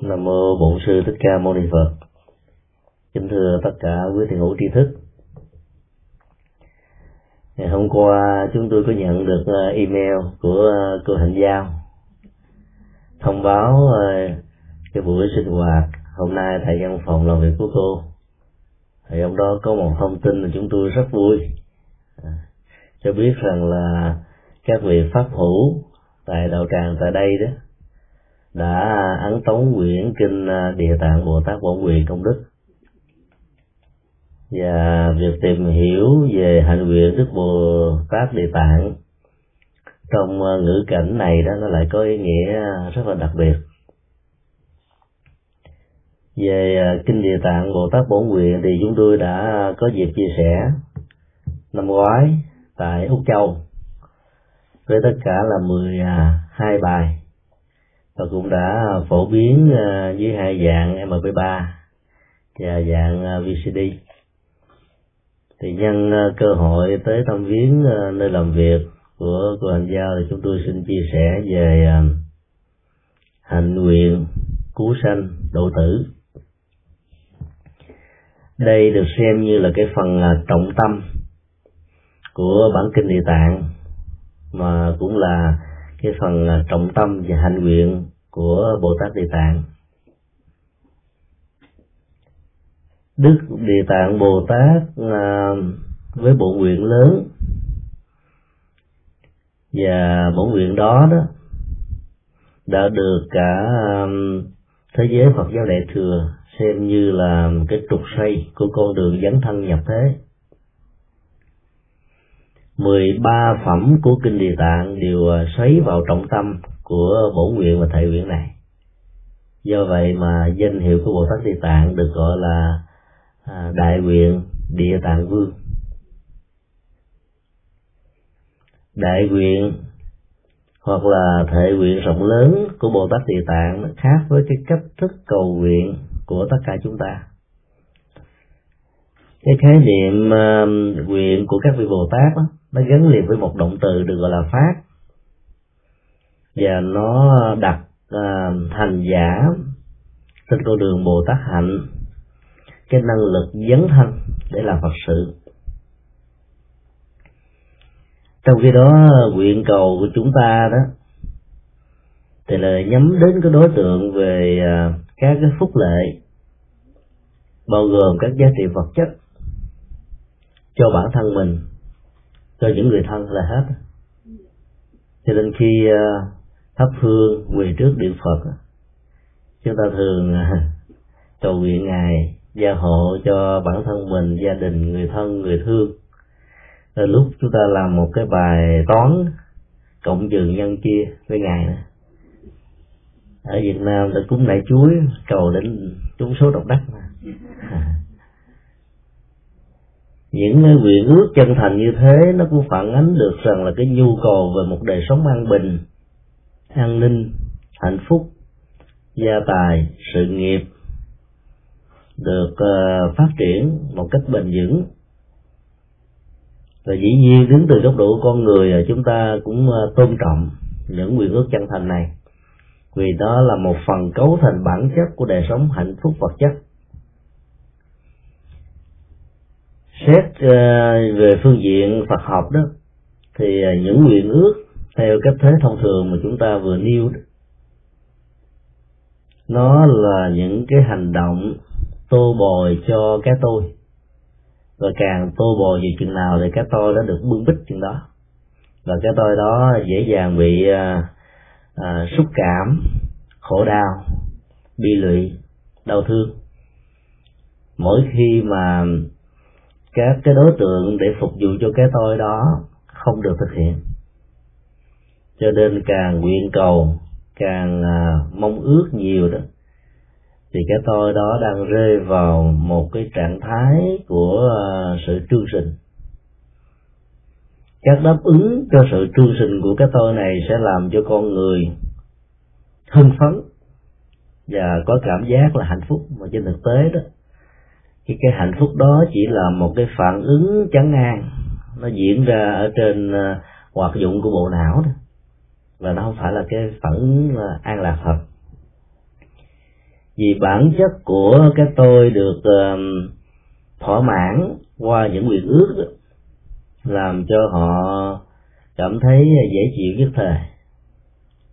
Nam mô Bổn sư Thích Ca Mâu Ni Phật. Kính thưa tất cả quý thiền hữu tri thức. Ngày hôm qua chúng tôi có nhận được ờ, email của ờ, cô Hạnh Giao, thông báo ờ, cái buổi sinh hoạt hôm nay tại văn phòng làm việc của cô. Thì ông đó có một thông tin mà chúng tôi rất vui à, cho biết rằng là các vị pháp hữu tại đạo tràng tại đây đó đã ấn tống quyển kinh à, địa tạng bồ tát bổn quyền công đức. Và việc tìm hiểu về hạnh nguyện đức bồ tát địa tạng trong à, ngữ cảnh này đó, nó lại có ý nghĩa rất là đặc biệt. Về à, kinh địa tạng bồ tát bổn nguyện thì chúng tôi đã có dịp chia sẻ năm ngoái tại úc châu với tất cả là 12 bài và cũng đã phổ biến ờ, dưới hai dạng MP3 và dạng ờ, VCD thì nhân ờ, cơ hội tới thăm viếng nơi làm việc của cô hành giao thì chúng tôi xin chia sẻ về hạnh nguyện, cứu sanh, độ tử. Đây được xem như là cái phần trọng tâm của bản kinh địa tạng, mà cũng là cái phần à, trọng tâm và hạnh nguyện của Bồ Tát Địa Tạng. Đức Địa Tạng Bồ Tát à, với bộ nguyện lớn và bộ nguyện đó đó đã được cả à, thế giới Phật giáo Đại thừa xem như là cái trục xây của con đường dấn thân nhập thế 13 phẩm của kinh Địa Tạng đều à, xoáy vào trọng tâm của bổ nguyện và thệ nguyện này. Do vậy mà danh hiệu của Bồ Tát Địa Tạng được gọi là à, Đại nguyện Địa Tạng Vương. Đại nguyện hoặc là thệ nguyện rộng lớn của Bồ Tát Địa Tạng nó khác với cái cách thức cầu nguyện của tất cả chúng ta cái khái niệm uh, nguyện của các vị Bồ Tát đó, nó gắn liền với một động từ được gọi là phát và nó đặt thành hành giả trên con đường bồ tát hạnh cái năng lực dấn thân để làm phật sự. Trong khi đó nguyện cầu của chúng ta đó thì là nhắm đến cái đối tượng về uh, các cái phúc lệ bao gồm các giá trị vật chất cho bản thân mình, cho những người thân là hết. Cho nên khi ờ, thắp hương quỳ trước điện phật chúng ta thường ờ, cầu nguyện ngài gia hộ cho bản thân mình, gia đình, người thân, người thương. Rồi lúc chúng ta làm một cái bài toán cộng trừ nhân chia với ngài nữa ở Việt Nam là cúng nại chuối, cầu đến trúng số độc đắc mà. Những nguyện ước chân thành như thế nó cũng phản ánh được rằng là cái nhu cầu về một đời sống an bình an ninh hạnh phúc gia tài sự nghiệp được uh, phát triển một cách bền vững. Và dĩ nhiên đứng từ góc độ con người ờ, chúng ta cũng uh, tôn trọng những nguyện ước chân thành này vì đó là một phần cấu thành bản chất của đời sống hạnh phúc vật chất. Xét ờ, về phương diện Phật học đó thì ờ, những nguyện ước theo cách thế thông thường mà chúng ta vừa nêu đó, nó là những cái hành động tô bồi cho cái tôi. Và càng tô bồi về chừng nào thì cái tôi đó được bưng bít chừng đó. Và cái tôi đó dễ dàng bị à, à, xúc cảm khổ đau bi lụy đau thương. Mỗi khi mà các cái đối tượng để phục vụ cho cái tôi đó không được thực hiện. Cho nên càng nguyện cầu càng à, mong ước nhiều đó thì cái tôi đó đang rơi vào một cái trạng thái của à, sự trương sinh. Các đáp ứng cho sự trương sinh của cái tôi này sẽ làm cho con người hưng phấn và có cảm giác là hạnh phúc. Mà trên thực tế đó cái cái hạnh phúc đó chỉ là một cái phản ứng chán ngang. Nó diễn ra ở trên ờ, hoạt dụng của bộ não đó. Và nó không phải là cái phản ứng ờ, an lạc thật vì bản chất của cái tôi được uh, thỏa mãn qua những quyền ước đó, làm cho họ cảm thấy dễ chịu nhất thời.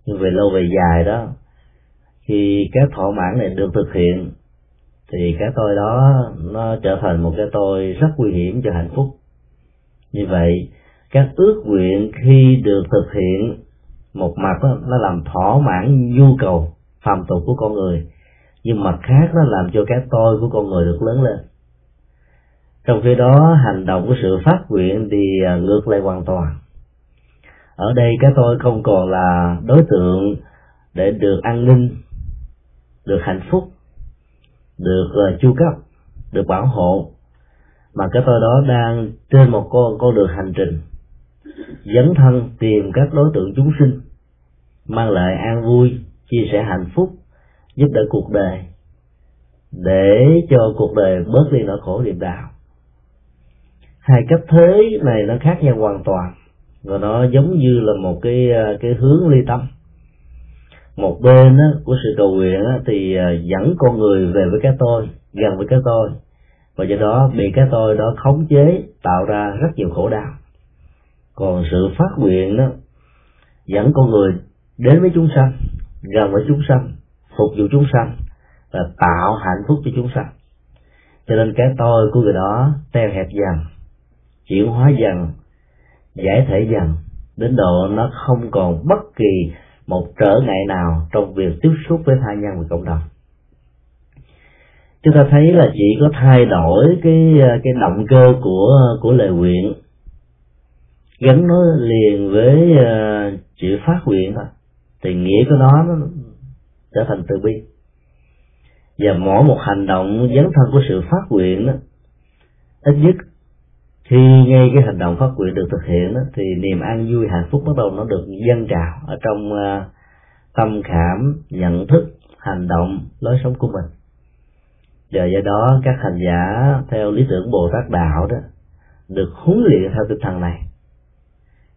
Nhưng về lâu về dài đó khi các thỏa mãn này được thực hiện thì cái tôi đó nó trở thành một cái tôi rất nguy hiểm cho hạnh phúc. Như vậy các ước nguyện khi được thực hiện một mặt đó, nó làm thỏa mãn nhu cầu phàm tục của con người. Nhưng mặt khác nó làm cho cái tôi của con người được lớn lên. Trong khi đó hành động của sự phát nguyện thì à, ngược lại hoàn toàn. Ở đây cái tôi không còn là đối tượng để được an ninh được hạnh phúc được uh, chu cấp được bảo hộ. Mà cái tôi đó đang trên một con con đường hành trình dấn thân tìm các đối tượng chúng sinh mang lại an vui chia sẻ hạnh phúc giúp đỡ cuộc đời để cho cuộc đời bớt đi nỗi khổ niềm đau. Hai cách thế này nó khác nhau hoàn toàn và nó giống như là một cái ờ, cái hướng ly tâm một bên á, của sự cầu nguyện á, thì à, dẫn con người về với cái tôi gần với cái tôi. Và do đó bị cái tôi đó khống chế tạo ra rất nhiều khổ đau. Còn sự phát nguyện đó dẫn con người đến với chúng sanh gần với chúng sanh phục vụ chúng sanh và tạo hạnh phúc cho chúng sanh. Cho nên cái tôi của người đó teo hẹp dần chuyển hóa dần giải thể dần đến độ nó không còn bất kỳ một trở ngại nào trong việc tiếp xúc với tha nhân và cộng đồng. Chúng ta thấy là chỉ có thay đổi cái cái động cơ của của lời nguyện gắn nó liền với uh, chữ phát nguyện thôi. Thì nghĩa của nó nó trở thành từ bi. Và mỗi một hành động dấn thân của sự phát nguyện đó ít nhất khi ngay cái hành động phát nguyện được thực hiện đó, thì niềm an vui hạnh phúc bắt đầu nó được dâng trào ở trong uh, tâm khảm nhận thức hành động lối sống của mình. Và do đó các hành giả theo lý tưởng bồ tát đạo đó được huấn luyện theo tinh thần này.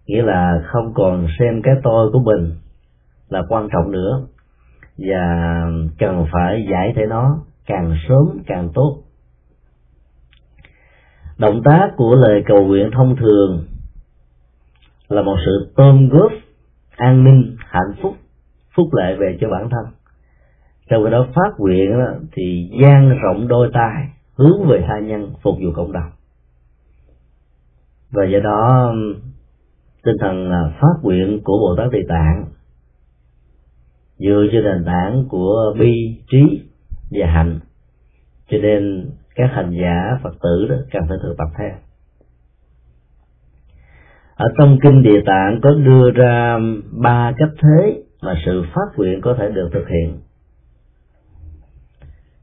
Nghĩa là không còn xem cái tôi của mình là quan trọng nữa và cần phải giải thể nó càng sớm càng tốt động tác của lời cầu nguyện thông thường là một sự tôn góp an ninh hạnh phúc phúc lệ về cho bản thân. Trong cái đó phát nguyện đó, thì gian rộng đôi tay hướng về tha nhân phục vụ cộng đồng. Và do đó tinh thần à, phát nguyện của bồ tát địa tạng dựa trên nền tảng của bi trí và hạnh cho nên các hành giả phật tử đó cần phải thực tập theo. Ở trong kinh địa tạng có đưa ra ba cách thế mà sự phát nguyện có thể được thực hiện.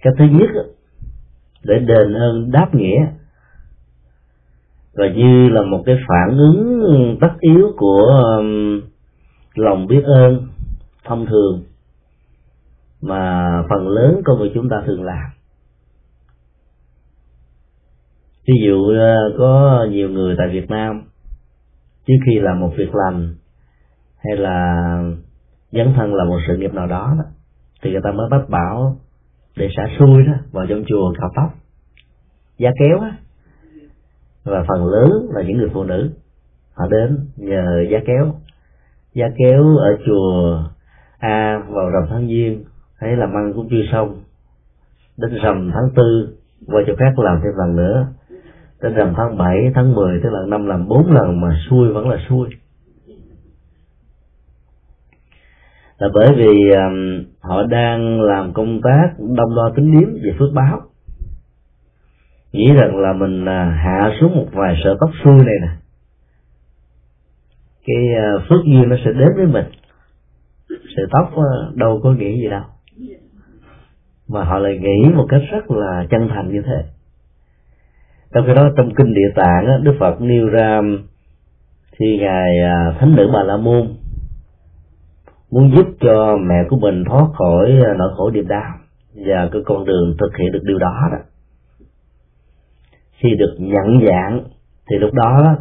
Cách thứ nhất để đền ơn đáp nghĩa. Và như là một cái phản ứng tất yếu của um, lòng biết ơn thông thường mà phần lớn con người chúng ta thường làm ví dụ ờ, có nhiều người tại việt nam trước khi làm một việc lành hay là dấn thân là một sự nghiệp nào đó, đó thì người ta mới bắt bảo để xả xuôi đó vào trong chùa cạo tóc. Giá kéo á. Và phần lớn là những người phụ nữ họ đến nhờ giá kéo. Giá kéo ở chùa a vào rằm tháng giêng thấy làm ăn cũng chưa xong. Đến rằm tháng tư qua chỗ khác làm thêm lần nữa đến rằm tháng 7, tháng 10 tức là năm làm bốn lần mà xui vẫn là xui. Là bởi vì um, họ đang làm công tác đông đo tính điếm về phước báo. Nghĩ rằng là mình uh, hạ xuống một vài sợi tóc xui này nè. Cái uh, phước duyên nó sẽ đến với mình. Sợi tóc uh, đâu có nghĩ gì đâu. Mà họ lại nghĩ một cách rất là chân thành như thế trong khi đó, trong kinh địa tạng đức phật nêu ra, khi ngài à, thánh nữ bà la môn muốn giúp cho mẹ của mình thoát khỏi à, nỗi khổ niềm đau và cái con đường thực hiện được điều đó đó. Khi được nhận dạng, thì lúc đó,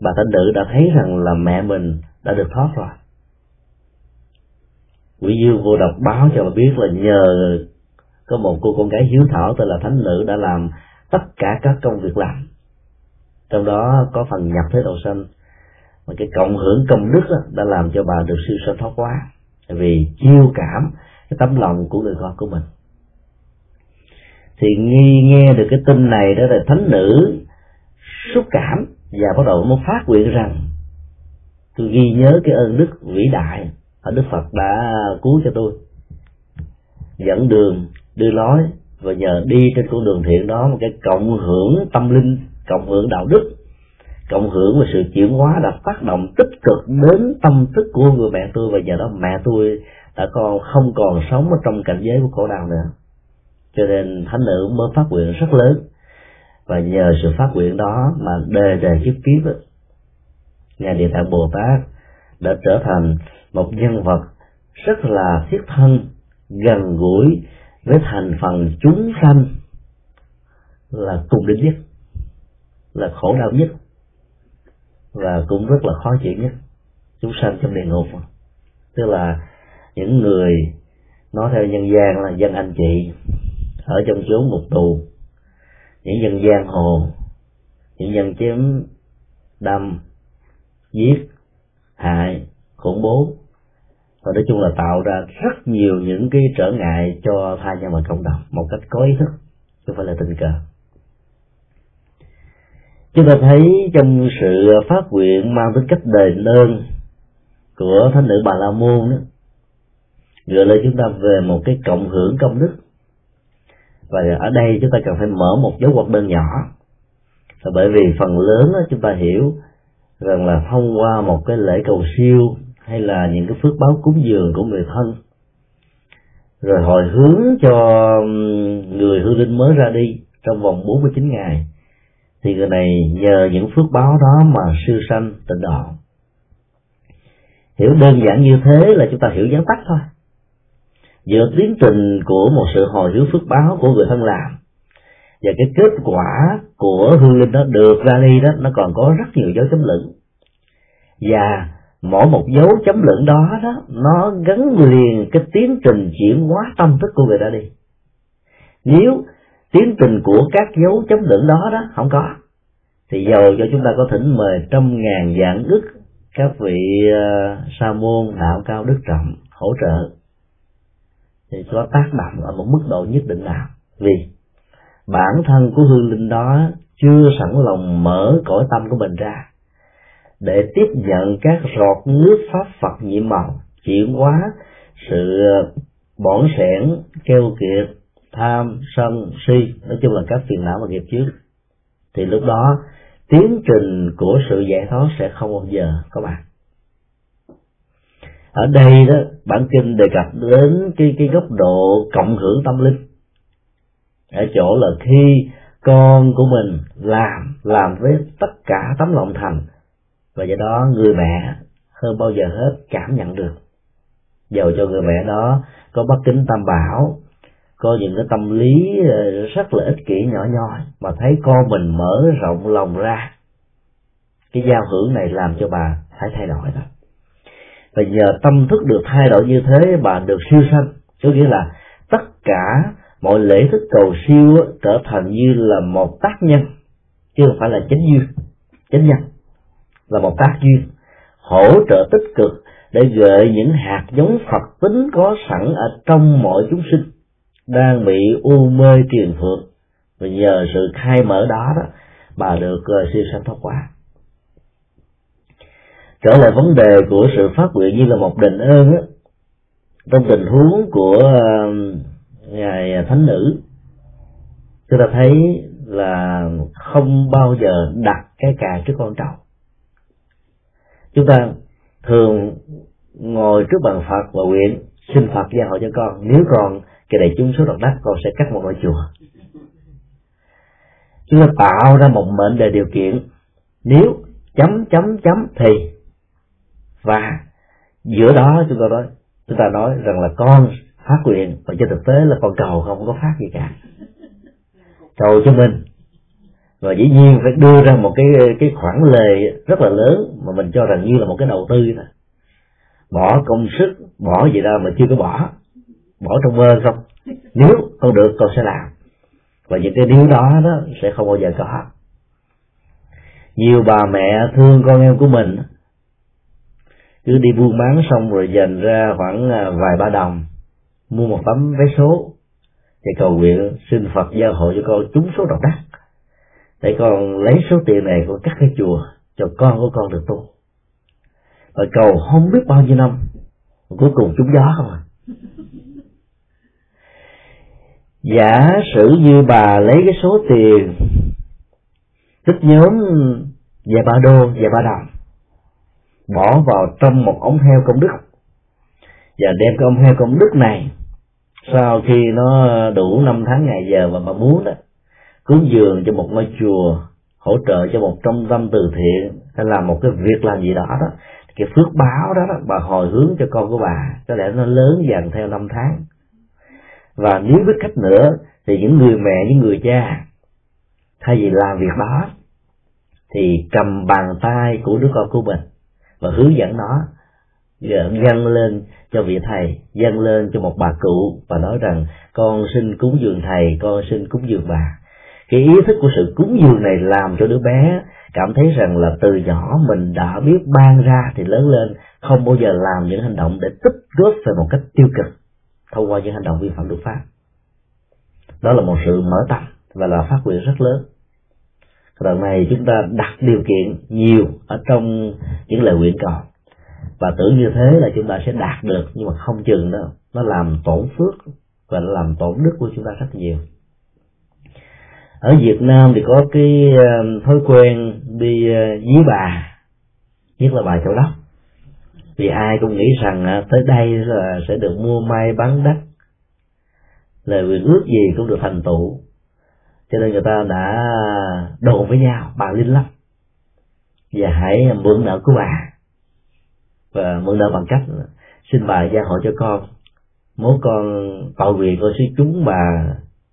bà thánh nữ đã thấy rằng là mẹ mình đã được thoát rồi. Quỷ dương vô độc báo cho bà biết là nhờ có một cô con gái hiếu thảo tên là thánh nữ đã làm tất cả các công việc làm. Trong đó có phần nhập thế đầu sanh. Mà cái cộng hưởng công đức đó, đã làm cho bà được siêu sanh thoát quá vì chiêu cảm cái tấm lòng của người con của mình. Thì nghi nghe được cái tin này đó là thánh nữ xúc cảm và bắt đầu nó phát nguyện rằng tôi ghi nhớ cái ơn đức vĩ đại ở đức phật đã cứu cho tôi. Dẫn đường đưa lối và nhờ đi trên con đường thiện đó một cái cộng hưởng tâm linh, cộng hưởng đạo đức, cộng hưởng và sự chuyển hóa đã tác động tích cực đến tâm thức của người mẹ tôi. Và nhờ đó mẹ tôi đã còn không còn sống ở trong cảnh giới của khổ đau nữa. Cho nên thánh nữ mới phát nguyện rất lớn. Và nhờ sự phát nguyện đó mà đề đề kiếp kiếp nhà ngài địa tạng bồ tát đã trở thành một nhân vật rất là thiết thân, gần gũi với thành phần chúng sanh là cùng đến nhất, là khổ đau nhất và cũng rất là khó chịu nhất. Chúng sanh trong địa ngục. Tức là những người nói theo nhân gian là dân anh chị ở trong chốn ngục tù, những dân giang hồ, những dân chém đâm, giết hại, khủng bố và nói chung là tạo ra rất nhiều những cái trở ngại cho thai nhân và cộng đồng một cách có ý thức chứ không phải là tình cờ. Chúng ta thấy trong sự phát nguyện mang tính cách đền ơn của thánh nữ bà la môn đó gợi lên chúng ta về một cái cộng hưởng công đức. Và ở đây chúng ta cần phải mở một dấu ngoặc đơn nhỏ. Là bởi vì phần lớn đó, chúng ta hiểu rằng là thông qua một cái lễ cầu siêu hay là những cái phước báo cúng dường của người thân. Rồi hồi hướng cho người hương linh mới ra đi trong vòng 49 ngày, thì người này nhờ những phước báo đó mà siêu sanh tịnh độ. Hiểu đơn giản như thế là chúng ta hiểu gián tắt thôi. Giữa tiến trình của một sự hồi hướng phước báo của người thân làm, và cái kết quả của hương linh đó được ra đi đó, nó còn có rất nhiều dấu chấm lửng. Và mỗi một dấu chấm lửng đó đó nó gắn liền cái tiến trình chuyển hóa tâm thức của người ta đi. Nếu tiến trình của các dấu chấm lửng đó đó không có thì giàu cho chúng ta có thỉnh mời trăm ngàn dạng ức các vị uh, sa môn đạo cao đức trọng hỗ trợ thì có tác động ở một mức độ nhất định nào. Vì bản thân của hương linh đó chưa sẵn lòng mở cõi tâm của mình ra để tiếp nhận các giọt nước pháp Phật nhiệm màu, chuyển hóa sự bỏng sẻn, keo kiệt, tham, sân, si. Nói chung là các phiền não và nghiệp trước thì lúc đó, tiến trình của sự giải thoát sẽ không bao giờ có bạn ở đây đó, bản kinh đề cập đến cái cái góc độ cộng hưởng tâm linh. Ở chỗ là khi con của mình làm làm với tất cả tấm lòng thành và do đó người mẹ hơn bao giờ hết cảm nhận được. Dầu cho người mẹ đó có bất kính tam bảo, có những cái tâm lý ờ, rất là ích kỷ nhỏ nhoi, mà thấy con mình mở rộng lòng ra, cái giao hưởng này làm cho bà phải thay đổi đó. Và nhờ tâm thức được thay đổi như thế, bà được siêu sanh. Có nghĩa là tất cả mọi lễ thức cầu siêu trở thành như là một tác nhân, chứ không phải là chánh duyên, chánh nhân là một tác duyên hỗ trợ tích cực để gợi những hạt giống Phật tính có sẵn ở trong mọi chúng sinh đang bị u mê tiền phượng và nhờ sự khai mở đó đó bà được uh, siêu sanh thoát quả. trở lại vấn đề của sự phát nguyện như là một đền ơn á trong tình huống của uh, ngài thánh nữ chúng ta thấy là không bao giờ đặt cái càng trước con trâu chúng ta thường ngồi trước bàn phật và nguyện xin phật gia hộ cho con. Nếu còn cái đại chúng số độc đắc, con sẽ cắt một ngôi chùa. Chúng ta tạo ra một mệnh đề điều kiện. Nếu chấm chấm chấm thì và giữa đó chúng ta nói, chúng ta nói rằng là con phát nguyện và trên thực tế là con cầu không có phát gì cả. Cầu cho mình và dĩ nhiên phải đưa ra một cái cái khoản lề rất là lớn mà mình cho rằng như là một cái đầu tư thôi. Bỏ công sức, bỏ gì ra mà chưa có bỏ. Bỏ trong mơ không? Nếu con được, con sẽ làm. Và những cái điều đó đó sẽ không bao giờ có. Nhiều bà mẹ thương con em của mình, cứ đi buôn bán xong rồi dành ra khoảng à, vài ba đồng, mua một tấm vé số, để cầu nguyện xin Phật gia hộ cho con trúng số độc đắc để con lấy số tiền này con cắt cái chùa cho con của con được tu. Và cầu không biết bao nhiêu năm, cuối cùng trúng gió không à. Giả sử như bà lấy cái số tiền tích nhóm vài ba đô vài ba đồng bỏ vào trong một ống heo công đức, và đem cái ống heo công đức này, sau khi nó đủ năm tháng ngày giờ và bà muốn đó cúng dường cho một ngôi chùa hỗ trợ cho một trung tâm từ thiện hay là một cái việc làm gì đó đó. Cái phước báo đó, đó bà hồi hướng cho con của bà có lẽ nó lớn dần theo năm tháng. Và nếu biết cách nữa thì những người mẹ những người cha thay vì làm việc đó thì cầm bàn tay của đứa con của mình và hướng dẫn nó dâng lên cho vị thầy dâng lên cho một bà cụ và nói rằng con xin cúng dường thầy con xin cúng dường bà cái ý thức của sự cúng dường này làm cho đứa bé cảm thấy rằng là từ nhỏ mình đã biết ban ra thì lớn lên, không bao giờ làm những hành động để tích góp về một cách tiêu cực thông qua những hành động vi phạm luật pháp. Đó là một sự mở tâm và là phát quyền rất lớn. Lần này chúng ta đặt điều kiện nhiều ở trong những lời nguyện cầu. Và tưởng như thế là chúng ta sẽ đạt được nhưng mà không chừng đó nó làm tổn phước và nó làm tổn đức của chúng ta rất nhiều ở Việt Nam thì có cái ờ, thói quen đi ờ, dí bà, nhất là bà châu đốc. Vì ai cũng nghĩ rằng ờ, tới đây là sẽ được mua may bán đắt lời nguyện ước gì cũng được thành tựu. Cho nên người ta đã đồn với nhau, bà linh lắm. Và hãy mượn nợ của bà. Và mượn nợ bằng cách xin bà gia hộ cho con. Mỗi con tội nguyện con sẽ chúng bà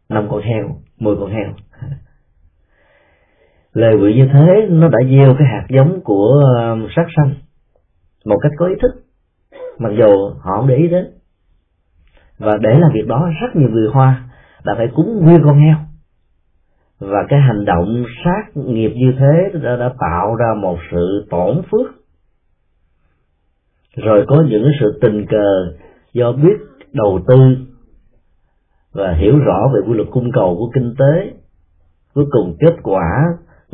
năm con heo, mười con heo lời nguyện như thế nó đã gieo cái hạt giống của um, sát sanh một cách có ý thức. Mặc dù họ không để ý đến. Và để làm việc đó rất nhiều người hoa đã phải cúng nguyên con heo. Và cái hành động sát nghiệp như thế đã, đã tạo ra một sự tổn phước. Rồi có những sự tình cờ do biết đầu tư và hiểu rõ về quy luật cung cầu của kinh tế cuối cùng kết quả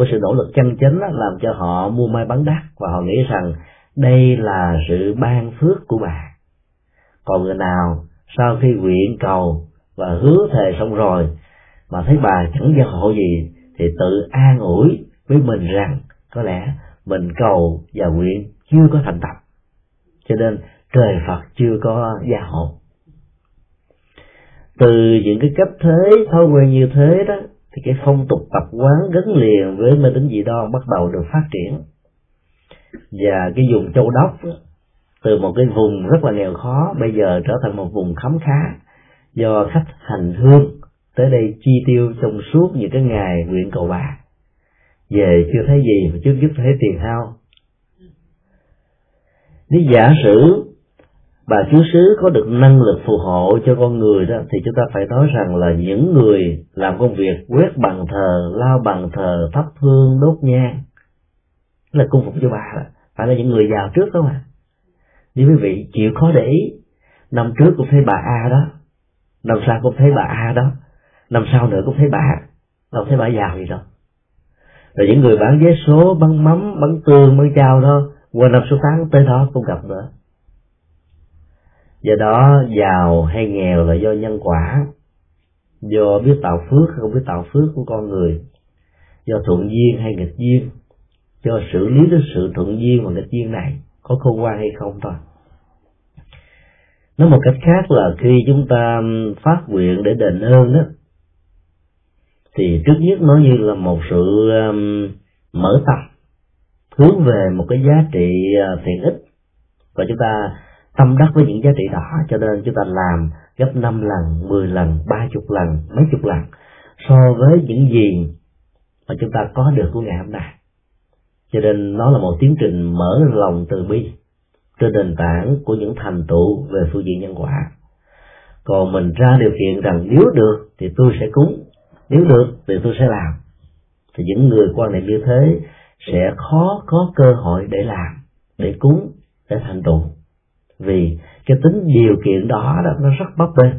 của sự nỗ lực chân chánh làm cho họ mua may bán đắt và họ nghĩ rằng đây là sự ban phước của bà. Còn người nào sau khi nguyện cầu và hứa thề xong rồi mà thấy bà chẳng gia hộ gì thì tự an ủi với mình rằng có lẽ mình cầu và nguyện chưa có thành tập. Cho nên trời phật chưa có gia hộ. Từ những cái cấp thế, thói quen như thế đó thì cái phong tục tập quán gắn liền với mê tín dị đoan bắt đầu được phát triển. Và cái vùng châu đốc từ một cái vùng rất là nghèo khó, bây giờ trở thành một vùng khấm khá do khách hành hương tới đây chi tiêu trong suốt những cái ngày nguyện cầu bà. Về chưa thấy gì, mà trước nhất thấy tiền hao. Nếu giả sử bà chúa xứ có được năng lực phù hộ cho con người đó, thì chúng ta phải nói rằng là những người làm công việc quét bằng thờ, lao bằng thờ, thắp hương, đốt nhang là cung phục cho bà đó. Phải là những người giàu trước không à nếu quý vị chịu khó để ý, năm trước cũng thấy bà a đó, năm sau cũng thấy bà a đó, năm sau nữa cũng thấy bà đâu thấy bà giàu gì đâu. Rồi những người bán vé số, bán mắm, bán tương, bán chao đó, qua năm số tháng tới đó không gặp nữa do đó giàu hay nghèo là do nhân quả. Do biết tạo phước hay không biết tạo phước của con người. Do thuận duyên hay nghịch duyên. Do xử lý đến sự thuận duyên và nghịch duyên này có khôn ngoan hay không thôi. Nói một cách khác là khi chúng ta um, phát nguyện để đền ơn đó thì trước nhất nó như là một sự um, mở tâm hướng về một cái giá trị uh, thiện ích. Và chúng ta tâm đắc với những giá trị đó cho nên chúng ta làm gấp 5 lần, 10 lần, ba chục lần, mấy chục lần so với những gì mà chúng ta có được của ngày hôm nay. Cho nên nó là một tiến trình mở lòng từ bi trên nền tảng của những thành tựu về phương diện nhân quả. còn mình ra điều kiện rằng nếu được thì tôi sẽ cúng nếu được thì tôi sẽ làm thì những người quan niệm như thế sẽ khó có cơ hội để làm để cúng để thành tựu vì cái tính điều kiện đó, đó nó rất bấp bênh.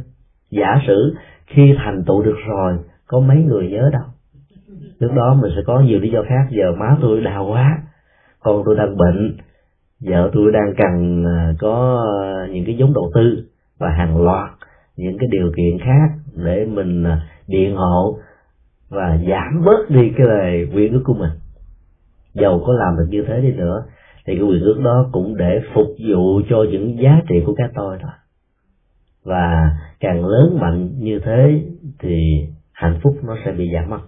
Giả sử khi thành tựu được rồi có mấy người nhớ đâu. Lúc đó mình sẽ có nhiều lý do khác. Giờ má tôi đau quá con tôi đang bệnh vợ tôi đang cần à, có những cái giống đầu tư và hàng loạt những cái điều kiện khác để mình à, biện điện hộ và giảm bớt đi cái lời quyền ước của mình. Dầu có làm được như thế đi nữa thì cái quyền ước đó cũng để phục vụ cho những giá trị của các tôi thôi và càng lớn mạnh như thế thì hạnh phúc nó sẽ bị giảm mất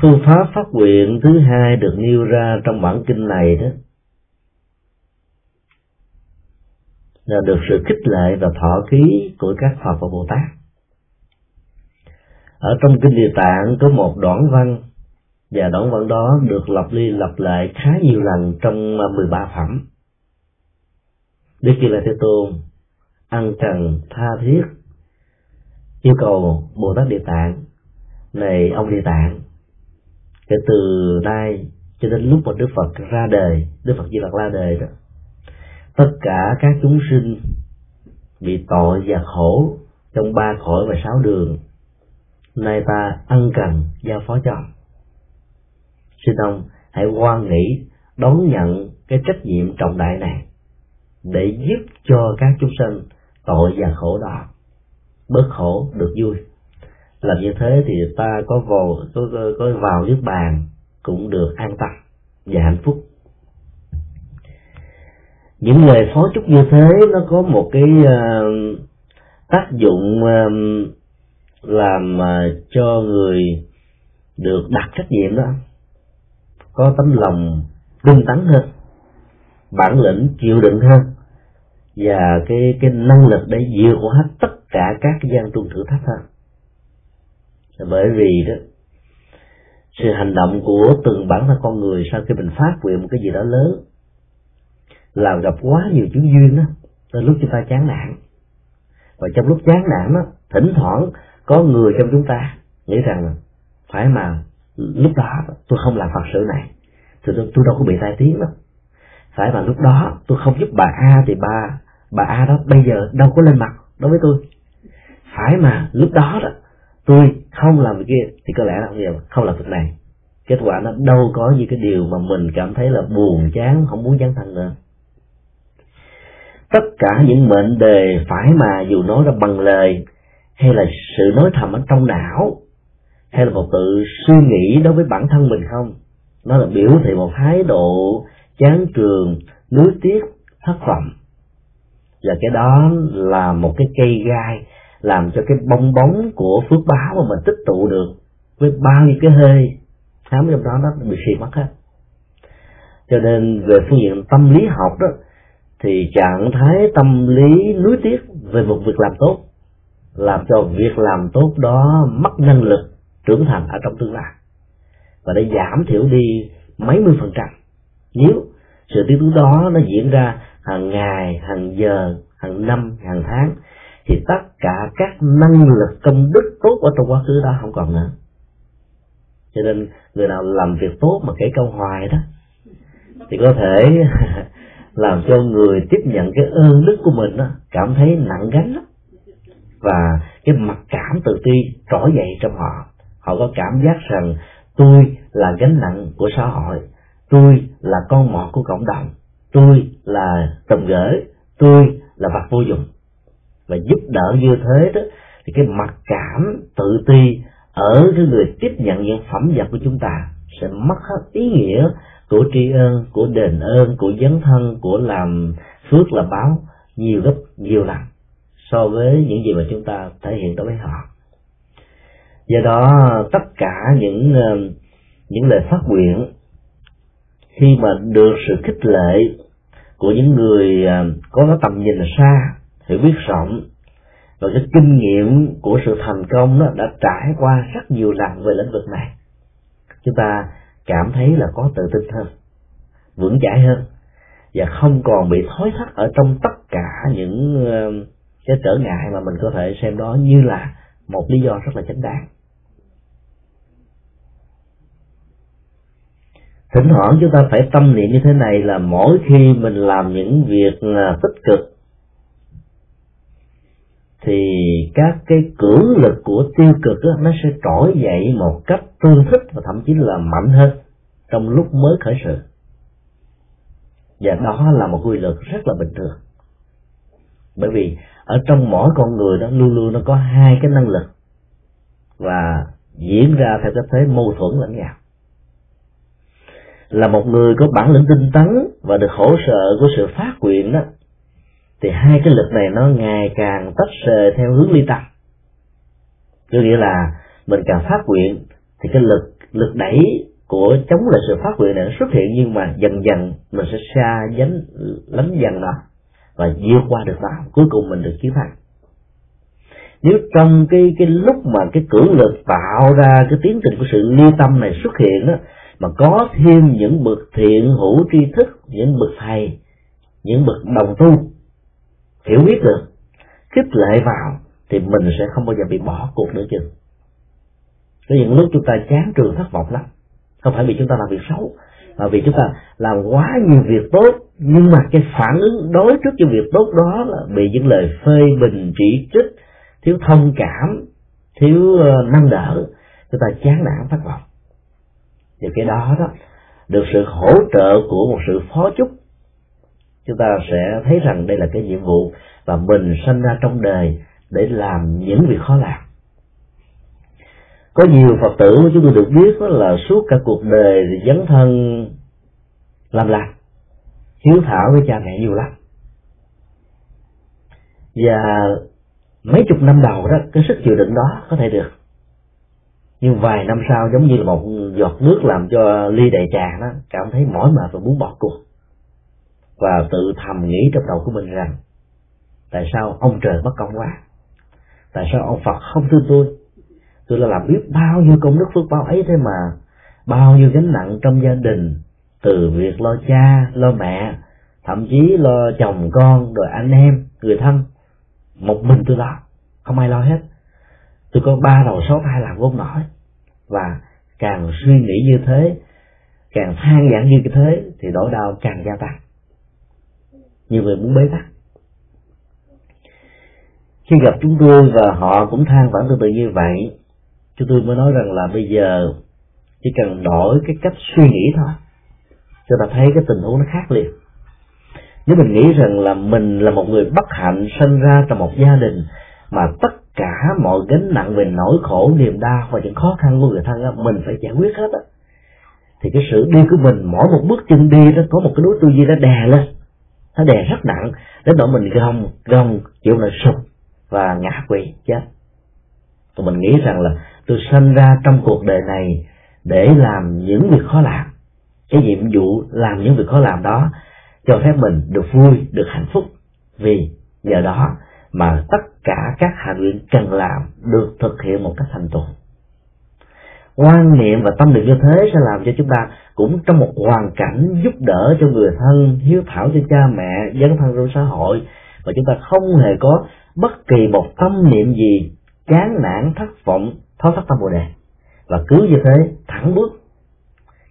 phương pháp phát nguyện thứ hai được nêu ra trong bản kinh này đó, là được sự khích lệ và thọ ký của các Phật và Bồ Tát. Ở trong kinh Địa Tạng có một đoạn văn và đoạn văn đó được lặp đi lặp lại khá nhiều lần trong à, 13 phẩm. Đức Kỳ La Thế Tôn ăn trần tha thiết, yêu cầu Bồ Tát Địa Tạng, này ông Địa Tạng, kể từ nay cho đến lúc mà Đức Phật ra đời, Đức Phật Di Lặc ra đời đó, tất cả các chúng sinh bị tội và khổ trong ba cõi và sáu đường nay ta ân cần giao phó cho xin ông hãy quan nghĩ đón nhận cái trách nhiệm trọng đại này để giúp cho các chúng sinh tội và khổ đó bớt khổ được vui. Làm như thế thì ta có vào có, có, có vào nước bàn cũng được an tâm và hạnh phúc. Những lời phó chúc như thế nó có một cái uh, tác dụng uh, làm uh, cho người được đặt trách nhiệm đó có tấm lòng tinh tấn hơn, bản lĩnh chịu đựng hơn, và cái cái năng lực để vượt qua hết tất cả các gian truân thử thách hơn. Bởi vì đó, sự hành động của từng bản thân con người sau khi mình phát nguyện một cái gì đó lớn, làm gặp quá nhiều chứng duyên đó tới lúc chúng ta chán nản. Và trong lúc chán nản đó thỉnh thoảng có người trong chúng ta nghĩ rằng là phải mà lúc đó tôi không làm phật sự này. Thì tôi, tôi đâu có bị tai tiếng đâu. Phải mà lúc đó tôi không giúp bà a thì bà bà a đó bây giờ đâu có lên mặt đối với tôi. Phải mà lúc đó đó tôi không làm việc kia thì có lẽ là bây giờ không làm việc này. Kết quả nó đâu có như cái điều mà mình cảm thấy là buồn chán không muốn dấn thân nữa. Tất cả những mệnh đề phải mà dù nói ra bằng lời hay là sự nói thầm ở trong não hay là một tự suy nghĩ đối với bản thân mình không? Nó là biểu thị một thái độ chán trường, nuối tiếc, thất vọng. Và cái đó là một cái cây gai làm cho cái bong bóng của phước báo mà mình tích tụ được với bao nhiêu cái hơi. Thám trong đó nó bị suy mất hết. Cho nên về phương diện tâm lý học đó, thì trạng thái tâm lý nuối tiếc về một việc làm tốt, làm cho việc làm tốt đó mất năng lực trưởng thành ở trong tương lai. Và để giảm thiểu đi mấy mươi phần trăm. Nếu sự tiêu tốn đó nó diễn ra hàng ngày hàng giờ hàng năm hàng tháng thì tất cả các năng lực công đức tốt ở trong quá khứ đó không còn nữa. Cho nên người nào làm việc tốt mà kể câu hoài đó thì có thể làm cho người tiếp nhận cái ơn đức của mình đó, cảm thấy nặng gánh lắm. Và cái mặc cảm tự ti trỗi dậy trong họ họ có cảm giác rằng tôi là gánh nặng của xã hội, tôi là con mọt của cộng đồng, tôi là trồng gỡ tôi là vật vô dụng. Và giúp đỡ như thế đó, thì cái mặc cảm tự ti ở cái người tiếp nhận những phẩm vật của chúng ta sẽ mất hết ý nghĩa của tri ân, của đền ơn, của dấn thân, của làm phước, là báo nhiều gấp nhiều lần so với những gì mà chúng ta thể hiện đối với họ do đó, tất cả những ờ, những lời phát nguyện, khi mà được sự khích lệ của những người ờ, có cái tầm nhìn xa, hiểu biết rộng, và cái kinh nghiệm của sự thành công đó đã trải qua rất nhiều lần về lĩnh vực này, chúng ta cảm thấy là có tự tin hơn, vững chãi hơn, và không còn bị thối thắt ở trong tất cả những ờ, cái trở ngại mà mình có thể xem đó như là một lý do rất là chính đáng. Thỉnh thoảng chúng ta phải tâm niệm như thế này là mỗi khi mình làm những việc à, tích cực thì các cái cưỡng lực của tiêu cực đó, nó sẽ trỗi dậy một cách tương thích và thậm chí là mạnh hơn trong lúc mới khởi sự. Và đó là một quy luật rất là bình thường. Bởi vì ở trong mỗi con người đó luôn luôn nó có hai cái năng lực và diễn ra theo cái thế mâu thuẫn lẫn nhau là một người có bản lĩnh tinh tấn và được hỗ trợ của sự phát nguyện đó, thì hai cái lực này nó ngày càng tách rời theo hướng ly tâm. Có nghĩa là mình càng phát nguyện thì cái lực lực đẩy của chống lại sự phát nguyện này nó xuất hiện, nhưng mà dần dần mình sẽ xa dánh, lánh dần nó và vượt qua được nó. Cuối cùng mình được chiến thắng nếu trong cái cái lúc mà cái cưỡng lực tạo ra cái tiến trình của sự ly tâm này xuất hiện đó mà có thêm những bậc thiện hữu tri thức, những bậc thầy, những bậc đồng tu, hiểu biết được, khích lệ vào, thì mình sẽ không bao giờ bị bỏ cuộc nữa chứ. Có những lúc chúng ta chán trường thất vọng lắm. Không phải vì chúng ta làm việc xấu, mà vì chúng ta làm quá nhiều việc tốt. Nhưng mà cái phản ứng đối trước cái việc tốt đó là bị những lời phê bình, chỉ trích, thiếu thông cảm, thiếu nâng năng đỡ. Chúng ta chán nản thất vọng thì cái đó đó, được sự hỗ trợ của một sự phó chúc. Chúng ta sẽ thấy rằng đây là cái nhiệm vụ và mình sinh ra trong đời để làm những việc khó làm. Có nhiều phật tử chúng tôi được biết đó là suốt cả cuộc đời thì dấn thân làm lành, hiếu thảo với cha mẹ nhiều lắm. Và mấy chục năm đầu đó, cái sức chịu đựng đó có thể được nhưng vài năm sau giống như là một giọt nước làm cho ly đầy trà đó, cảm thấy mỏi mệt và muốn bỏ cuộc. Và tự thầm nghĩ trong đầu của mình rằng, tại sao ông trời bất công quá? Tại sao ông phật không thương tôi? Tôi là làm biết bao nhiêu công đức phước báo ấy thế mà bao nhiêu gánh nặng trong gia đình, từ việc lo cha, lo mẹ, thậm chí lo chồng con, rồi anh em, người thân. Một mình tôi lo, không ai lo hết. Tôi có ba đầu sáu tay làm vốn nổi và càng suy nghĩ như thế, càng than giảng như thế, thì nỗi đau càng gia tăng. Nhiều người muốn bế tắc. Khi gặp chúng tôi và họ cũng than vãn tương tự như vậy, chúng tôi mới nói rằng là bây giờ chỉ cần đổi cái cách suy nghĩ thôi, cho ta thấy cái tình huống nó khác liền. Nếu mình nghĩ rằng là mình là một người bất hạnh sinh ra trong một gia đình mà tất cả mọi gánh nặng về nỗi khổ niềm đau và những khó khăn của người thân á, mình phải giải quyết hết á. Thì cái sự đi của mình mỗi một bước chân đi nó có một cái đối tư duy nó đè lên. Nó đè rất nặng đến độ mình gồng gồng chịu là sụp và ngã quỵ chết. Tụi mình nghĩ rằng là tôi sinh ra trong cuộc đời này để làm những việc khó làm. Cái nhiệm vụ làm những việc khó làm đó cho phép mình được vui được hạnh phúc. Vì nhờ đó mà tất cả các hạnh nguyện cần làm được thực hiện một cách thành tựu. Quan niệm và tâm niệm như thế sẽ làm cho chúng ta cũng trong một hoàn cảnh giúp đỡ cho người thân, hiếu thảo cho cha mẹ, dấn thân trong xã hội. Và chúng ta không hề có bất kỳ một tâm niệm gì chán nản, thất vọng thoát thất tâm bồ đề. Và cứ như thế, thẳng bước.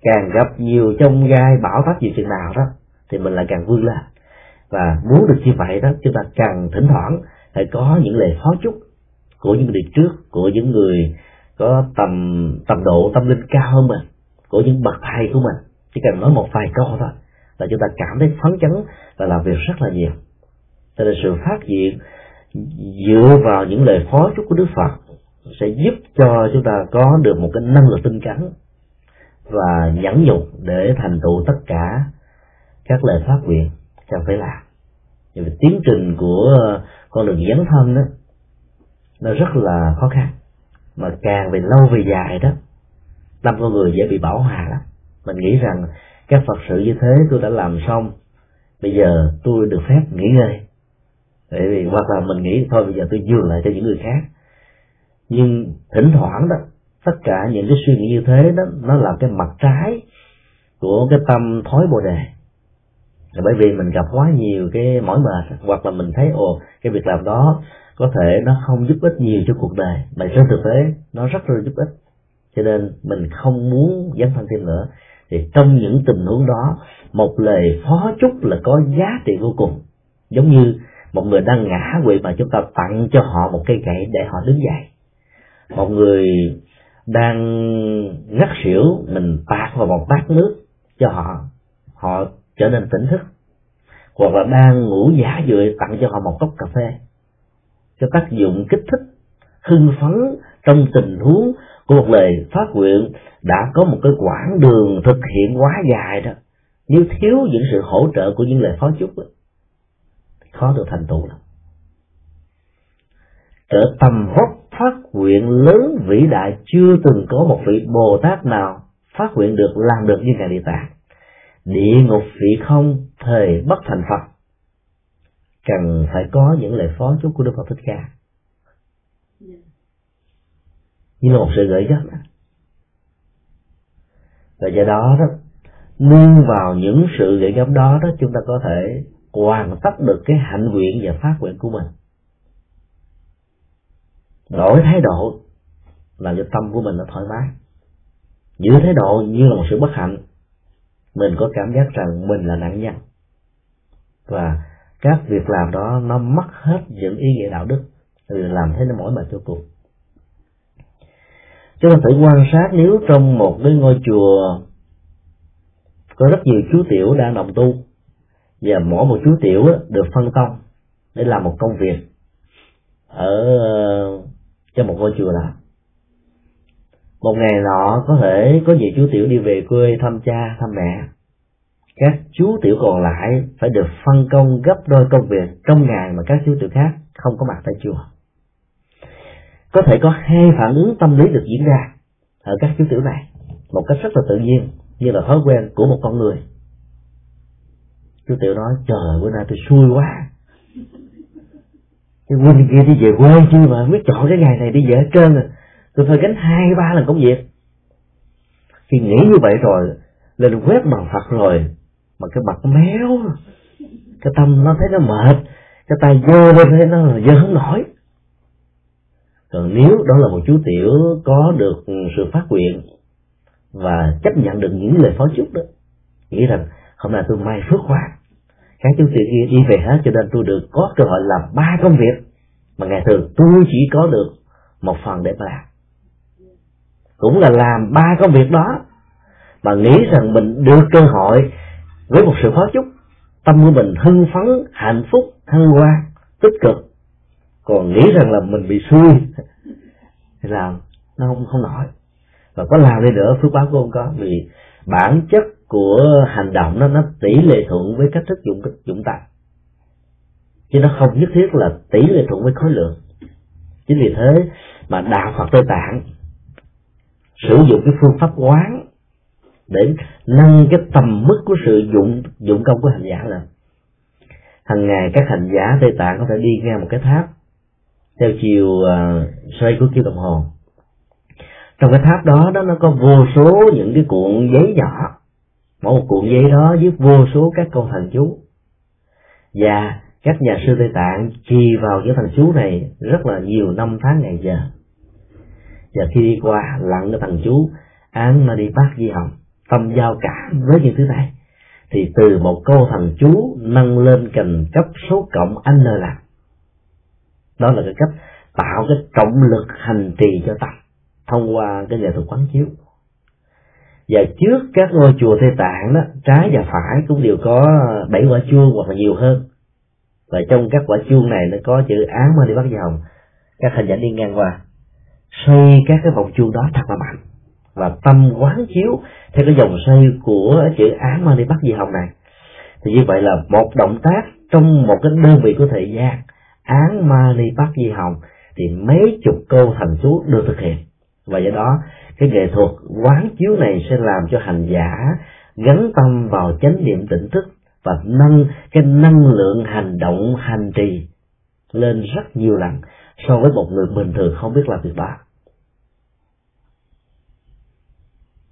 Càng gặp nhiều trong gai bảo táp gì chừng nào đó, thì mình lại càng vươn lên. Và muốn được như vậy đó, chúng ta càng thỉnh thoảng phải có những lời phó chúc của những người trước, của những người có tầm tầm độ, tâm linh cao hơn mình, của những bậc thầy của mình. Chỉ cần nói một vài câu thôi là chúng ta cảm thấy phấn chấn và làm việc rất là nhiều. Cho nên sự phát hiện dựa vào những lời phó chúc của đức phật sẽ giúp cho chúng ta có được một cái năng lực tinh tấn và nhẫn nhục để thành tựu tất cả các lời phát nguyện cần phải làm vì tiến trình của con đường dấn thân đó nó rất là khó khăn. Mà càng về lâu về dài đó tâm con người dễ bị bảo hòa lắm. Mình nghĩ rằng các phật sự như thế tôi đã làm xong, bây giờ tôi được phép nghỉ ngơi. Bởi vì hoặc là mình nghĩ thôi, bây giờ tôi dường lại cho những người khác. Nhưng thỉnh thoảng đó, tất cả những cái suy nghĩ như thế đó, nó là cái mặt trái của cái tâm thói bồ đề là bởi vì mình gặp quá nhiều cái mỏi mệt, hoặc là mình thấy, ồ, cái việc làm đó có thể nó không giúp ích nhiều cho cuộc đời. Mà trên thực tế, nó rất là giúp ích. Cho nên mình không muốn dấn thân thêm nữa. Thì trong những tình huống đó, một lời phó chúc là có giá trị vô cùng. Giống như một người đang ngã quỵ mà chúng ta tặng cho họ một cây gậy để họ đứng dậy. Một người đang ngất xỉu, mình tạt vào một bát nước cho họ. Họ trở nên tỉnh thức. Hoặc là đang ngủ giả dưỡi tặng cho họ một cốc cà phê cho tác dụng kích thích hưng phấn trong tình huống của một lời phát nguyện đã có một cái quãng đường thực hiện quá dài đó. Nếu thiếu những sự hỗ trợ của những lời phó chúc đó, khó được thành tựu lắm. Trở tầm vóc phát nguyện lớn vĩ đại chưa từng có một vị bồ tát nào phát nguyện được làm được như ngài địa tạng địa ngục vị không, thời bất thành phật. Cần phải có những lời phó chúc của đức phật thích ca. Như là một sự gợi nhắc và do đó đó, nương vào những sự gợi nhắc đó đó, chúng ta có thể hoàn tất được cái hạnh nguyện và phát nguyện của mình. Đổi thái độ, làm cho tâm của mình nó thoải mái. Giữ thái độ như là một sự bất hạnh mình có cảm giác rằng mình là nạn nhân. Và các việc làm đó, nó mất hết những ý nghĩa đạo đức thì làm thế nó mỏi mệt cho cuộc chúng ta thử quan sát nếu trong một cái ngôi chùa có rất nhiều chú tiểu đang đồng tu, và mỗi một chú tiểu được phân công để làm một công việc ở ờ, cho một ngôi chùa làm một ngày nọ, có thể có nhiều chú tiểu đi về quê thăm cha, thăm mẹ. Các chú tiểu còn lại phải được phân công gấp đôi công việc trong ngày mà các chú tiểu khác không có mặt tại chùa. Có thể có hai phản ứng tâm lý được diễn ra ở các chú tiểu này, một cách rất là tự nhiên như là thói quen của một con người. Chú tiểu nói, trời, bữa nay tôi xui quá. Cái huynh kia đi về quê chứ mà biết chọn cái ngày này đi về hết trơn rồi tôi phải gánh hai, ba lần công việc. Khi nghĩ như vậy rồi, lên quét bằng phật rồi, mà cái mặt méo, cái tâm nó thấy nó mệt, cái tay dơ lên thấy nó là dơ không nổi. Còn nếu đó là một chú tiểu có được sự phát nguyện và chấp nhận được những lời phó chúc đó, nghĩ rằng hôm nay tôi may phước quá. Các chú tiểu kia đi về hết cho nên tôi được có cơ hội làm ba công việc mà ngày thường tôi chỉ có được một phần để mà làm cũng là làm ba công việc đó, mà nghĩ rằng mình được cơ hội với một sự phó chúc, tâm của mình hưng phấn, hạnh phúc, thăng hoa, tích cực. Còn nghĩ rằng là mình bị xui thì làm nó không không nổi. Và có làm đi nữa, phước báo của ông có, vì bản chất của hành động nó nó tỷ lệ thuận với cách thức dụng dụng tài chứ nó không nhất thiết là tỷ lệ thuận với khối lượng. Chính vì thế mà đạo phật tây tạng sử dụng cái phương pháp quán để nâng cái tầm mức của sự dụng dụng công của hành giả lên. Hàng ngày các hành giả tây tạng có thể đi ngang một cái tháp theo chiều uh, xoay của kim đồng hồ. Trong cái tháp đó đó nó có vô số những cái cuộn giấy nhỏ. Mỗi một cuộn giấy đó viết vô số các câu thần chú. Và các nhà sư tây tạng trì vào những thần chú này rất là nhiều năm tháng ngày giờ và khi đi qua, lặng cái thằng chú, án mà đi bác di hồng, tâm giao cảm với những thứ này. Thì từ một câu thằng chú nâng lên cành cấp số cộng n là đó là cái cách tạo cái trọng lực hành trì cho tâm thông qua cái nghệ thuật quán chiếu. Và trước các ngôi chùa Tây Tạng đó, trái và phải cũng đều có bảy quả chuông hoặc là nhiều hơn. Và trong các quả chuông này nó có chữ án mà đi bắt dòng các hình ảnh đi ngang qua xoay các cái vòng chuông đó thật là mạnh. Và tâm quán chiếu theo cái dòng xoay của chữ án ma đi bắt di hồng này. Thì như vậy là một động tác trong một cái đơn vị của thời gian án ma ni bắt di hồng thì mấy chục câu thành chú được thực hiện. Và do đó, cái nghệ thuật quán chiếu này sẽ làm cho hành giả gắn tâm vào chánh niệm tỉnh thức và nâng cái năng lượng hành động, hành trì lên rất nhiều lần so với một người bình thường không biết làm việc đó.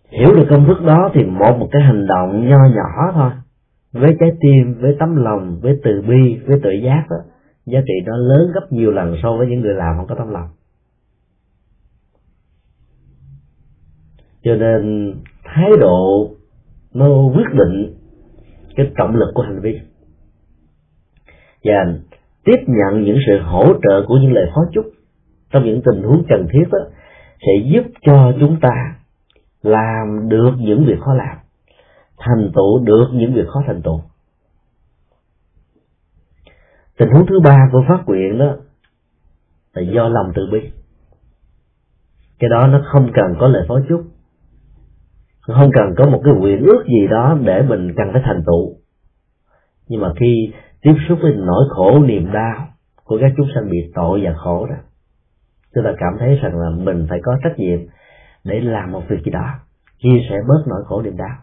Hiểu được công thức đó thì một một cái hành động nho nhỏ thôi. Với trái tim, với tấm lòng, với từ bi, với tự giác đó, giá trị nó lớn gấp nhiều lần so với những người làm không có tấm lòng. Cho nên, thái độ nó quyết định cái trọng lực của hành vi. Và tiếp nhận những sự hỗ trợ của những lời phó chúc, trong những tình huống cần thiết đó sẽ giúp cho chúng ta làm được những việc khó làm, thành tựu được những việc khó thành tựu. Tình huống thứ ba của phát nguyện đó là do lòng từ bi. Cái đó nó không cần có lời phó chúc, không cần có một cái nguyện ước gì đó để mình cần phải thành tựu. Nhưng mà khi tiếp xúc với nỗi khổ niềm đau của các chúng sanh bị tội và khổ đó, chúng ta cảm thấy rằng là mình phải có trách nhiệm để làm một việc gì đó chia sẻ bớt nỗi khổ niềm đau.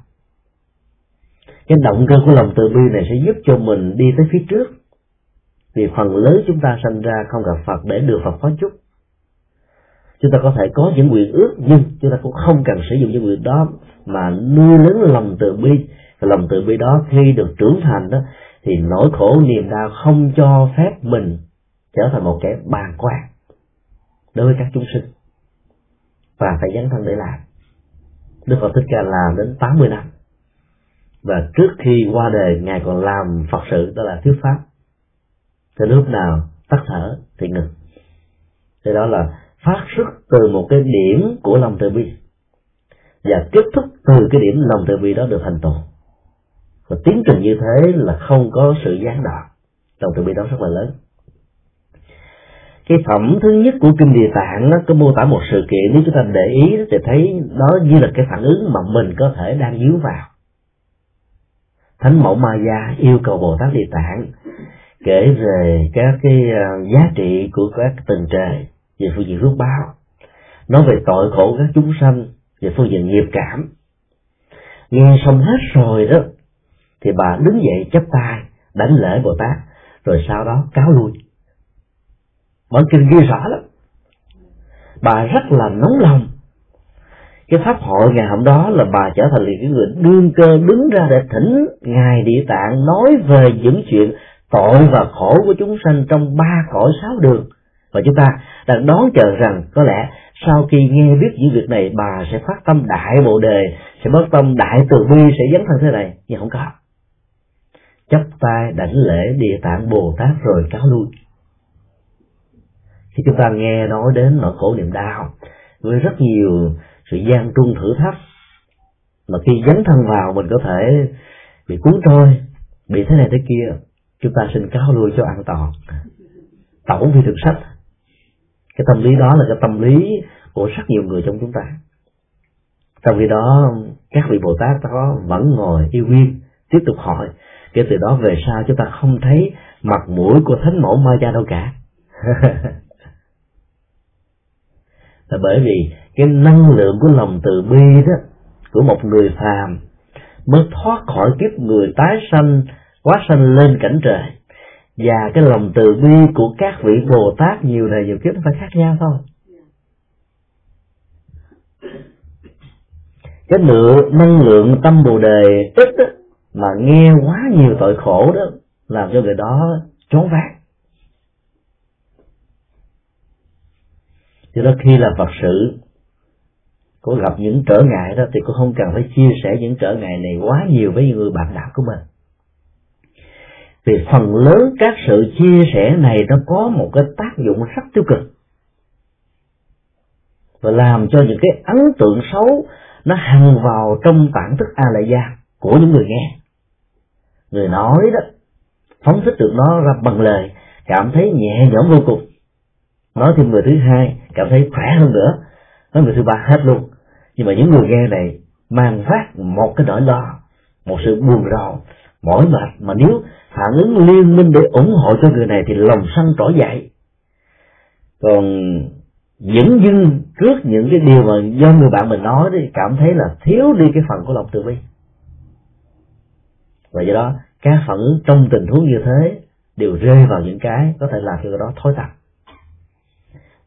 Cái động cơ của lòng từ bi này sẽ giúp cho mình đi tới phía trước, vì phần lớn chúng ta sanh ra không gặp Phật để được Phật phó chúc. Chúng ta có thể có những nguyện ước, nhưng chúng ta cũng không cần sử dụng những nguyện đó mà nuôi lớn lòng từ bi. Và lòng từ bi đó khi được trưởng thành đó thì nỗi khổ niềm đau không cho phép mình trở thành một kẻ bàn quan đối với các chúng sinh. Và phải dấn thân để làm. Đức Phật Thích Ca làm đến 80 năm. Và trước khi qua đời, ngài còn làm Phật sự, đó là thuyết pháp. Thì lúc nào tắt thở thì ngừng. Thì đó là phát xuất từ một cái điểm của lòng từ bi. Và kết thúc từ cái điểm lòng từ bi đó được thành tựu và tiến trình như thế là không có sự gián đoạn trong từ bi đó rất là lớn. Cái phẩm thứ nhất của kinh địa tạng nó có mô tả một sự kiện. Nếu chúng ta để ý thì thấy đó như là cái phản ứng mà mình có thể đang dướng vào. Thánh mẫu ma gia yêu cầu bồ tát địa tạng kể về các cái à, giá trị của các tầng trời về phương diện phước báo. Nói về tội khổ các chúng sanh về phương diện nghiệp cảm. Nghe xong hết rồi đó thì bà đứng dậy chắp tay đánh lễ bồ tát, rồi sau đó cáo lui. Bản kinh ghi rõ lắm. Bà rất là nóng lòng. Cái pháp hội ngày hôm đó là bà trở thành cái người đương cơ đứng ra để thỉnh ngài địa tạng nói về những chuyện tội và khổ của chúng sanh trong ba cõi sáu đường. Và chúng ta đang đón chờ rằng có lẽ sau khi nghe biết những việc này, bà sẽ phát tâm đại bộ đề, sẽ bất tâm đại từ bi, sẽ dấn thân thế này. Nhưng không có chắp tay đảnh lễ địa tạng bồ tát rồi cáo lui. Khi chúng ta nghe nói đến nỗi khổ niềm đau, với rất nhiều sự gian trung thử thách, mà khi dấn thân vào mình có thể bị cuốn trôi, bị thế này thế kia, chúng ta xin cáo lui cho an toàn. Tổng vi thực sách. Cái tâm lý đó là cái tâm lý của rất nhiều người trong chúng ta. Trong khi đó, các vị bồ tát đó vẫn ngồi yêu nguyên tiếp tục hỏi kể từ đó về sau chúng ta không thấy mặt mũi của thánh mẫu ma gia đâu cả. Là bởi vì cái năng lượng của lòng từ bi đó của một người phàm mới thoát khỏi kiếp người tái sanh quá sanh lên cảnh trời. Và cái lòng từ bi của các vị bồ tát nhiều này nhiều kiếp nó phải khác nhau thôi. Cái lượng năng lượng tâm bồ đề ít đó, mà nghe quá nhiều tội khổ đó, làm cho người đó trốn vác cho đó khi là phật sự, có gặp những trở ngại đó, thì cũng không cần phải chia sẻ những trở ngại này quá nhiều với những người bạn đạo của mình. Vì phần lớn các sự chia sẻ này nó có một cái tác dụng rất tiêu cực. Và làm cho những cái ấn tượng xấu nó hằn vào trong bản thức a la gia của những người nghe người nói đó, phóng thích được nó ra bằng lời, cảm thấy nhẹ nhõm vô cùng. Nói thêm người thứ hai, cảm thấy khỏe hơn nữa. Nói người thứ ba hết luôn. Nhưng mà những người nghe này mang phát một cái nỗi lo, một sự buồn rầu, mỏi mệt mà nếu phản ứng liên minh để ủng hộ cho người này thì lòng sân trỗi dậy. Còn những dưng trước những cái điều mà do người bạn mình nói thì cảm thấy là thiếu đi cái phần của lòng từ bi và do đó, cá phẫn trong tình huống như thế đều rơi vào những cái có thể làm cho cái đó thối tạp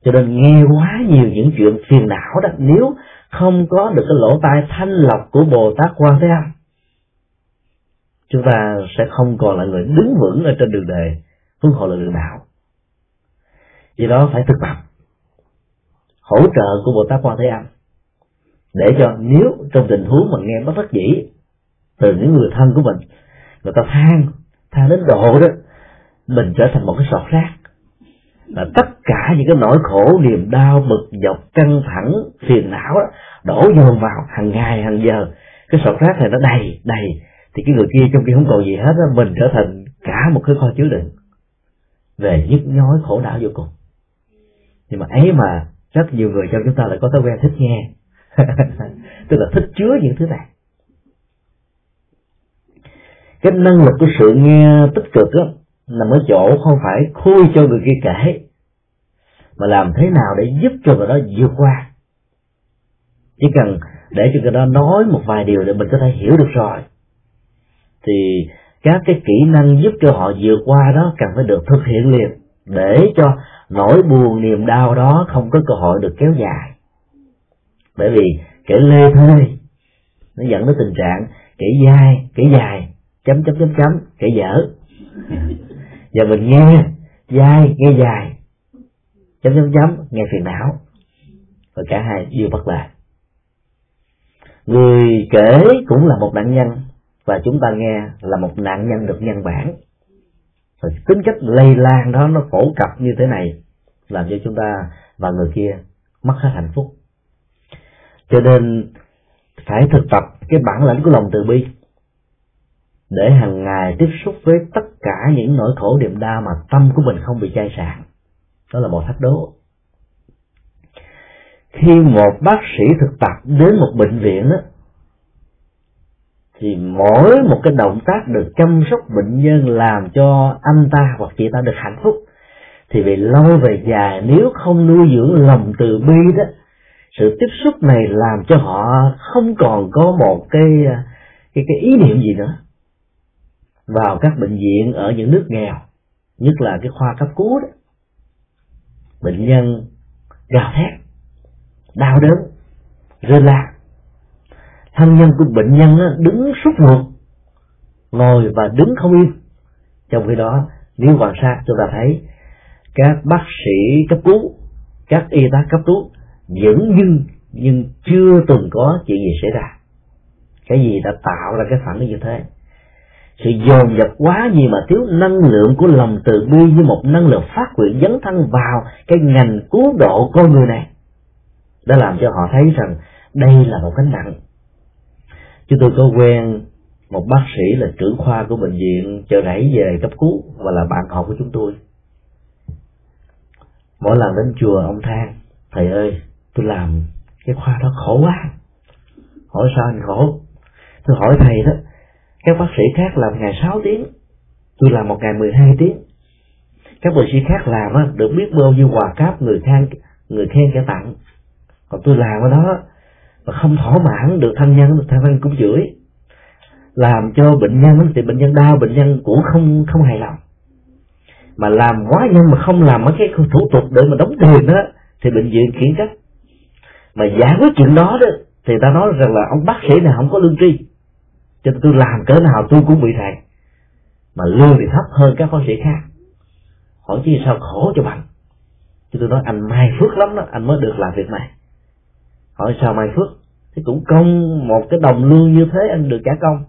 cho nên nghe quá nhiều những chuyện phiền não đó, nếu không có được cái lỗ tai thanh lọc của bồ tát quan thế âm, chúng ta sẽ không còn là người đứng vững ở trên đường đời hướng hộ là đường đạo. Vì đó phải thực tập hỗ trợ của bồ tát quan thế âm, để cho nếu trong tình huống mà nghe bất đắc dĩ từ những người thân của mình người ta than than đến độ đó mình trở thành một cái sọt rác. Là tất cả những cái nỗi khổ niềm đau bực dọc căng thẳng phiền não đó, đổ dồn vào hàng ngày hàng giờ. Cái sọt rác này nó đầy đầy. Thì cái người kia trong khi không còn gì hết đó, mình trở thành cả một cái kho chứa đựng về nhức nhói khổ não vô cùng. Nhưng mà ấy mà rất nhiều người trong chúng ta lại có thói quen thích nghe. Tức là thích chứa những thứ này cái năng lực của sự nghe tích cực đó, nằm ở chỗ không phải khui cho người kia kể mà làm thế nào để giúp cho người đó vượt qua. Chỉ cần để cho người đó nói một vài điều để mình có thể hiểu được rồi thì các cái kỹ năng giúp cho họ vượt qua đó cần phải được thực hiện liền để cho nỗi buồn niềm đau đó không có cơ hội được kéo dài. Bởi vì kể lê thê nó dẫn đến tình trạng kể dài kể dài chấm chấm chấm chấm. Kể dở. Giờ mình nghe, dài nghe dài. Chấm chấm chấm, nghe phiền não. Và cả hai đều bất lợi người kể cũng là một nạn nhân và chúng ta nghe là một nạn nhân được nhân bản. Và tính cách lây lan đó nó phổ cập như thế này làm cho chúng ta và người kia mất hết hạnh phúc. Cho nên phải thực tập cái bản lĩnh của lòng từ bi để hàng ngày tiếp xúc với tất cả những nỗi khổ niềm đau mà tâm của mình không bị chai sạn. Đó là một thách đố. Khi một bác sĩ thực tập đến một bệnh viện đó, thì mỗi một cái động tác được chăm sóc bệnh nhân làm cho anh ta hoặc chị ta được hạnh phúc thì về lâu về dài nếu không nuôi dưỡng lòng từ bi đó sự tiếp xúc này làm cho họ không còn có một cái cái cái ý niệm gì nữa vào các bệnh viện ở những nước nghèo, nhất là cái khoa cấp cứu đó. Bệnh nhân gào thét, đau đớn rơi la. Thân nhân của bệnh nhân đứng suốt ruột, ngồi và đứng không yên. Trong khi đó, nếu quan sát, chúng ta thấy các bác sĩ cấp cứu, các y tá cấp cứu vẫn nhưng nhưng chưa từng có chuyện gì xảy ra. Cái gì đã tạo ra cái phản ứng như thế? Sự dồn dập quá nhiều mà thiếu năng lượng của lòng từ bi như một năng lượng phát nguyện dấn thân vào cái ngành cứu độ con người này. Đã làm cho họ thấy rằng đây là một gánh nặng. Chúng tôi có quen một bác sĩ là trưởng khoa của bệnh viện chợ rẫy về cấp cứu và là bạn học của chúng tôi. Mỗi lần đến chùa, ông than, thầy ơi, tôi làm cái khoa đó khổ quá. Hỏi sao anh khổ? Tôi hỏi thầy đó các bác sĩ khác làm ngày 6 tiếng, tôi làm một ngày 12 tiếng. Các bác sĩ khác làm được biết bao nhiêu quà cáp người khen người khen kẻ tặng. Còn tôi làm ở đó, mà không thỏa mãn được thân nhân thân nhân cũng chửi. Làm cho bệnh nhân thì bệnh nhân đau, bệnh nhân cũng không không hài lòng. Mà làm quá nhưng mà không làm mấy cái thủ tục để mà đóng tiền đó thì bệnh viện khiển trách. Mà giải quyết chuyện đó đó, thì ta nói rằng là ông bác sĩ này không có lương tri cho nên tôi làm cỡ nào tôi cũng bị thầy mà lương thì thấp hơn các bác sĩ khác. Hỏi chứ sao khổ cho bằng? Chứ tôi nói, anh may phước lắm đó, anh mới được làm việc này. Hỏi, sao may phước? Thì cũng công một cái đồng lương như thế anh được trả công.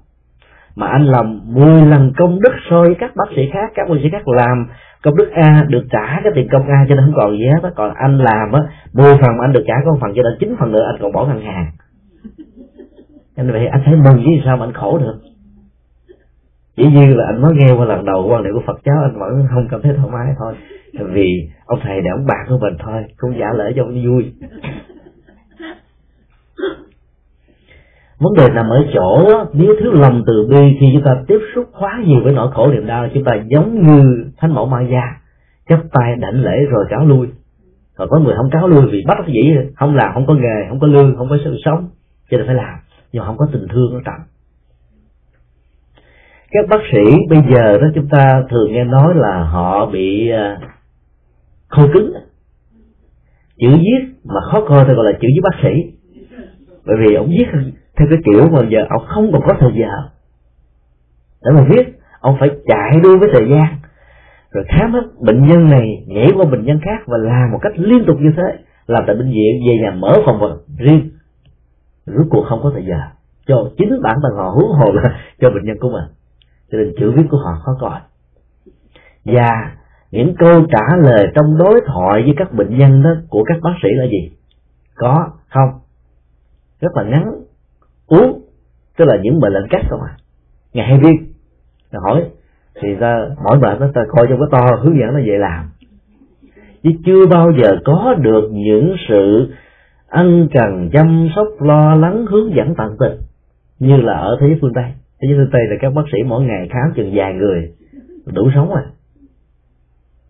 Mà anh làm 10 lần công đức so với các bác sĩ khác, các bác sĩ khác làm công đức a được trả cái tiền công a cho nên không còn gì hết còn anh làm á, mười phần anh được trả có phần cho nên chín phần nữa anh còn bỏ ngân hàng anh vậy anh thấy mừng chứ sao mà anh khổ được? Chỉ như là anh mới nghe qua lần đầu quan niệm của Phật giáo, anh vẫn không cảm thấy thoải mái thôi. Vì ông thầy để ông bạn của mình thôi, cũng giả lỡ cho ông vui. Vấn đề nằm ở chỗ, nếu thiếu lòng từ bi khi chúng ta tiếp xúc quá nhiều với nỗi khổ niềm đau, chúng ta giống như thánh mẫu ma gia chắp tay đảnh lễ rồi cáo lui. Còn có người không cáo lui vì bắt dĩ, không làm, không có nghề, không có lương, không có sự sống, cho nên phải làm nhưng không có tình thương ở trọng các bác sĩ bây giờ đó chúng ta thường nghe nói là họ bị à, khô cứng. Chữ viết mà khó coi thì gọi là chữ viết bác sĩ. Bởi vì ông viết theo cái kiểu mà giờ ông không còn có thời giờ. Để mà viết ông phải chạy đua với thời gian. Rồi khám hết bệnh nhân này, nhảy qua bệnh nhân khác và làm một cách liên tục như thế. Làm tại bệnh viện, về nhà mở phòng riêng rốt cuộc không có thời giờ cho chính bản thân họ hướng hồn cho bệnh nhân của mình. Cho nên chữ viết của họ khó coi. Và những câu trả lời trong đối thoại với các bệnh nhân đó của các bác sĩ là gì? Có, không? Rất là ngắn. Uống, tức là những bệnh lệnh cắt không à? Ngày hay viết. Hỏi, thì ra mỗi bệnh nó ta coi trong cái to hướng dẫn nó về làm. Chứ chưa bao giờ có được những sự ân cần chăm sóc, lo lắng, hướng dẫn tận tình. Như là ở thế giới phương tây. Thế giới phương tây là các bác sĩ mỗi ngày khám chừng vài người, đủ sống rồi.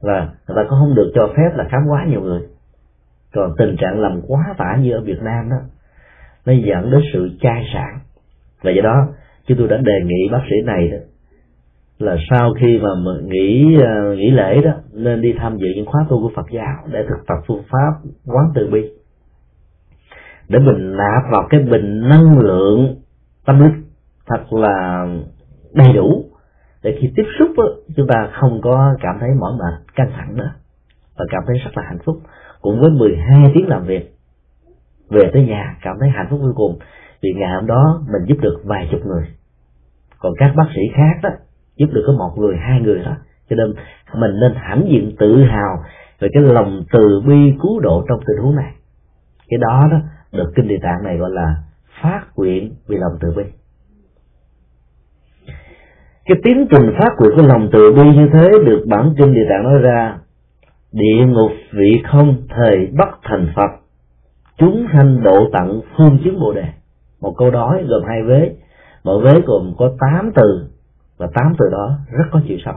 Và người ta cũng không được cho phép là khám quá nhiều người. Còn tình trạng làm quá tải như ở Việt Nam đó, nó dẫn đến sự chai sản và do đó, chúng tôi đã đề nghị bác sĩ này đó, là sau khi mà nghỉ ờ, nghỉ lễ đó, nên đi tham dự những khóa tu của Phật giáo để thực tập phương pháp quán từ bi để mình nạp vào cái bình năng lượng tâm linh thật là đầy đủ để khi tiếp xúc đó, chúng ta không có cảm thấy mỏi mệt căng thẳng nữa và cảm thấy rất là hạnh phúc. Cũng với 12 tiếng làm việc về tới nhà cảm thấy hạnh phúc vô cùng. Vì ngày hôm đó mình giúp được vài chục người. Còn các bác sĩ khác đó giúp được có một người hai người đó. Cho nên mình nên hãnh diện tự hào về cái lòng từ bi cứu độ trong tình huống này. Cái đó đó được kinh địa tạng này gọi là phát nguyện vì lòng từ bi. Cái tiến trình phát nguyện của lòng từ bi như thế được bản kinh địa tạng nói ra, địa ngục vị không, thời bất thành phật. Chúng sanh độ tận phương chứng bồ đề. Một câu đói gồm hai vế. Mỗi vế gồm có tám từ, và tám từ đó rất có chiều sâu.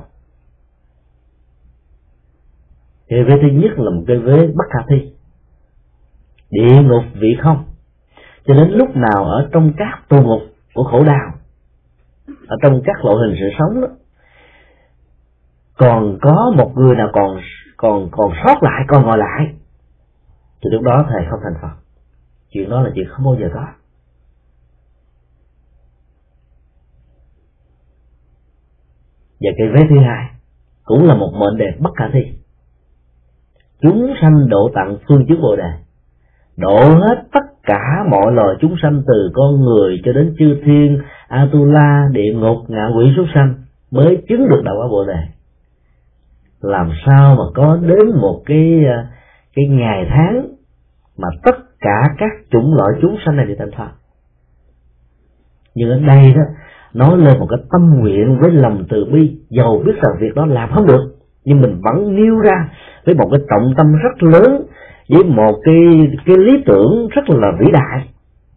Cái vế thứ nhất là một cái vế bất khả thi địa ngục vị không? Cho đến lúc nào ở trong các tù ngục của khổ đau, ở trong các loại hình sự sống đó, còn có một người nào còn còn còn sót lại, còn ngồi lại, thì lúc đó thầy không thành phật. Chuyện đó là chuyện không bao giờ có. Và cái vế thứ hai cũng là một mệnh đề bất khả thi. Chúng sanh độ tặng phương chứng bồ đề độ hết tất cả mọi loài chúng sanh từ con người cho đến chư thiên, atula, địa ngục, ngạ quỷ súc sanh mới chứng được đạo quả bồ đề. Làm sao mà có đến một cái à, cái ngày tháng mà tất cả các chủng loại chúng sanh này được thành thoát nhưng ở đây đó, nói lên một cái tâm nguyện với lòng từ bi giàu biết rằng việc đó làm không được nhưng mình vẫn nêu ra với một cái trọng tâm rất lớn, với một cái cái lý tưởng rất là vĩ đại.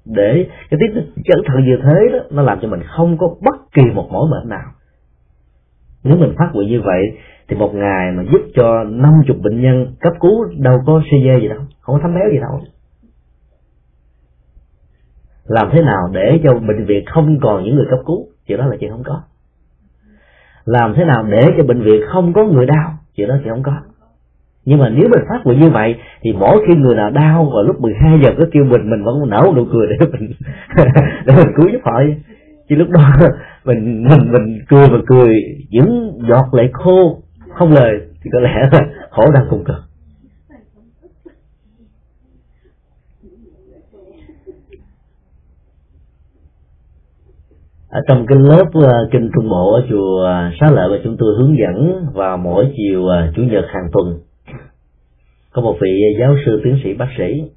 Để cái tiếp chân thật như thế đó, nó làm cho mình không có bất kỳ một mỏi mệt nào. Nếu mình phát nguyện như vậy, thì một ngày mà giúp cho năm chục bệnh nhân cấp cứu đâu có CG gì đâu, không có thấm béo gì đâu. Làm thế nào để cho bệnh viện không còn những người cấp cứu? Chuyện đó là chuyện không có làm thế nào để cho bệnh viện không có người đau? Chuyện đó thì không có. Nhưng mà nếu mình phát nguyện như vậy, thì mỗi khi người nào đau vào lúc 12 giờ cứ kêu mình mình vẫn nở một nụ cười để mình để mình cứu giúp họ. Chứ lúc đó mình mình mình cười và cười, những giọt lệ khô không lời, thì có lẽ là khổ đang cùng cực. Ở trong cái lớp uh, kinh trung bộ ở chùa ờ, xá lợi mà chúng tôi hướng dẫn vào mỗi chiều uh, chủ nhật hàng tuần có một vị giáo sư tiến sĩ bác sĩ.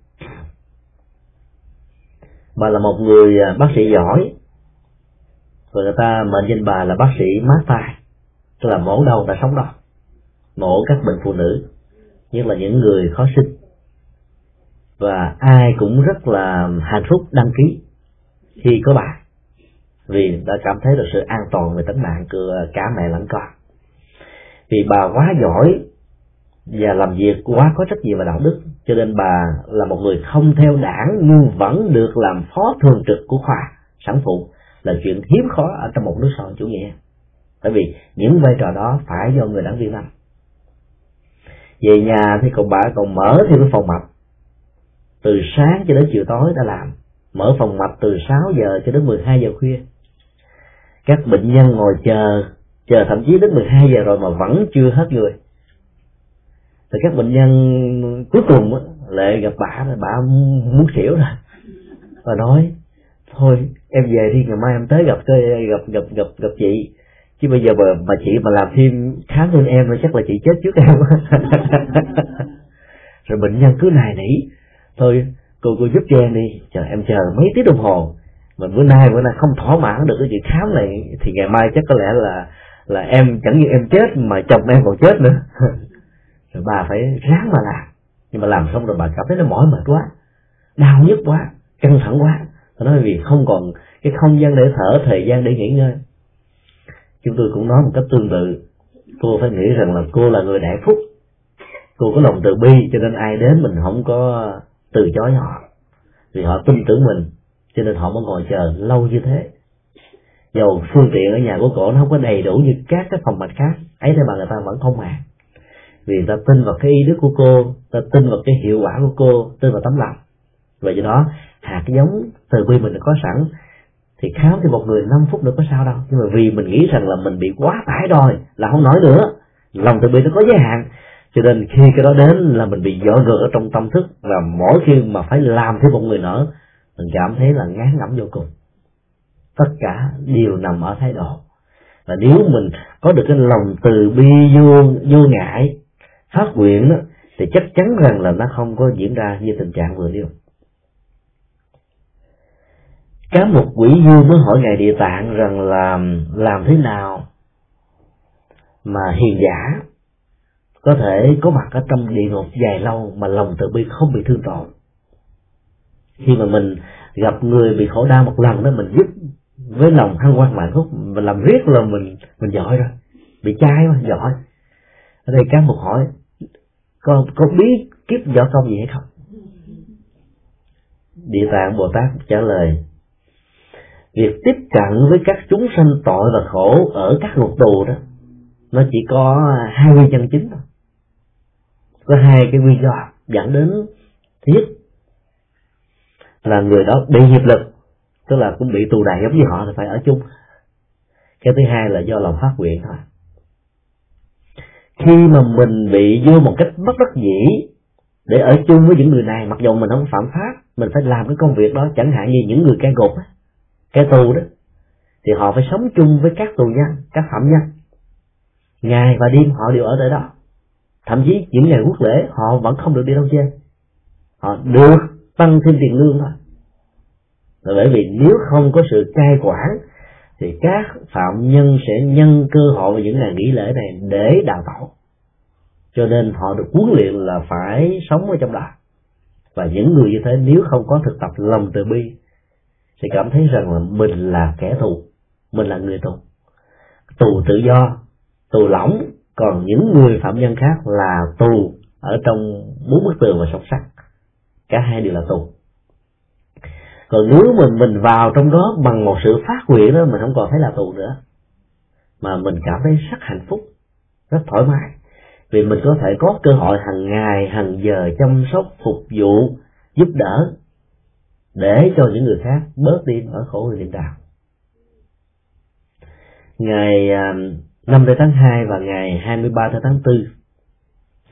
Bà là một người uh, bác sĩ giỏi và người ta mệnh danh bà là bác sĩ mát tai tức là mổ đầu ta sống đau mổ các bệnh phụ nữ nhất là những người khó sinh. Và ai cũng rất là hạnh phúc đăng ký khi có bà vì đã cảm thấy được sự an toàn về tính mạng của cả mẹ lẫn con. Vì bà quá giỏi và làm việc quá có trách nhiệm và đạo đức, cho nên bà là một người không theo đảng nhưng vẫn được làm phó thường trực của khoa sản phụ, là chuyện hiếm khó ở trong một nước xã hội chủ nghĩa. Bởi vì những vai trò đó phải do người đảng viên làm. Về nhà thì còn bà còn mở thêm cái phòng mạch từ sáng cho đến chiều tối đã làm. Mở phòng mạch từ 6 giờ cho đến 12 giờ khuya các bệnh nhân ngồi chờ chờ thậm chí đến 12 giờ rồi mà vẫn chưa hết người. Thì các bệnh nhân cuối cùng lại gặp bà bà muốn xỉu rồi. Và nói thôi em về đi ngày mai em tới gặp gặp gặp gặp gặp chị. Chứ bây giờ mà, mà chị mà làm thêm khám hơn em thì chắc là chị chết trước em. Rồi bệnh nhân cứ nài nỉ thôi cô cô giúp cho em đi chờ em chờ mấy tiếng đồng hồ mà bữa nay bữa nay không thỏa mãn được cái chuyện khám này, thì ngày mai chắc có lẽ là là em, chẳng như em chết, mà chồng em còn chết nữa. Rồi bà phải ráng mà làm. Nhưng mà làm xong rồi bà cảm thấy nó mỏi mệt quá, đau nhức quá, căng thẳng quá. Nói vì không còn cái không gian để thở, thời gian để nghỉ ngơi. Chúng tôi cũng nói một cách tương tự. Cô phải nghĩ rằng là cô là người đại phúc. Cô có lòng từ bi, cho nên ai đến mình không có từ chối họ. Vì họ tin tưởng mình cho nên họ mới ngồi chờ lâu như thế. Dầu phương tiện ở nhà của cổ nó không có đầy đủ như các cái phòng mạch khác, ấy thế mà người ta vẫn không màng vì ta tin vào cái ý đức của cô ta tin vào cái hiệu quả của cô, tin vào tấm lòng. Và do đó, hạt giống từ bi mình có sẵn, thì khám thì một người 5 phút nữa có sao đâu. Nhưng mà vì mình nghĩ rằng là mình bị quá tải rồi, là không nói nữa. Lòng từ bi nó có giới hạn. Cho nên khi cái đó đến là mình bị dở ngược ở trong tâm thức, và mỗi khi mà phải làm thêm một người nữa mình cảm thấy là ngán ngẩm vô cùng. Tất cả đều nằm ở thái độ. Và nếu mình có được cái lòng từ bi vô vô ngại, phát nguyện đó, thì chắc chắn rằng là nó không có diễn ra như tình trạng vừa nêu. Cá một quỷ vương mới hỏi ngài địa tạng rằng là làm thế nào mà hiền giả có thể có mặt ở trong địa ngục dài lâu mà lòng từ bi không bị thương tổn? Khi mà mình gặp người bị khổ đau một lần đó, mình giúp với lòng hân hoan mạnh phúc mình làm riết là mình mình giỏi rồi. Bị chai mà, giỏi. Ở đây các một hỏi, có có biết kiếp võ công gì hay không? Địa tạng bồ tát trả lời, việc tiếp cận với các chúng sanh tội và khổ ở các ngục tù đó, nó chỉ có hai nguyên nhân chính thôi. Có hai cái nguyên do dẫn đến. Thứ nhất là người đó bị nghiệp lực, tức là cũng bị tù đày giống như họ thì phải ở chung. Cái thứ hai là do lòng phát nguyện thôi. Khi mà mình bị vô một cách bất đắc dĩ để ở chung với những người này, mặc dù mình không phạm pháp, mình phải làm cái công việc đó, chẳng hạn như những người cai ngục cai tù đó, thì họ phải sống chung với các tù nhân, các phạm nhân. Ngày và đêm họ đều ở tại đó. Thậm chí những ngày quốc lễ, họ vẫn không được đi đâu chơi. Họ được tăng thêm tiền lương thôi. Là bởi vì nếu không có sự cai quản, thì các phạm nhân sẽ nhân cơ hội những ngày nghỉ lễ này để đào tạo. Cho nên họ được huấn luyện là phải sống ở trong đó. Và những người như thế nếu không có thực tập lòng từ bi thì cảm thấy rằng là mình là kẻ thù, mình là người tù tù tự do, tù lỏng, còn những người phạm nhân khác là tù ở trong bốn bức tường và sọc sắt cả hai đều là tù. Còn nếu mình mình vào trong đó bằng một sự phát nguyện đó, mình không còn thấy là tù nữa. Mà mình cảm thấy rất hạnh phúc, rất thoải mái. Vì mình có thể có cơ hội hàng ngày, hàng giờ chăm sóc, phục vụ, giúp đỡ để cho những người khác bớt đi nỗi khổ niệm đạo. Ngày à, 5 tháng 2 và ngày 23 tháng 4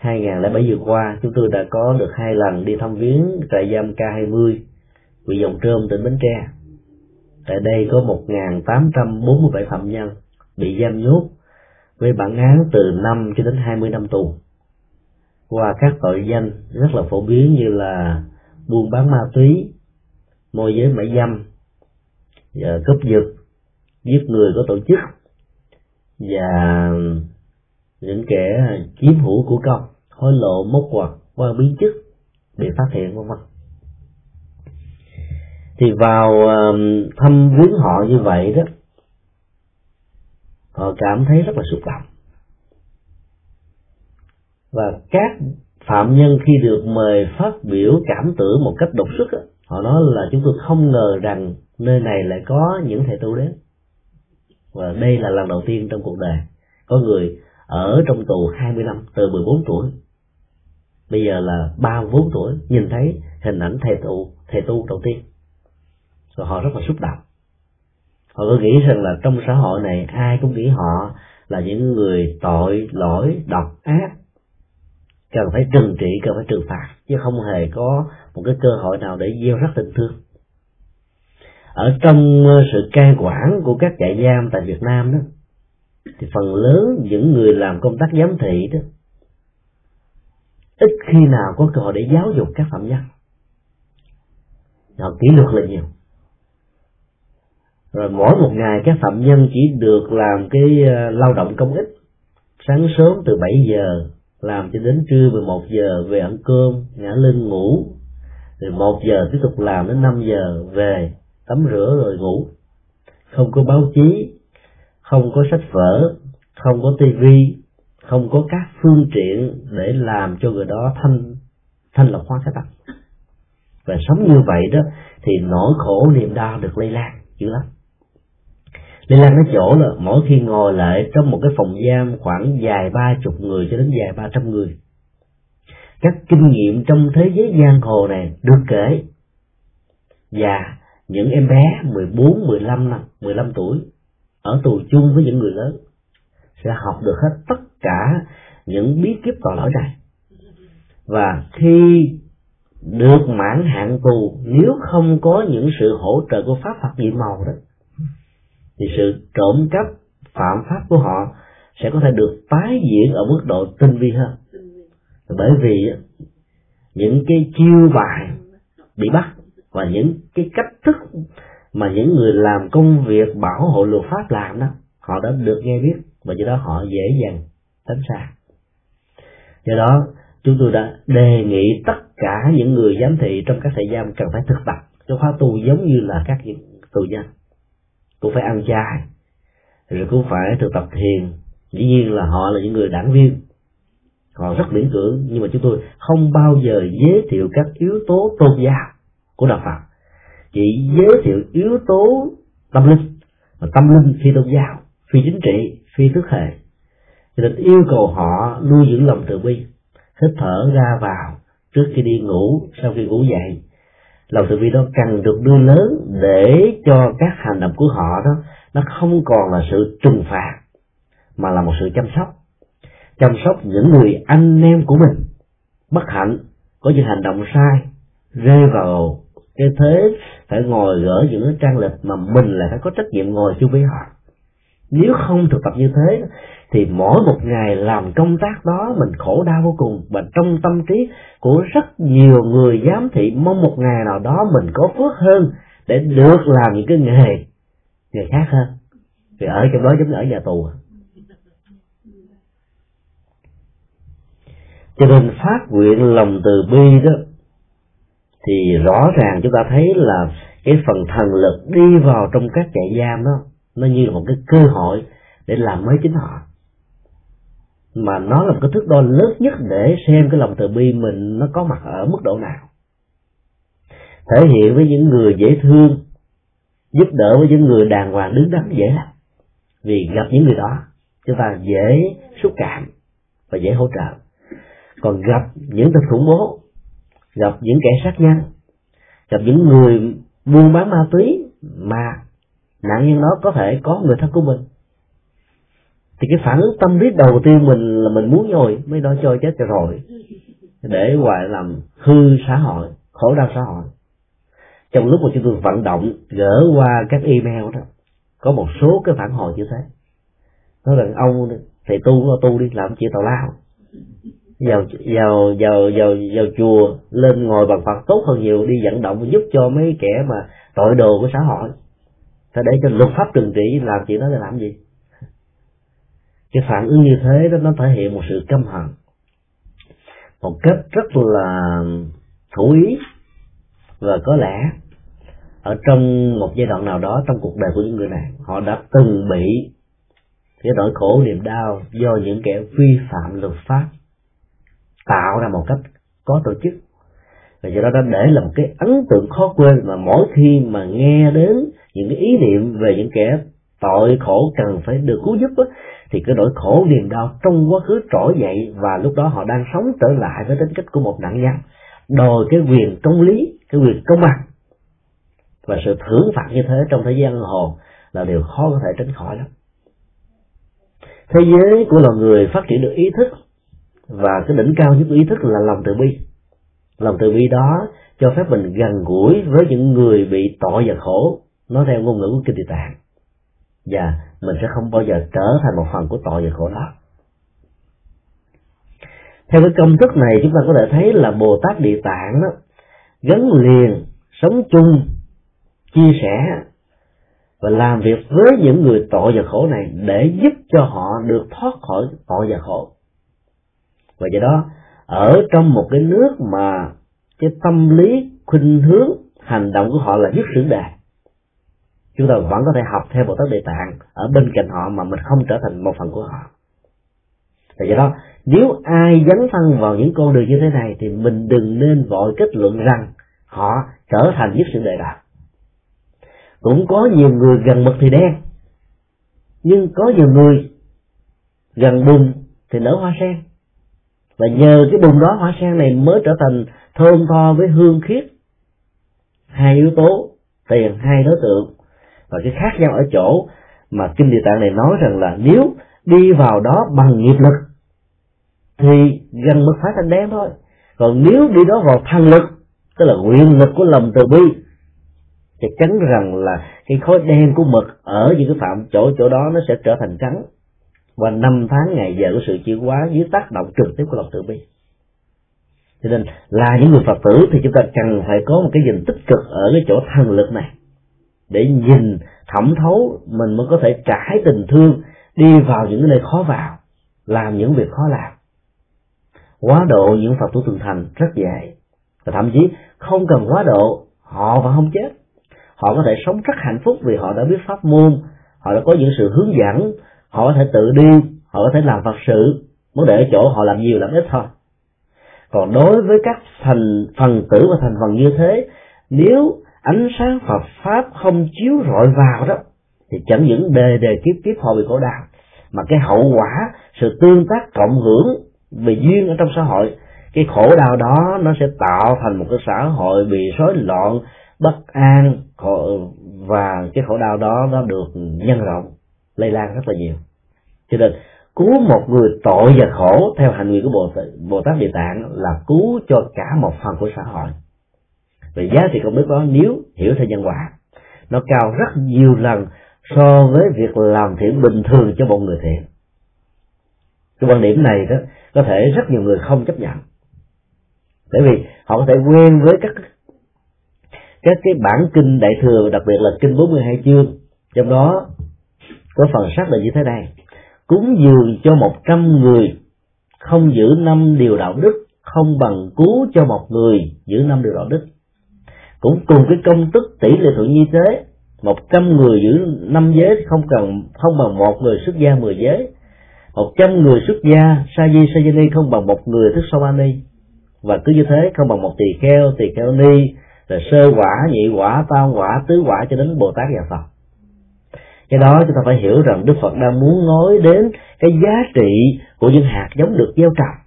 2007 vừa qua, chúng tôi đã có được hai lần đi thăm viếng trại giam K20 huyện Dòng Trơm tỉnh Bến Tre. Tại đây có 1.847 phạm nhân bị giam nhốt với bản án từ 5 cho đến 20 năm tù. Qua các tội danh rất là phổ biến như là buôn bán ma túy, môi giới mại dâm cướp giật, giết người có tổ chức, và những kẻ chiếm hữu của công hối lộ mốc quạt qua biến chức bị phát hiện vân vân thì vào um, thăm viếng họ như vậy đó họ cảm thấy rất là xúc động. Và các phạm nhân khi được mời phát biểu cảm tưởng một cách đột xuất đó, họ nói là chúng tôi không ngờ rằng nơi này lại có những thầy tu đến. Và đây là lần đầu tiên trong cuộc đời có người ở trong tù 20 năm từ 14 tuổi bây giờ là 34 tuổi, nhìn thấy hình ảnh thầy tu thầy tu đầu tiên. Rồi họ rất là xúc động. Họ cứ nghĩ rằng là trong xã hội này ai cũng nghĩ họ là những người tội, lỗi, độc ác. Cần phải trừng trị, cần phải trừng phạt, chứ không hề có một cái cơ hội nào để gieo rắc tình thương. Ở trong sự cai quản của các trại giam tại Việt Nam đó, thì phần lớn những người làm công tác giám thị đó ít khi nào có cơ hội để giáo dục các phạm nhân. Họ kỷ luật là nhiều. Rồi mỗi một ngày các phạm nhân chỉ được làm cái ờ, lao động công ích. Sáng sớm từ 7 giờ làm cho đến trưa 11 giờ về ăn cơm, ngã lưng ngủ. Rồi một giờ tiếp tục làm đến 5 giờ về, tắm rửa rồi ngủ. Không có báo chí, không có sách vở, không có tivi không có các phương tiện để làm cho người đó thanh thanh lọc hóa cái tâm và sống như vậy đó thì nỗi khổ niềm đau được lây lan dữ lắm. Lây lan cái chỗ là mỗi khi ngồi lại trong một cái phòng giam khoảng dài ba chục người cho đến dài ba trăm người các kinh nghiệm trong thế giới giang hồ này được kể. Và những em bé 14, 15 năm, 15 tuổi ở tù chung với những người lớn sẽ học được hết tất cả những bí kíp tội lỗi này. Và khi được mãn hạn tù, nếu không có những sự hỗ trợ của pháp, Phật nhiệm màu đó, thì sự trộm cắp phạm pháp của họ sẽ có thể được tái diễn ở mức độ tinh vi hơn. Bởi vì những cái chiêu bài bị bắt và những cái cách thức mà những người làm công việc bảo hộ luật pháp làm đó, họ đã được nghe biết và do đó họ dễ dàng tránh xa. Do đó, chúng tôi đã đề nghị tất cả những người giám thị trong các trại giam cần phải thực tập. Cho khóa tu giống như là các tù nhân. Cũng phải ăn chay, rồi cũng phải thực tập thiền. Dĩ nhiên là họ là những người đảng viên. Họ rất miễn cưỡng, nhưng mà chúng tôi không bao giờ giới thiệu các yếu tố tôn giáo của đạo Phật. Chỉ giới thiệu yếu tố tâm linh và tâm linh phi tôn giáo, phi chính trị, phi thức hệ cho nên yêu cầu họ nuôi dưỡng lòng từ bi. Hít thở ra vào trước khi đi ngủ, sau khi ngủ dậy. Lòng từ bi đó cần được đưa lớn để cho các hành động của họ đó, nó không còn là sự trừng phạt, mà là một sự chăm sóc. Chăm sóc những người anh em của mình. Bất hạnh, có những hành động sai, rơi vào cái thế phải ngồi gỡ những cái trang lịch mà mình lại phải có trách nhiệm ngồi chung với họ. Nếu không thực tập như thế thì mỗi một ngày làm công tác đó mình khổ đau vô cùng. Và trong tâm trí của rất nhiều người giám thị, mong một ngày nào đó mình có phước hơn để được làm những cái nghề nghề khác hơn. Thì ở trong đó giống như ở nhà tù à. cho nên phát nguyện lòng từ bi đó, thì rõ ràng chúng ta thấy là cái phần thần lực đi vào trong các trại giam đó, nó như là một cái cơ hội để làm mới chính họ mà nó là một cái thước đo lớn nhất để xem cái lòng từ bi mình nó có mặt ở mức độ nào. Thể hiện với những người dễ thương, giúp đỡ với những người đàng hoàng đứng đắn dễ lắm vì gặp những người đó, chúng ta dễ xúc cảm và dễ hỗ trợ. Còn gặp những tên khủng bố, gặp những kẻ sát nhân, gặp những người buôn bán ma túy mà nạn nhân đó có thể có người thân của mình thì cái phản ứng tâm lý đầu tiên mình là mình muốn rồi mới đó cho chết cho rồi. Để hoài làm hư xã hội, khổ đau xã hội. Trong lúc mà chúng tôi vận động, gỡ qua các email đó, có một số cái phản hồi như thế. Nói rằng ông thầy tu lo tu đi làm chuyện tào lao. Vào vào vào vào vào chùa, lên ngồi bằng phật tốt hơn nhiều, đi vận động giúp cho mấy kẻ mà tội đồ của xã hội. Ta để cho luật pháp trừng trị, làm chuyện đó là làm gì? Cái phản ứng như thế đó nó thể hiện một sự căm hận. Một cách rất là thủ ý và có lẽ ở trong một giai đoạn nào đó trong cuộc đời của những người này họ đã từng bị cái nỗi khổ niềm đau do những kẻ vi phạm luật pháp tạo ra một cách có tổ chức. Và do đó đã để là một cái ấn tượng khó quên mà mỗi khi mà nghe đến những cái ý niệm về những kẻ tội khổ cần phải được cứu giúp đó, thì cái nỗi khổ niềm đau trong quá khứ trỗi dậy và lúc đó họ đang sống trở lại với tính cách của một nạn nhân. Đòi cái quyền công lý, cái quyền công bằng. Và sự thưởng phạt như thế trong thế gian hồ là điều khó có thể tránh khỏi lắm. Thế giới của loài người phát triển được ý thức và cái đỉnh cao nhất của ý thức là lòng từ bi. Lòng từ bi đó cho phép mình gần gũi với những người bị tội và khổ, nói theo ngôn ngữ của kinh địa tạng. Và mình sẽ không bao giờ trở thành một phần của tội và khổ đó. Theo cái công thức này, chúng ta có thể thấy là bồ tát địa tạng đó, gắn liền, sống chung, chia sẻ và làm việc với những người tội và khổ này để giúp cho họ được thoát khỏi tội và khổ. Và do đó, ở trong một cái nước mà cái tâm lý khuynh hướng, hành động của họ là giúp sử đề chúng ta vẫn có thể học theo Bồ Tát Địa Tạng ở bên cạnh họ mà mình không trở thành một phần của họ. Và do đó, nếu ai dấn thân vào những con đường như thế này thì mình đừng nên vội kết luận rằng họ trở thành nhất sự đại đạo. Cũng có nhiều người gần mực thì đen, nhưng có nhiều người gần bùn thì nở hoa sen. Và nhờ cái bùn đó, hoa sen này mới trở thành thơm tho với hương khiết. Hai yếu tố, tiền hai đối tượng và cái khác nhau ở chỗ mà kinh địa tạng này nói rằng là nếu đi vào đó bằng nghiệp lực, thì gần mức phát thành đen thôi. Còn nếu đi đó vào thần lực, tức là nguyện lực của lòng từ bi, thì chắn rằng là cái khối đen của mực ở những cái phạm chỗ chỗ đó nó sẽ trở thành trắng. Và năm tháng ngày giờ của sự chuyển hóa dưới tác động trực tiếp của lòng từ bi. Cho nên là những người phật tử thì chúng ta cần phải có một cái nhìn tích cực ở cái chỗ thần lực này để nhìn, thẩm thấu, mình mới có thể trải tình thương, đi vào những nơi khó vào, làm những việc khó làm. Quá độ những phật tử thường thành rất dễ. Và thậm chí không cần quá độ, họ vẫn không chết. Họ có thể sống rất hạnh phúc vì họ đã biết pháp môn, họ đã có những sự hướng dẫn, họ có thể tự đi, họ có thể làm phật sự muốn để ở chỗ họ làm nhiều làm ít thôi. Còn đối với các thành phần tử và thành phần như thế, nếu ánh sáng Phật pháp không chiếu rọi vào đó thì chẳng những đề đề kiếp kiếp họ bị khổ đau mà cái hậu quả sự tương tác cộng hưởng về duyên ở trong xã hội cái khổ đau đó nó sẽ tạo thành một cái xã hội bị rối loạn bất an và cái khổ đau đó nó được nhân rộng lây lan rất là nhiều. Cho nên cứu một người tội và khổ theo hành nguyện của bồ tát, bồ tát địa tạng là cứu cho cả một phần của xã hội về giá trị công đức đó nếu hiểu theo nhân quả, nó cao rất nhiều lần so với việc làm thiện bình thường cho một người thiện. Cái quan điểm này đó, có thể rất nhiều người không chấp nhận. Bởi vì họ có thể quen với các các cái bản kinh đại thừa, đặc biệt là kinh 42 chương. Trong đó có phần xác là như thế này. Cúng dường cho một trăm người, không giữ năm điều đạo đức, không bằng cứu cho một người giữ năm điều đạo đức cũng cùng cái công tức tỷ lệ thuận như thế. Một trăm người giữ năm giới không cần, không bằng một người xuất gia mười giới. Một trăm người xuất gia, sa di sa di ni không bằng một người thức so ni. Và cứ như thế, không bằng một tỳ kheo tỳ kheo ni là sơ quả, nhị quả, tam quả, tứ quả cho đến bồ tát và phật. Cái đó chúng ta phải hiểu rằng đức phật đang muốn nói đến cái giá trị của những hạt giống được gieo trồng.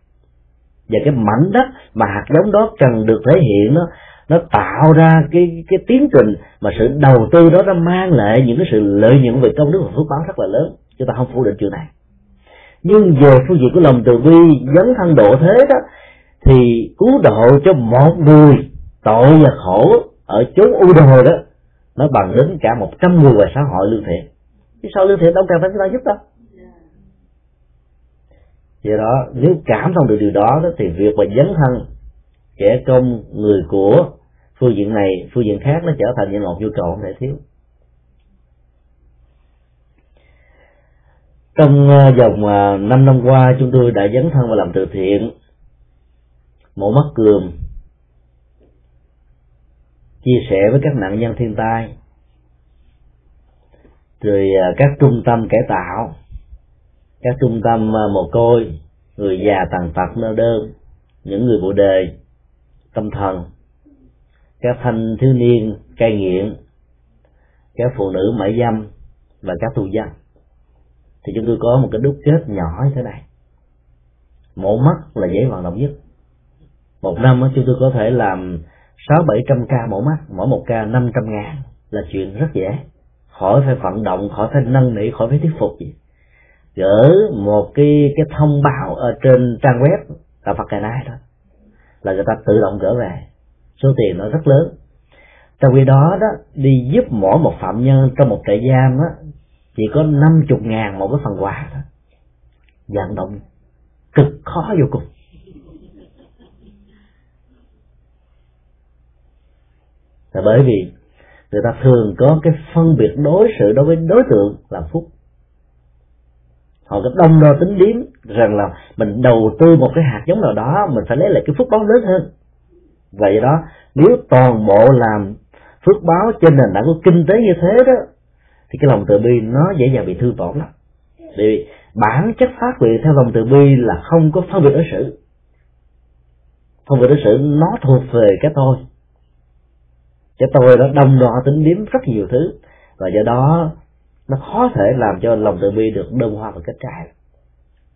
Và cái mảnh đất mà hạt giống đó cần được thể hiện nó nó tạo ra cái cái tiến trình mà sự đầu tư đó nó mang lại những cái sự lợi nhuận về công đức và phước báo rất là lớn. Chúng ta không phủ định chuyện này. Nhưng về phương diện của lòng từ bi dấn thân độ thế đó thì cứu độ cho một người tội và khổ ở chốn u đồ đó nó bằng đến cả một trăm người ngoài xã hội lương thiện. Chứ sao lương thiện đâu cần phải chúng ta giúp đâu. Do đó nếu cảm thông được điều đó, đó thì việc mà dấn thân kẻ công người của phương diện này, phương diện khác nó trở thành những một nhu cầu không thể thiếu. Trong ờ, vòng ờ, năm năm qua, chúng tôi đã dấn thân và làm từ thiện, mổ mắt cường chia sẻ với các nạn nhân thiên tai, rồi ờ, các trung tâm cải tạo, các trung tâm mồ côi, người già tàn tật nơ đơn, những người bộ đề tâm thần. Các thanh thiếu niên cai nghiện, các phụ nữ mại dâm và các tù dân. Thì chúng tôi có một cái đúc kết nhỏ như thế này. Mổ mắt là dễ vận động nhất. Một năm chúng tôi có thể làm sáu bảy trăm ca mổ mắt, mỗi một ca năm trăm ngàn là chuyện rất dễ. Khỏi phải vận động, khỏi phải năn nỉ, khỏi phải thuyết phục gì. Gỡ một cái cái thông báo ở trên trang web là Phật Cài Nai đó là người ta tự động gỡ về số tiền nó rất lớn. Trong khi đó đó, đi giúp mỗi một phạm nhân trong một trại giam á, chỉ có năm chục ngàn một cái phần quà đó vận động cực khó vô cùng. Là bởi vì người ta thường có cái phân biệt đối xử đối với đối tượng là phúc họ có đông đo tính điếm rằng là mình đầu tư một cái hạt giống nào đó, mình phải lấy lại cái phước báo lớn hơn. Vậy đó, nếu toàn bộ làm phước báo trên nền tảng của kinh tế như thế đó, thì cái lòng từ bi nó dễ dàng bị thương tổn lắm. Vì bản chất phát nguyện theo lòng từ bi là không có phân biệt đối xử. Phân biệt đối xử nó thuộc về cái tôi. Cái tôi đó đông đo tính điếm rất nhiều thứ. Và do đó nó khó thể làm cho lòng từ bi được đơn hoa và kết trái.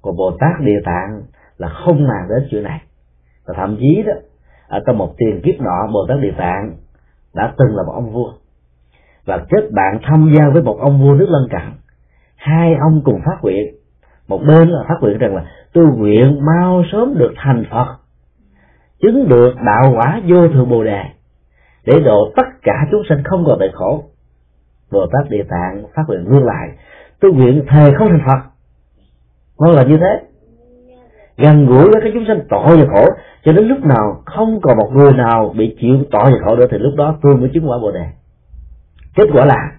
Còn bồ tát địa tạng là không làm đến chuyện này. Và thậm chí đó, ở trong một tiền kiếp nọ, bồ tát địa tạng đã từng là một ông vua. Và kết bạn tham gia với một ông vua nước lân cận. Hai ông cùng phát nguyện. Một bên là phát nguyện rằng là, tôi nguyện mau sớm được thành phật, chứng được đạo quả vô thượng bồ đề, để độ tất cả chúng sinh không còn tội khổ bồ tát địa tạng phát nguyện ngược lại. Tôi nguyện thề không thành phật. Nó là như thế. Gần gũi với các chúng sanh tội và khổ, cho đến lúc nào không còn một người nào bị chịu tội và khổ nữa, thì lúc đó tôi mới chứng quả bồ đề. Kết quả là,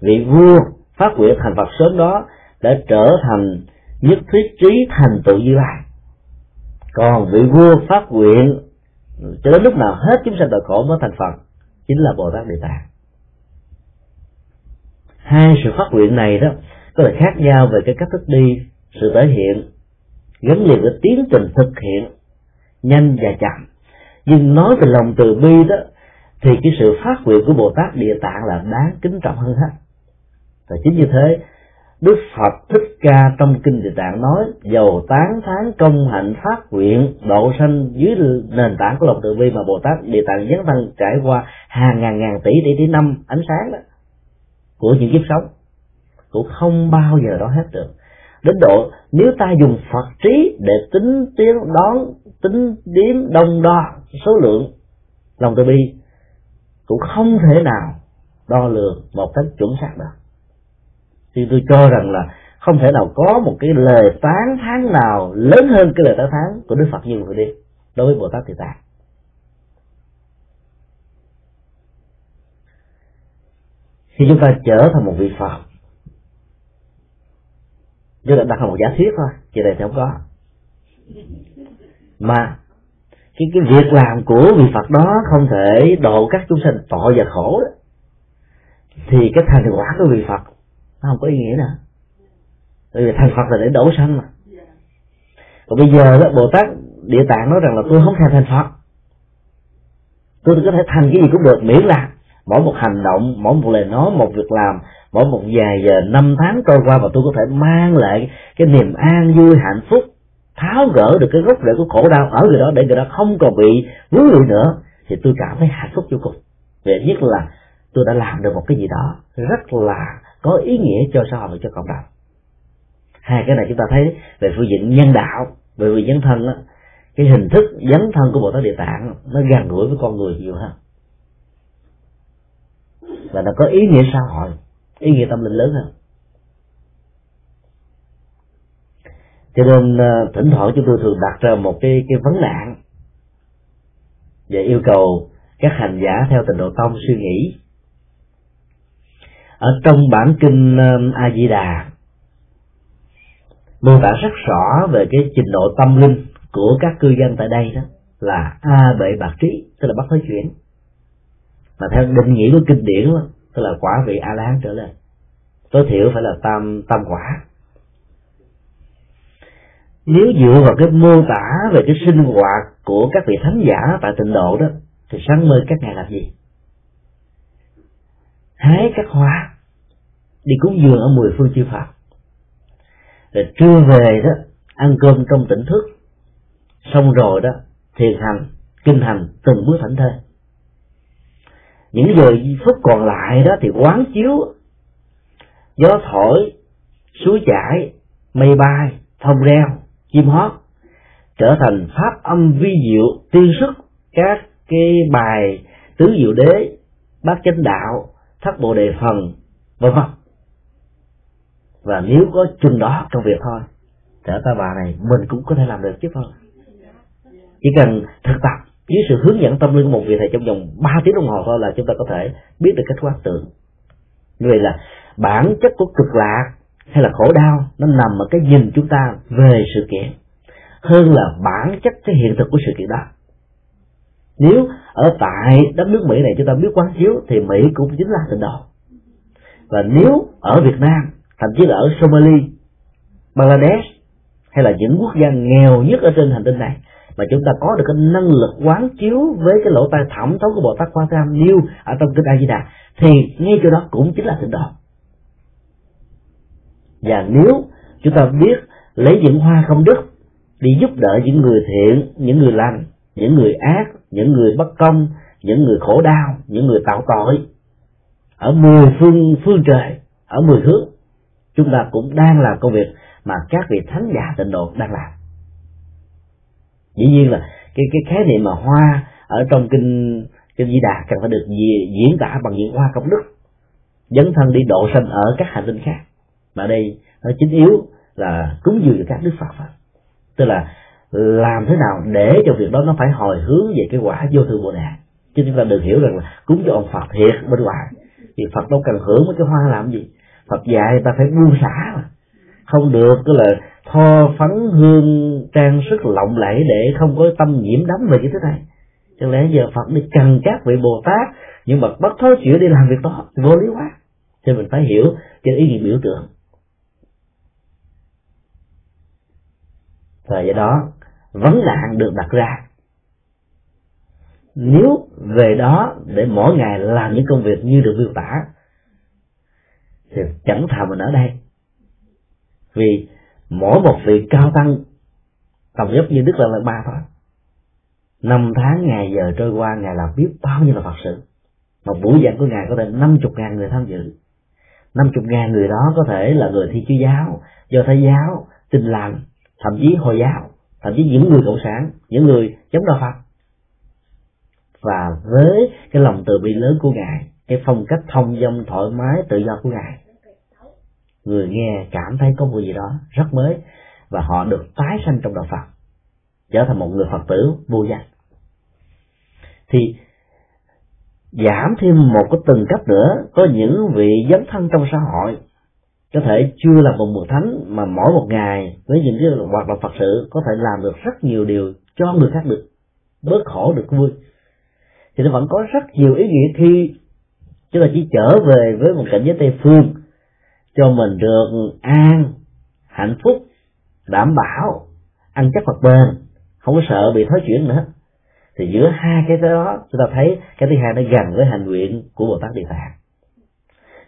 vị vua phát nguyện thành phật sớm đó đã trở thành nhất thiết trí thành tựu như lai. Còn vị vua phát nguyện, cho đến lúc nào hết chúng sanh tội khổ mới thành phật, chính là bồ tát địa tạng hai sự phát nguyện này đó có thể khác nhau về cái cách thức đi, sự thể hiện gắn liền với tiến trình thực hiện, nhanh và chậm. Nhưng nói về lòng từ bi đó, thì cái sự phát nguyện của bồ tát địa tạng là đáng kính trọng hơn hết. Và chính như thế, Đức Phật Thích Ca trong Kinh Địa Tạng nói, Dầu tán thán công hạnh phát nguyện, độ sanh dưới nền tảng của lòng từ bi mà Bồ Tát Địa Tạng dấn thân trải qua hàng ngàn ngàn tỷ tỷ tỷ năm ánh sáng đó của những kiếp sống. Cũng không bao giờ đó hết được. Đến độ nếu ta dùng Phật trí để tính tiến đón, tính điếm đông đo số lượng lòng từ bi, cũng không thể nào đo lường một cách chuẩn xác được. Thì tôi cho rằng là không thể nào có một cái lời tán thán nào lớn hơn cái lời tán thán của Đức Phật như vừa đi đối với Bồ Tát thì Tạng. Khi chúng ta trở thành một vị Phật. Chúng ta đặt là một giả thuyết thôi chuyện này thì không có. Mà cái cái việc làm của vị Phật đó không thể độ các chúng sinh tội và khổ đó. Thì cái thành quả của vị Phật nó không có ý nghĩa nào. Bởi vì thành phật là để đổ sanh mà. Còn bây giờ đó, bồ tát, địa tạng nói rằng là tôi không thèm thành phật. Tôi có thể thành cái gì cũng được, miễn là mỗi một hành động mỗi một lời nói một việc làm mỗi một vài giờ năm tháng trôi qua và tôi có thể mang lại cái niềm an vui hạnh phúc tháo gỡ được cái gốc rễ của khổ đau ở người đó để người đó không còn bị vướng lụy nữa thì tôi cảm thấy hạnh phúc vô cùng. Về nhất là tôi đã làm được một cái gì đó rất là có ý nghĩa cho xã hội cho cộng đồng. Hai cái này chúng ta thấy về phương diện nhân đạo về phương diện nhân thân á, cái hình thức dấn thân của bồ tát địa tạng nó gần gũi với con người nhiều hơn và nó có ý nghĩa xã hội. Ý nghĩa tâm linh lớn hơn. Cho nên ờ, thỉnh thoảng chúng tôi thường đặt ra một cái cái vấn nạn và yêu cầu các hành giả theo tình độ tông suy nghĩ. Ở trong bản kinh ờ, a di đà mô tả rất rõ về cái trình độ tâm linh của các cư dân tại đây đó là a bệ bạc trí, tức là bắt nói chuyển mà theo định nghĩa của kinh điển đó, tức là quả vị a la trở lên. Tối thiểu phải là tam tam quả. Nếu dựa vào cái mô tả về cái sinh hoạt của các vị thánh giả tại tịnh độ đó thì sáng mơ các ngài làm gì? Hái các hoa đi cúng dường ở mười phương chư Phật. Rồi trưa về đó ăn cơm trong tỉnh thức. Xong rồi đó thiền hành kinh hành từng bước thảnh thơi những giờ phút còn lại đó thì quán chiếu gió thổi, suối chảy, mây bay, thông reo, chim hót, trở thành pháp âm vi diệu tiên sức. Các cái bài tứ diệu đế, bát chánh đạo, thất bộ đề phần, vân vân. Và nếu có chừng đó trong việc thôi, trở ta bà này mình cũng có thể làm được chứ không? Chỉ cần thực tập dưới sự hướng dẫn tâm linh của một vị thầy trong vòng 3 tiếng đồng hồ thôi là chúng ta có thể biết được cách quán tưởng như vậy là bản chất của cực lạc hay là khổ đau, nó nằm ở cái nhìn chúng ta về sự kiện hơn là bản chất cái hiện thực của sự kiện đó. Nếu ở tại đất nước Mỹ này chúng ta biết quán chiếu thì Mỹ cũng chính là tịnh độ và nếu ở Việt Nam, thậm chí là ở Somalia Bangladesh hay là những quốc gia nghèo nhất ở trên hành tinh này mà chúng ta có được cái năng lực quán chiếu với cái lỗ tai thẩm thấu của Bồ Tát Quan Tham nêu ở trong kinh A Di Đà thì ngay chỗ đó cũng chính là tịnh độ và nếu chúng ta biết lấy những hoa không đức đi giúp đỡ những người thiện, những người lành, những người ác, những người bất công, những người khổ đau, những người tạo tội, ở mười phương phương trời, ở mười hướng, chúng ta cũng đang làm công việc mà các vị thánh giả tịnh độ đang làm dĩ nhiên là cái cái khái niệm mà hoa ở trong kinh kinh di đà cần phải được diễn tả bằng những hoa công đức. Dấn thân đi độ sanh ở các hành tinh khác. Mà đây, nó chính yếu là cúng dường các đức phật phật tức là làm thế nào để cho việc đó nó phải hồi hướng về cái quả vô thượng bồ đề. Chứ chúng ta đừng hiểu rằng là cúng cho ông phật thiệt bên ngoài. Thì phật đâu cần hưởng mấy cái hoa làm gì? Phật dạy ta phải buông xả mà. Không được, tức là tho phấn hương, trang sức lộng lẫy để không có tâm nhiễm đắm về cái thứ này. Chẳng lẽ giờ phật đi cần các vị bồ tát nhưng mà bất thối chịu đi làm việc đó, vô lý quá. Thì mình phải hiểu cái ý nghĩa biểu tượng. Và do đó, vấn nạn được đặt ra. Nếu về đó để mỗi ngày làm những công việc như được miêu tả, thì chẳng thà mình ở đây. Vì mỗi một vị cao tăng tầm giúp như đức là lần ba thôi. Năm tháng, ngày giờ trôi qua, ngài làm biết bao nhiêu là phật sự. Một buổi giảng của ngài có thể năm chục ngàn người tham dự. năm chục ngàn người đó có thể là người thi chúa giáo, do thái giáo tin lành thậm chí hồi giáo, thậm chí những người cộng sản, những người chống đạo phật. Và với cái lòng từ bi lớn của ngài, cái phong cách thông dong thoải mái tự do của ngài người nghe cảm thấy có một gì đó rất mới và họ được tái sanh trong đạo phật, trở thành một người phật tử vô danh. Thì giảm thêm một cái từng cấp nữa, có những vị dấn thân trong xã hội, có thể chưa là một bậc thánh mà mỗi một ngày với những cái hoạt động phật sự có thể làm được rất nhiều điều cho người khác được, bớt khổ được vui. Thì nó vẫn có rất nhiều ý nghĩa khi chúng ta chỉ trở về với một cảnh giới tây phương mình được an, hạnh phúc, đảm bảo, ăn chắc vật bền, không có sợ bị thói chuyển nữa. Thì giữa hai cái đó, chúng ta thấy cái thứ hai nó gần với hành nguyện của bồ tát địa tạng.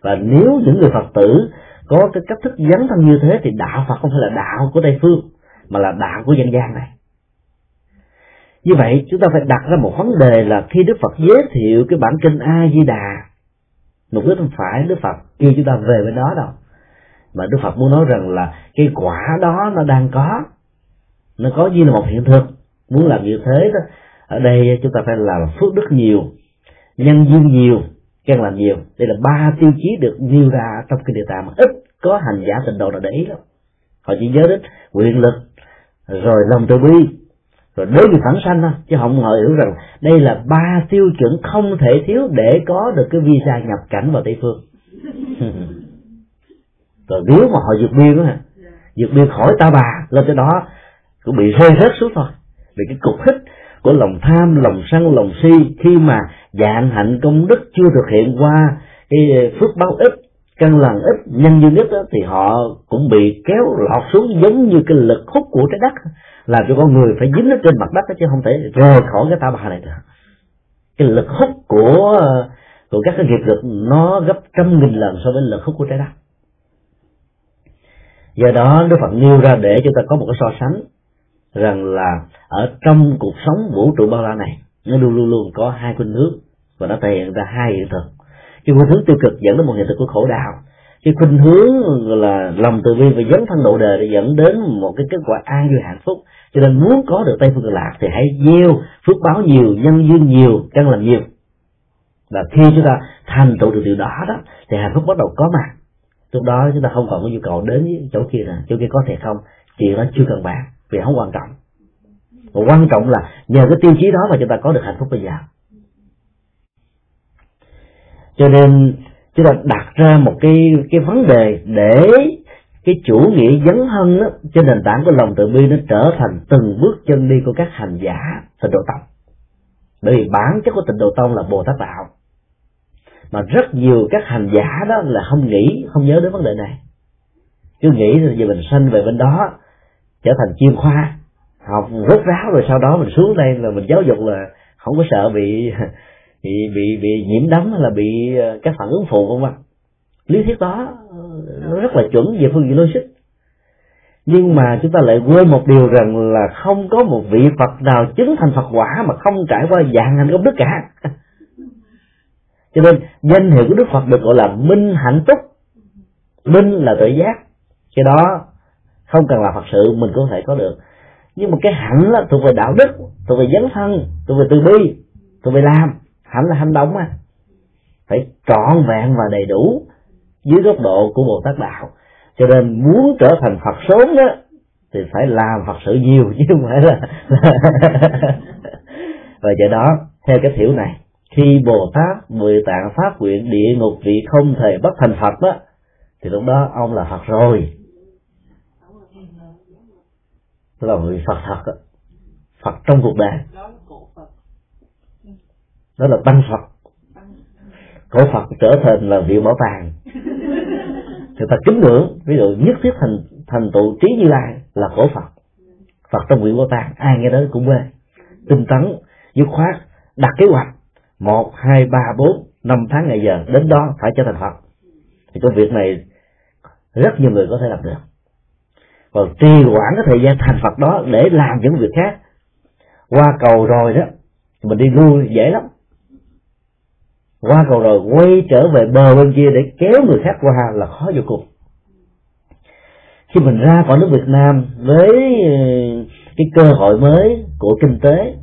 Và nếu những người phật tử có cái cách thức dấn thân như thế thì đạo phật không phải là đạo của tây phương, mà là đạo của dân gian này. Như vậy, chúng ta phải đặt ra một vấn đề là khi đức phật giới thiệu cái bản kinh a di đà mục đích không phải đức phật kêu chúng ta về bên đó đâu. Mà đức phật muốn nói rằng là cái quả đó nó đang có. Nó có như là một hiện thực. Muốn làm như thế đó, ở đây chúng ta phải làm phước đức nhiều, nhân duyên nhiều càng làm nhiều. Đây là ba tiêu chí được nêu ra trong cái đề tài mà ít có hành giả tịnh độ nào để ý lắm họ chỉ nhớ đến quyền lực, rồi lòng từ bi rồi đối với phản sanh thôi, chứ không ngờ hiểu rằng đây là ba tiêu chuẩn không thể thiếu để có được cái visa nhập cảnh vào tây phương. Rồi nếu mà họ vượt biên á, vượt biên khỏi ta bà, lên tới đó, cũng bị rơi rớt xuống thôi. Vì cái cục hít của lòng tham, lòng sân, lòng si khi mà dạng hạnh công đức chưa thực hiện qua cái ờ, phước báo ích căn lần ít nhân duyên ít đó, thì họ cũng bị kéo lọt xuống giống như cái lực hút của trái đất. Làm cho con người phải dính ở trên mặt đất đó, chứ không thể rời khỏi cái ta bà này được. Cái lực hút của của các cái nghiệp lực nó gấp trăm nghìn lần so với lực hút của trái đất. Do đó đức phật nêu ra để chúng ta có một cái so sánh rằng là ở trong cuộc sống vũ trụ bao la này nó luôn luôn luôn có hai khuynh hướng và nó thể hiện ra hai hiện thực cái khuynh hướng tiêu cực dẫn đến một hiện thực của khổ đau. Cái khuynh hướng là lòng từ bi và dấn thân độ đời để dẫn đến một cái kết quả an vui hạnh phúc. Cho nên muốn có được tây phương cực lạc thì hãy gieo phước báo nhiều, nhân duyên nhiều, căn làm nhiều. Và khi chúng ta thành tựu được điều đó đó, thì hạnh phúc bắt đầu có mặt. Lúc đó chúng ta không còn có nhu cầu đến với chỗ kia nè chỗ kia có thể không, chuyện đó chưa cần bàn, vì không quan trọng. Và quan trọng là nhờ cái tiêu chí đó mà chúng ta có được hạnh phúc bây giờ cho nên chúng ta đặt ra một cái cái vấn đề để cái chủ nghĩa dấn thân đó, trên nền tảng của lòng từ bi nó trở thành từng bước chân đi của các hành giả tịnh độ tông. Bởi vì bản chất của tịnh độ tông là bồ tát đạo. Mà rất nhiều các hành giả đó là không nghĩ không nhớ đến vấn đề này. Cứ nghĩ là giờ mình sanh về bên đó trở thành chuyên khoa học rốt ráo rồi sau đó mình xuống đây là mình giáo dục là không có sợ bị bị bị bị nhiễm đấm hay là bị ờ, các phản ứng phụ vân vân lý thuyết đó nó rất là chuẩn về phương diện logic. Nhưng mà chúng ta lại quên một điều rằng là không có một vị Phật nào chứng thành Phật quả mà không trải qua dạng hành công đức cả. Cho nên, danh hiệu của Đức Phật được gọi là minh hạnh túc minh là tự giác. Cái đó không cần là Phật sự, mình cũng có thể có được. Nhưng mà cái hạnh là thuộc về đạo đức, thuộc về dấn thân, thuộc về từ bi, thuộc về làm hạnh là hành động mà. Phải trọn vẹn và đầy đủ dưới góc độ của bồ tát đạo. Cho nên muốn trở thành phật sớm đó, thì phải làm phật sự nhiều, chứ không phải là và do đó, theo cái thiểu này, khi bồ tát mười tạng phát nguyện địa ngục vị không thể bất thành phật đó, thì lúc đó ông là phật rồi. Là vị phật thật đó. phật trong cuộc đời đó là tăng phật. Cổ phật trở thành là viện bảo tàng. Người ta kính ngưỡng, ví dụ nhất thiết thành thành tựu trí như lai là cổ phật. Phật trong viện bảo tàng, ai nghe đó cũng mê. Tinh tấn, dứt khoát, đặt kế hoạch. Một, hai, ba, bốn, năm tháng ngày giờ, đến đó phải trở thành phật. Thì công việc này rất nhiều người có thể làm được. Còn trì hoãn cái thời gian thành phật đó để làm những việc khác. Qua cầu rồi đó, mình đi lui dễ lắm qua cầu rồi quay trở về bờ bên kia để kéo người khác qua là khó vô cùng. Khi mình ra khỏi nước Việt Nam với ờ, cái cơ hội mới của kinh tế,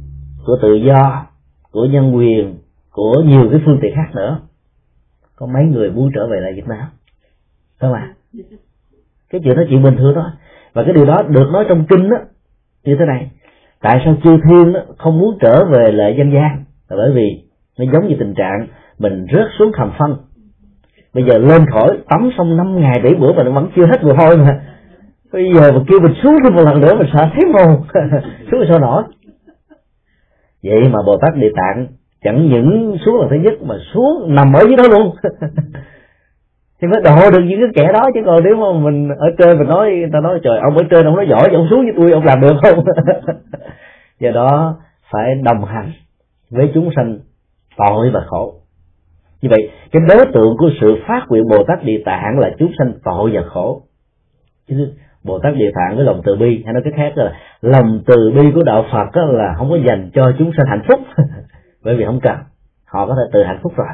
của tự do, của nhân quyền, của nhiều cái phương tiện khác nữa, có mấy người muốn trở về lại Việt Nam. Không ạ? Cái chuyện đó chuyện bình thường thôi. Và cái điều đó được nói trong kinh đó như thế này. Tại sao chư thiên đó không muốn trở về lại dân gian? Là bởi vì nó giống như tình trạng mình rớt xuống hầm phân. Bây giờ lên khỏi, tắm xong năm ngày, bảy bữa mà nó vẫn chưa hết mồ hôi mà. Bây giờ mà kêu mình xuống thêm một lần nữa, mình sợ thấy mồ. Xuống sao nổi. Vậy mà bồ tát địa tạng chẳng những xuống lần thứ nhất, mà xuống nằm ở dưới đó luôn. Thì mới độ được những cái kẻ đó, chứ còn nếu mà mình ở trên mình nói người ta nói, trời, ông ở trên ông nói giỏi, ông xuống với tôi, ông làm được không? Do đó phải đồng hành với chúng sanh tội và khổ như vậy, cái đối tượng của sự phát nguyện bồ tát địa tạng là chúng sanh tội và khổ. Chứ bồ tát địa tạng với lòng từ bi, hay nói cái khác là lòng từ bi của đạo phật là không có dành cho chúng sanh hạnh phúc. Bởi vì không cần, họ có thể tự hạnh phúc rồi.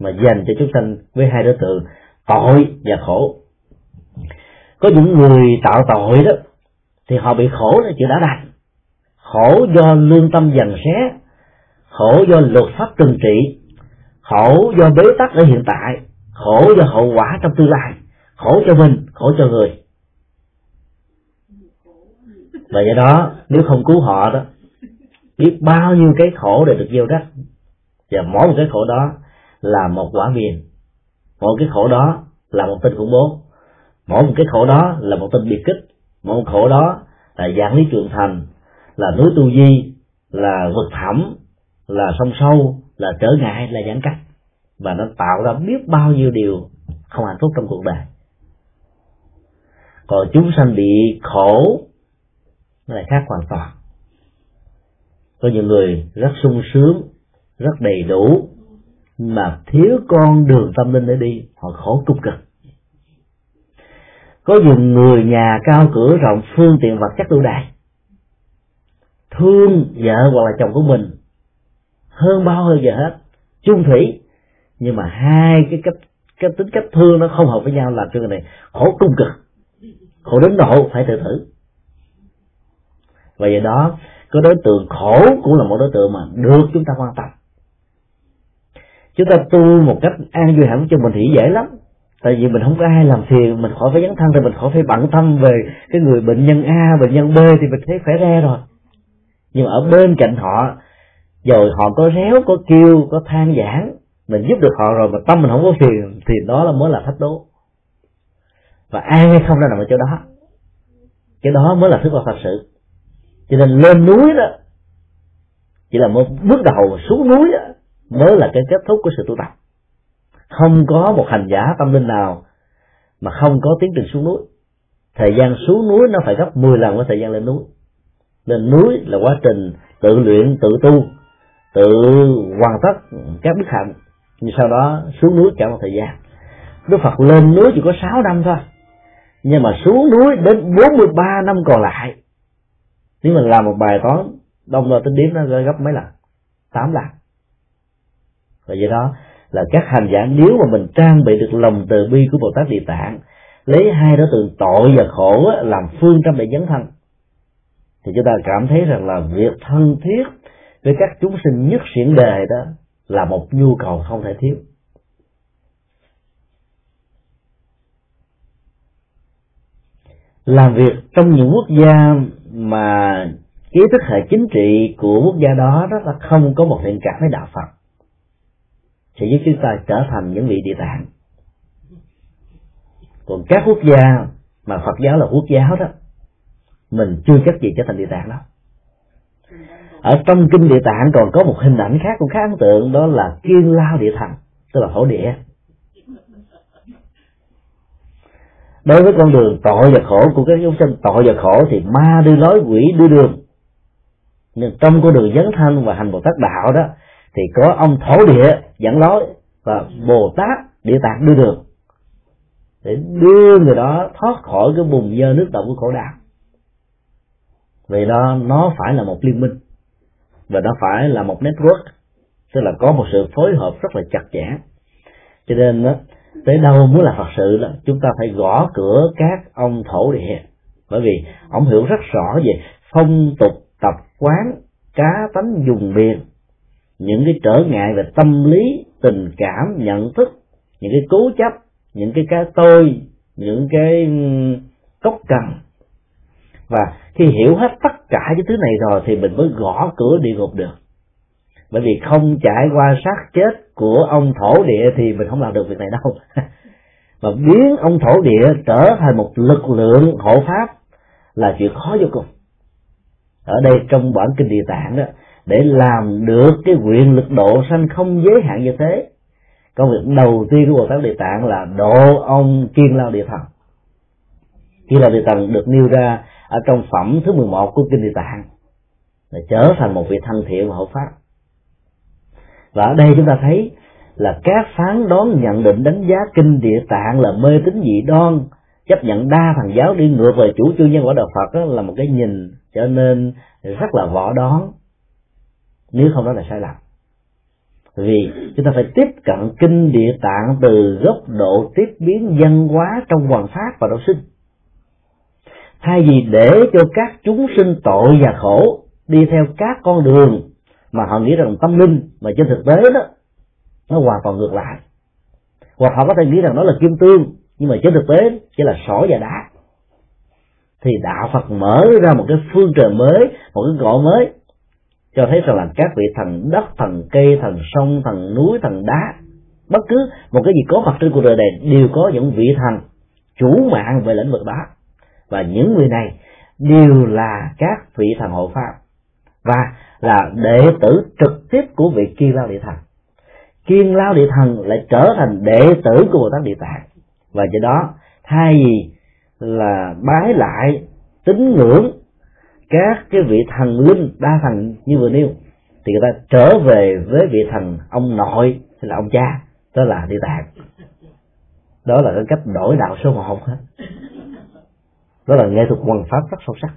Mà dành cho chúng sanh với hai đối tượng, tội và khổ. Có những người tạo tội đó, thì họ bị khổ là chịu đã đành. Khổ do lương tâm dần xé, khổ do luật pháp trừng trị khổ do bế tắc ở hiện tại, khổ do hậu quả trong tương lai, khổ cho mình, khổ cho người. Và do đó, nếu không cứu họ đó, biết bao nhiêu cái khổ để được gieo rắc. Và mỗi một cái khổ đó là một quả miền mỗi cái khổ đó là một tên khủng bố. Mỗi một cái khổ đó là một tên biệt kích. Mỗi một khổ đó là dạng lý trường thành, là núi tu di, là vực thẳm, là sông sâu là trở ngại là giãn cách. Và nó tạo ra biết bao nhiêu điều không hạnh phúc trong cuộc đời. Còn chúng sanh bị khổ nó lại khác hoàn toàn. Có những người rất sung sướng rất đầy đủ mà thiếu con đường tâm linh để đi họ khổ cung cực. Có dùng người nhà cao cửa rộng phương tiện vật chất đủ đại, thương vợ hoặc là chồng của mình hơn bao giờ hết. Chung thủy. Nhưng mà hai cái cách cái tính cách thương nó không hợp với nhau làm cho người này khổ cung cực. Khổ đến độ phải tự thử và do đó cái đối tượng khổ cũng là một đối tượng mà được chúng ta quan tâm. Chúng ta tu một cách an vui hẳn cho mình thì dễ lắm. Tại vì mình không có ai làm phiền, mình khỏi phải dấn thân, thì mình khỏi phải bận tâm về cái người bệnh nhân a, bệnh nhân b thì mình thấy khỏe re rồi. Nhưng mà ở bên cạnh họ rồi họ có réo có kêu có than giảng. Mình giúp được họ rồi mà tâm mình không có phiền thì đó là mới là thách đố. Và ai hay không ra nằm ở chỗ đó? Cái đó mới là thức vào thật sự. Cho nên lên núi đó chỉ là một bước đầu xuống núi đó, mới là cái kết thúc của sự tu tập. Không có một hành giả tâm linh nào mà không có tiến trình xuống núi. Thời gian xuống núi nó phải gấp 10 lần của thời gian lên núi. Lên núi là quá trình tự luyện tự tu tự hoàn tất các đức hạnh, nhưng sau đó xuống núi cả một thời gian. Đức Phật lên núi chỉ có 6 năm thôi, nhưng mà xuống núi đến 43 năm còn lại. Nếu mình làm một bài toán, đông đo tính điểm nó gấp mấy lần? 8 lần. Và do đó là các hành giả nếu mà mình trang bị được lòng từ bi của Bồ Tát Địa Tạng, lấy hai đối tượng tội và khổ làm phương trong để dấn thân, thì chúng ta cảm thấy rằng là việc thân thiết với các chúng sinh nhất xiển đề đó là một nhu cầu không thể thiếu. Làm việc trong những quốc gia mà ý thức hệ chính trị của quốc gia đó rất là không có một thiện cảm với đạo Phật sẽ giúp chúng ta trở thành những vị địa tạng. Còn các quốc gia mà Phật giáo là quốc giáo đó, mình chưa chắc gì trở thành địa tạng đâu ở trong kinh địa tạng còn có một hình ảnh khác cũng khá ấn tượng, đó là kiên lao địa thần, tức là thổ địa. Đối với con đường tội và khổ của các chúng sinh tội và khổ thì ma đưa lối quỷ đưa đường. Nhưng trong con đường dấn thân và hành bồ tát đạo đó, thì có ông thổ địa dẫn lối và bồ tát địa tạng đưa đường. Để đưa người đó thoát khỏi cái bùn dơ nước động của khổ đạo vì đó, nó phải là một liên minh và nó phải là một network tức là có một sự phối hợp rất là chặt chẽ. Cho nên đó, tới đâu muốn là phật sự đó chúng ta phải gõ cửa các ông thổ địa bởi vì ông hiểu rất rõ về phong tục tập quán cá tánh dùng miền. Những cái trở ngại về tâm lý tình cảm nhận thức những cái cố chấp những cái cái tôi những cái cốc cần và khi hiểu hết tất cả những thứ này rồi thì mình mới gõ cửa địa ngục được. Bởi vì không trải qua xác chết của ông thổ địa thì mình không làm được việc này đâu. Mà biến ông thổ địa trở thành một lực lượng hộ pháp là chuyện khó vô cùng. Ở đây trong bản kinh địa tạng đó, để làm được cái quyền lực độ sanh không giới hạn như thế, công việc đầu tiên của bồ tát địa tạng là độ ông kiên lao địa thần. Kiên lao địa thần được nêu ra ở trong phẩm thứ 11 của kinh địa tạng để trở thành một vị thân thiện và hộ pháp. Và ở đây chúng ta thấy là các phán đoán, nhận định, đánh giá kinh địa tạng là mê tín dị đoan, chấp nhận đa thần giáo đi ngược về chủ trương nhân quả đạo Phật đó là một cái nhìn cho nên rất là võ đoán. Nếu không đó là sai lầm. Vì chúng ta phải tiếp cận kinh địa tạng từ góc độ tiếp biến văn hóa trong hoàng pháp và đạo sinh thay vì để cho các chúng sinh tội và khổ đi theo các con đường mà họ nghĩ rằng tâm linh, mà trên thực tế đó, nó hoàn toàn ngược lại. Hoặc họ có thể nghĩ rằng nó là kim tương, nhưng mà trên thực tế chỉ là sỏi và đá. Thì đạo Phật mở ra một cái phương trời mới, một cái gọi mới, cho thấy rằng là các vị thần đất, thần cây, thần sông, thần núi, thần đá, bất cứ một cái gì có mặt trên cuộc đời này đều có những vị thần chủ mạng về lĩnh vực đó và những người này đều là các vị thần hộ pháp. Và là đệ tử trực tiếp của vị kiên lao địa thần. Kiên lao địa thần lại trở thành đệ tử của bồ tát địa tạng. Và do đó, thay vì là bái lại, tín ngưỡng các cái vị thần linh đa thần như vừa nêu, thì người ta trở về với vị thần ông nội hay là ông cha, đó là địa tạng. Đó là cái cách đổi đạo số một hết đó là nghệ thuật hoàn pháp rất sâu sắc.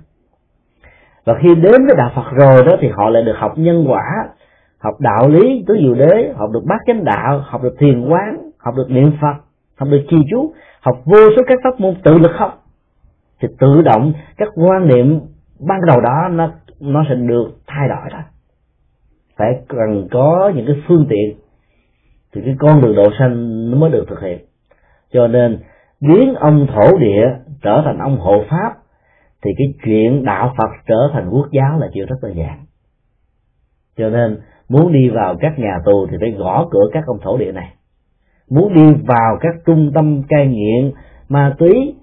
Và khi đến với đạo Phật rồi đó thì họ lại được học nhân quả, học đạo lý tứ diệu đế, học được bát chánh đạo, học được thiền quán, học được niệm Phật, học được trì chú, học vô số các pháp môn tự lực học. Thì tự động các quan niệm ban đầu đó nó nó sẽ được thay đổi đó phải cần có những cái phương tiện thì cái con đường độ sanh nó mới được thực hiện. Cho nên biến ông thổ địa trở thành ông hộ pháp, thì cái chuyện đạo phật trở thành quốc giáo là chuyện rất đơn giản. Cho nên, muốn đi vào các nhà tù thì phải gõ cửa các ông thổ địa này. Muốn đi vào các trung tâm cai nghiện, ma túy,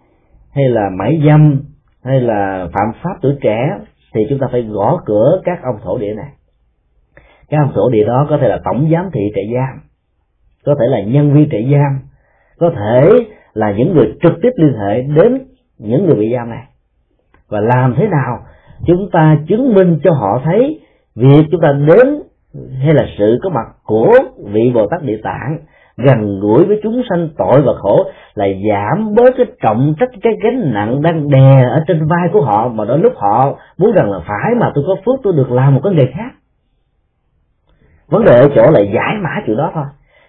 hay là mãi dâm, hay là phạm pháp tuổi trẻ, thì chúng ta phải gõ cửa các ông thổ địa này. Các ông thổ địa đó có thể là tổng giám thị trại giam, có thể là nhân viên trại giam, có thể là những người trực tiếp liên hệ đến những người bị giam này. Và làm thế nào chúng ta chứng minh cho họ thấy việc chúng ta đến hay là sự có mặt của vị bồ tát địa tạng gần gũi với chúng sanh tội và khổ là giảm bớt cái trọng trách, cái gánh nặng đang đè ở trên vai của họ mà đôi lúc họ muốn rằng là phải mà tôi có phước, tôi được làm một cái nghề khác. Vấn đề ở chỗ là giải mã chuyện đó thôi.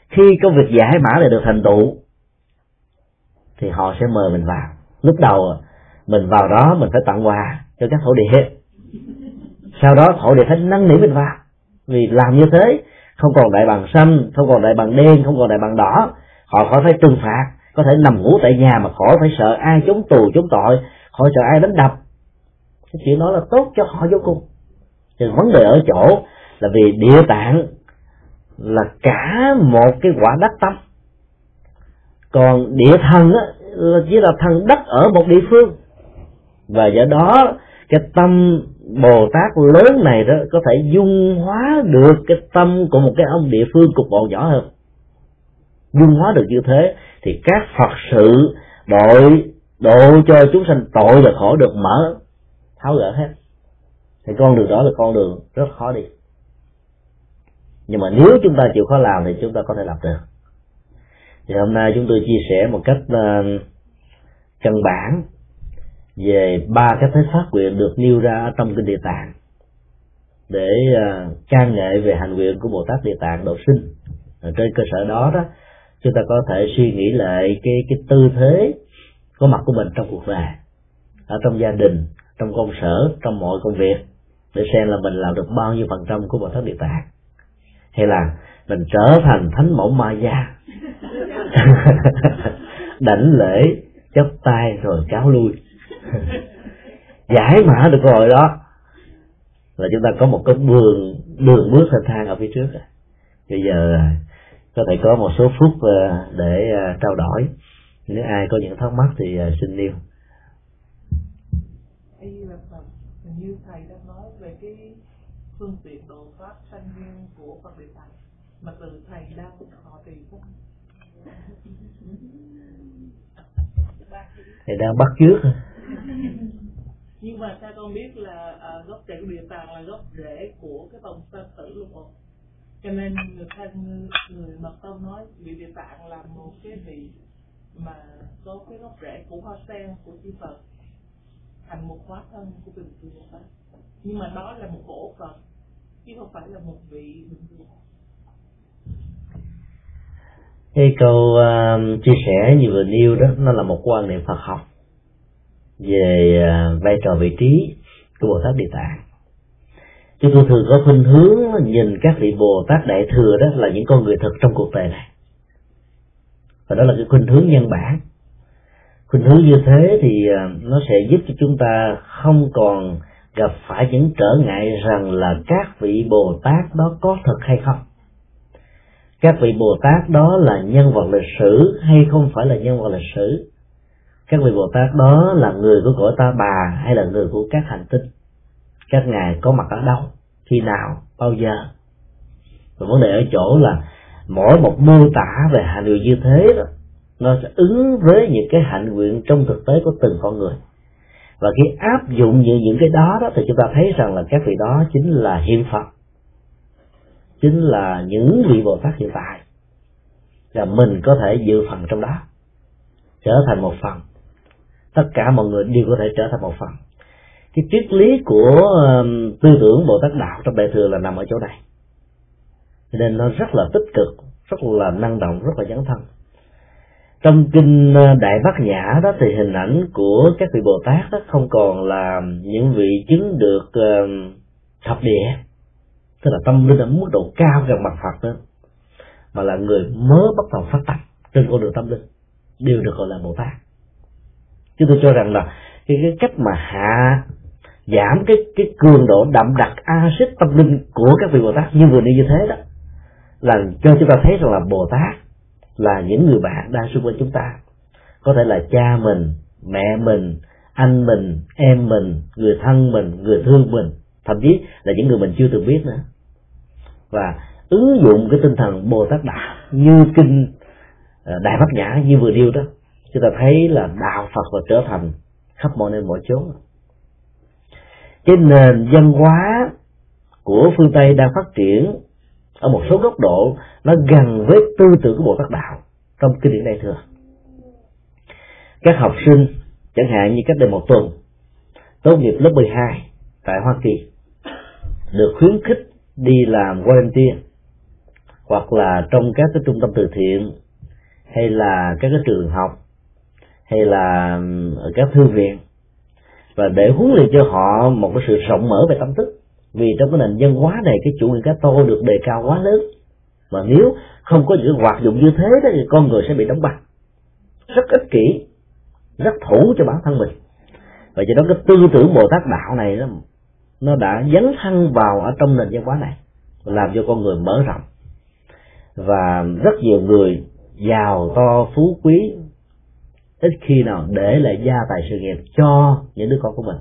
Khi công việc giải mã này được thành tựu thì họ sẽ mời mình vào. Lúc đầu, mình vào đó, mình phải tặng quà cho các thổ địa sau đó, thổ địa phải năn nỉ mình vào. Vì làm như thế, không còn đại bằng xanh, không còn đại bằng đen, không còn đại bằng đỏ. Họ khỏi phải trừng phạt, có thể nằm ngủ tại nhà mà khỏi phải sợ ai chống tù, chống tội, khỏi sợ ai đánh đập. Cái chuyện đó là tốt cho họ vô cùng. Thì vấn đề ở chỗ là vì địa tạng là cả một cái quả đất tâm còn địa thần á, chỉ là thần đất ở một địa phương. Và do đó, cái tâm bồ tát lớn này đó, có thể dung hóa được cái tâm của một cái ông địa phương cục bộ nhỏ hơn. Dung hóa được như thế, thì các phật sự đội, độ cho chúng sanh tội và khổ được mở, tháo gỡ hết. Thì con đường đó là con đường rất khó đi. Nhưng mà nếu chúng ta chịu khó làm thì chúng ta có thể làm được thì hôm nay chúng tôi chia sẻ một cách uh, căn bản về ba cái thế phát nguyện được nêu ra trong kinh địa tạng để uh, ca ngợi về hành nguyện của bồ tát địa tạng độ sinh. Ở trên cơ sở đó đó chúng ta có thể suy nghĩ lại cái cái tư thế có mặt của mình trong cuộc đời ở trong gia đình trong công sở trong mọi công việc để xem là mình làm được bao nhiêu phần trăm của bồ tát địa tạng. Hay là mình trở thành thánh mẫu ma gia. đảnh lễ, chắp tay rồi cáo lui. Giải mã được rồi đó. Là chúng ta có một cái đường đường bước thanh thang ở phía trước à. bây giờ à, có thể có một số phút à, để trao đổi. Nếu ai có những thắc mắc thì xin nêu. Như thầy đã nói về cái phương tiện độ pháp sanh viên của Phật Địa Tạng. Mà từ thầy đang họ thì cũng thầy đang bắt trước nhưng mà sao con biết là uh, gốc rễ của địa tạng là gốc rễ của cái vòng sanh tử luôn rồi cho nên người thân người mật tông nói vị địa tạng là một cái vị mà có cái gốc rễ của hoa sen của chư phật thành một hóa thân của bình thường Phật. Nhưng mà đó là một cổ phật chứ không phải là một vị bình thường cái câu uh, chia sẻ như vừa nêu đó nó là một quan niệm Phật học về uh, vai trò vị trí của Bồ Tát Địa Tạng. Chúng tôi thường có khuynh hướng nhìn các vị Bồ Tát Đại thừa đó là những con người thực trong cuộc đời này. Và đó là cái khuynh hướng nhân bản. Khuynh hướng như thế thì uh, nó sẽ giúp cho chúng ta không còn gặp phải những trở ngại rằng là các vị Bồ Tát đó có thật hay không các vị bồ tát đó là nhân vật lịch sử hay không phải là nhân vật lịch sử? Các vị bồ tát đó là người của cõi ta bà hay là người của các hành tinh? Các ngài có mặt ở đâu? Khi nào? Bao giờ? Và vấn đề ở chỗ là mỗi một mô tả về hành nguyện như thế đó, nó sẽ ứng với những cái hạnh nguyện trong thực tế của từng con người. Và khi áp dụng những những cái đó đó thì chúng ta thấy rằng là các vị đó chính là hiện phật chính là những vị bồ tát hiện tại là mình có thể dự phần trong đó trở thành một phần. Tất cả mọi người đều có thể trở thành một phần. Cái triết lý của uh, tư tưởng bồ tát đạo trong đại thừa là nằm ở chỗ này. Nên nó rất là tích cực rất là năng động rất là dấn thân. Trong kinh uh, đại bát nhã đó thì hình ảnh của các vị bồ tát đó không còn là những vị chứng được uh, thập địa tức là tâm linh ở mức độ cao gần mặt phật đó mà là người mới bắt đầu phát tâm trên con đường tâm linh đều được gọi là bồ tát. Chúng tôi cho rằng là cái, cái cách mà hạ giảm cái cái cường độ đậm đặc axit tâm linh của các vị bồ tát như vừa đi như thế đó là cho chúng ta thấy rằng là bồ tát là những người bạn đang xung quanh chúng ta. Có thể là cha mình mẹ mình anh mình em mình người thân mình người thương mình thậm chí là những người mình chưa từng biết nữa và ứng dụng cái tinh thần bồ tát đạo như kinh ờ, đại bát nhã như vừa điêu đó, chúng ta thấy là đạo phật và trở thành khắp mọi nơi mọi chốn. Cái nền văn hóa của phương tây đang phát triển ở một số góc độ nó gần với tư tưởng của Bồ Tát đạo trong kinh điển đại thừa các học sinh, chẳng hạn như cách đây một tuần, tốt nghiệp lớp 12 tại Hoa Kỳ, được khuyến khích đi làm volunteer hoặc là trong các cái trung tâm từ thiện, hay là các cái trường học, hay là ở các thư viện, và để huấn luyện cho họ một cái sự rộng mở về tâm thức. Vì trong cái nền văn hóa này, cái chủ nghĩa cá tô được đề cao quá lớn. Mà nếu không có những hoạt dụng như thế đó, thì con người sẽ bị đóng băng. Rất ích kỷ, rất thủ cho bản thân mình. Và cho đó, cái tư tưởng bồ tát đạo này đó nó đã dấn thân vào ở trong nền văn hóa này làm cho con người mở rộng. Và rất nhiều người giàu to phú quý ít khi nào để lại gia tài sự nghiệp cho những đứa con của mình.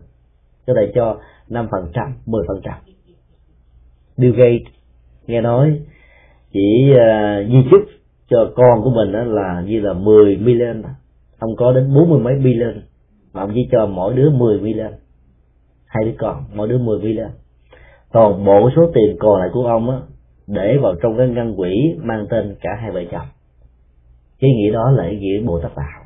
Có thể cho năm phần trăm mười phần trăm. Bill Gates nghe nói chỉ uh, di chúc cho con của mình đó là như là 10 million không có đến bốn mươi mấy billion mà ông chỉ cho mỗi đứa 10 million hai đứa con, mỗi đứa 10 villa toàn bộ số tiền còn lại của ông á, để vào trong cái ngân quỹ mang tên cả hai vợ chồng. Cái nghĩa đó là ý nghĩa bồ tát đạo.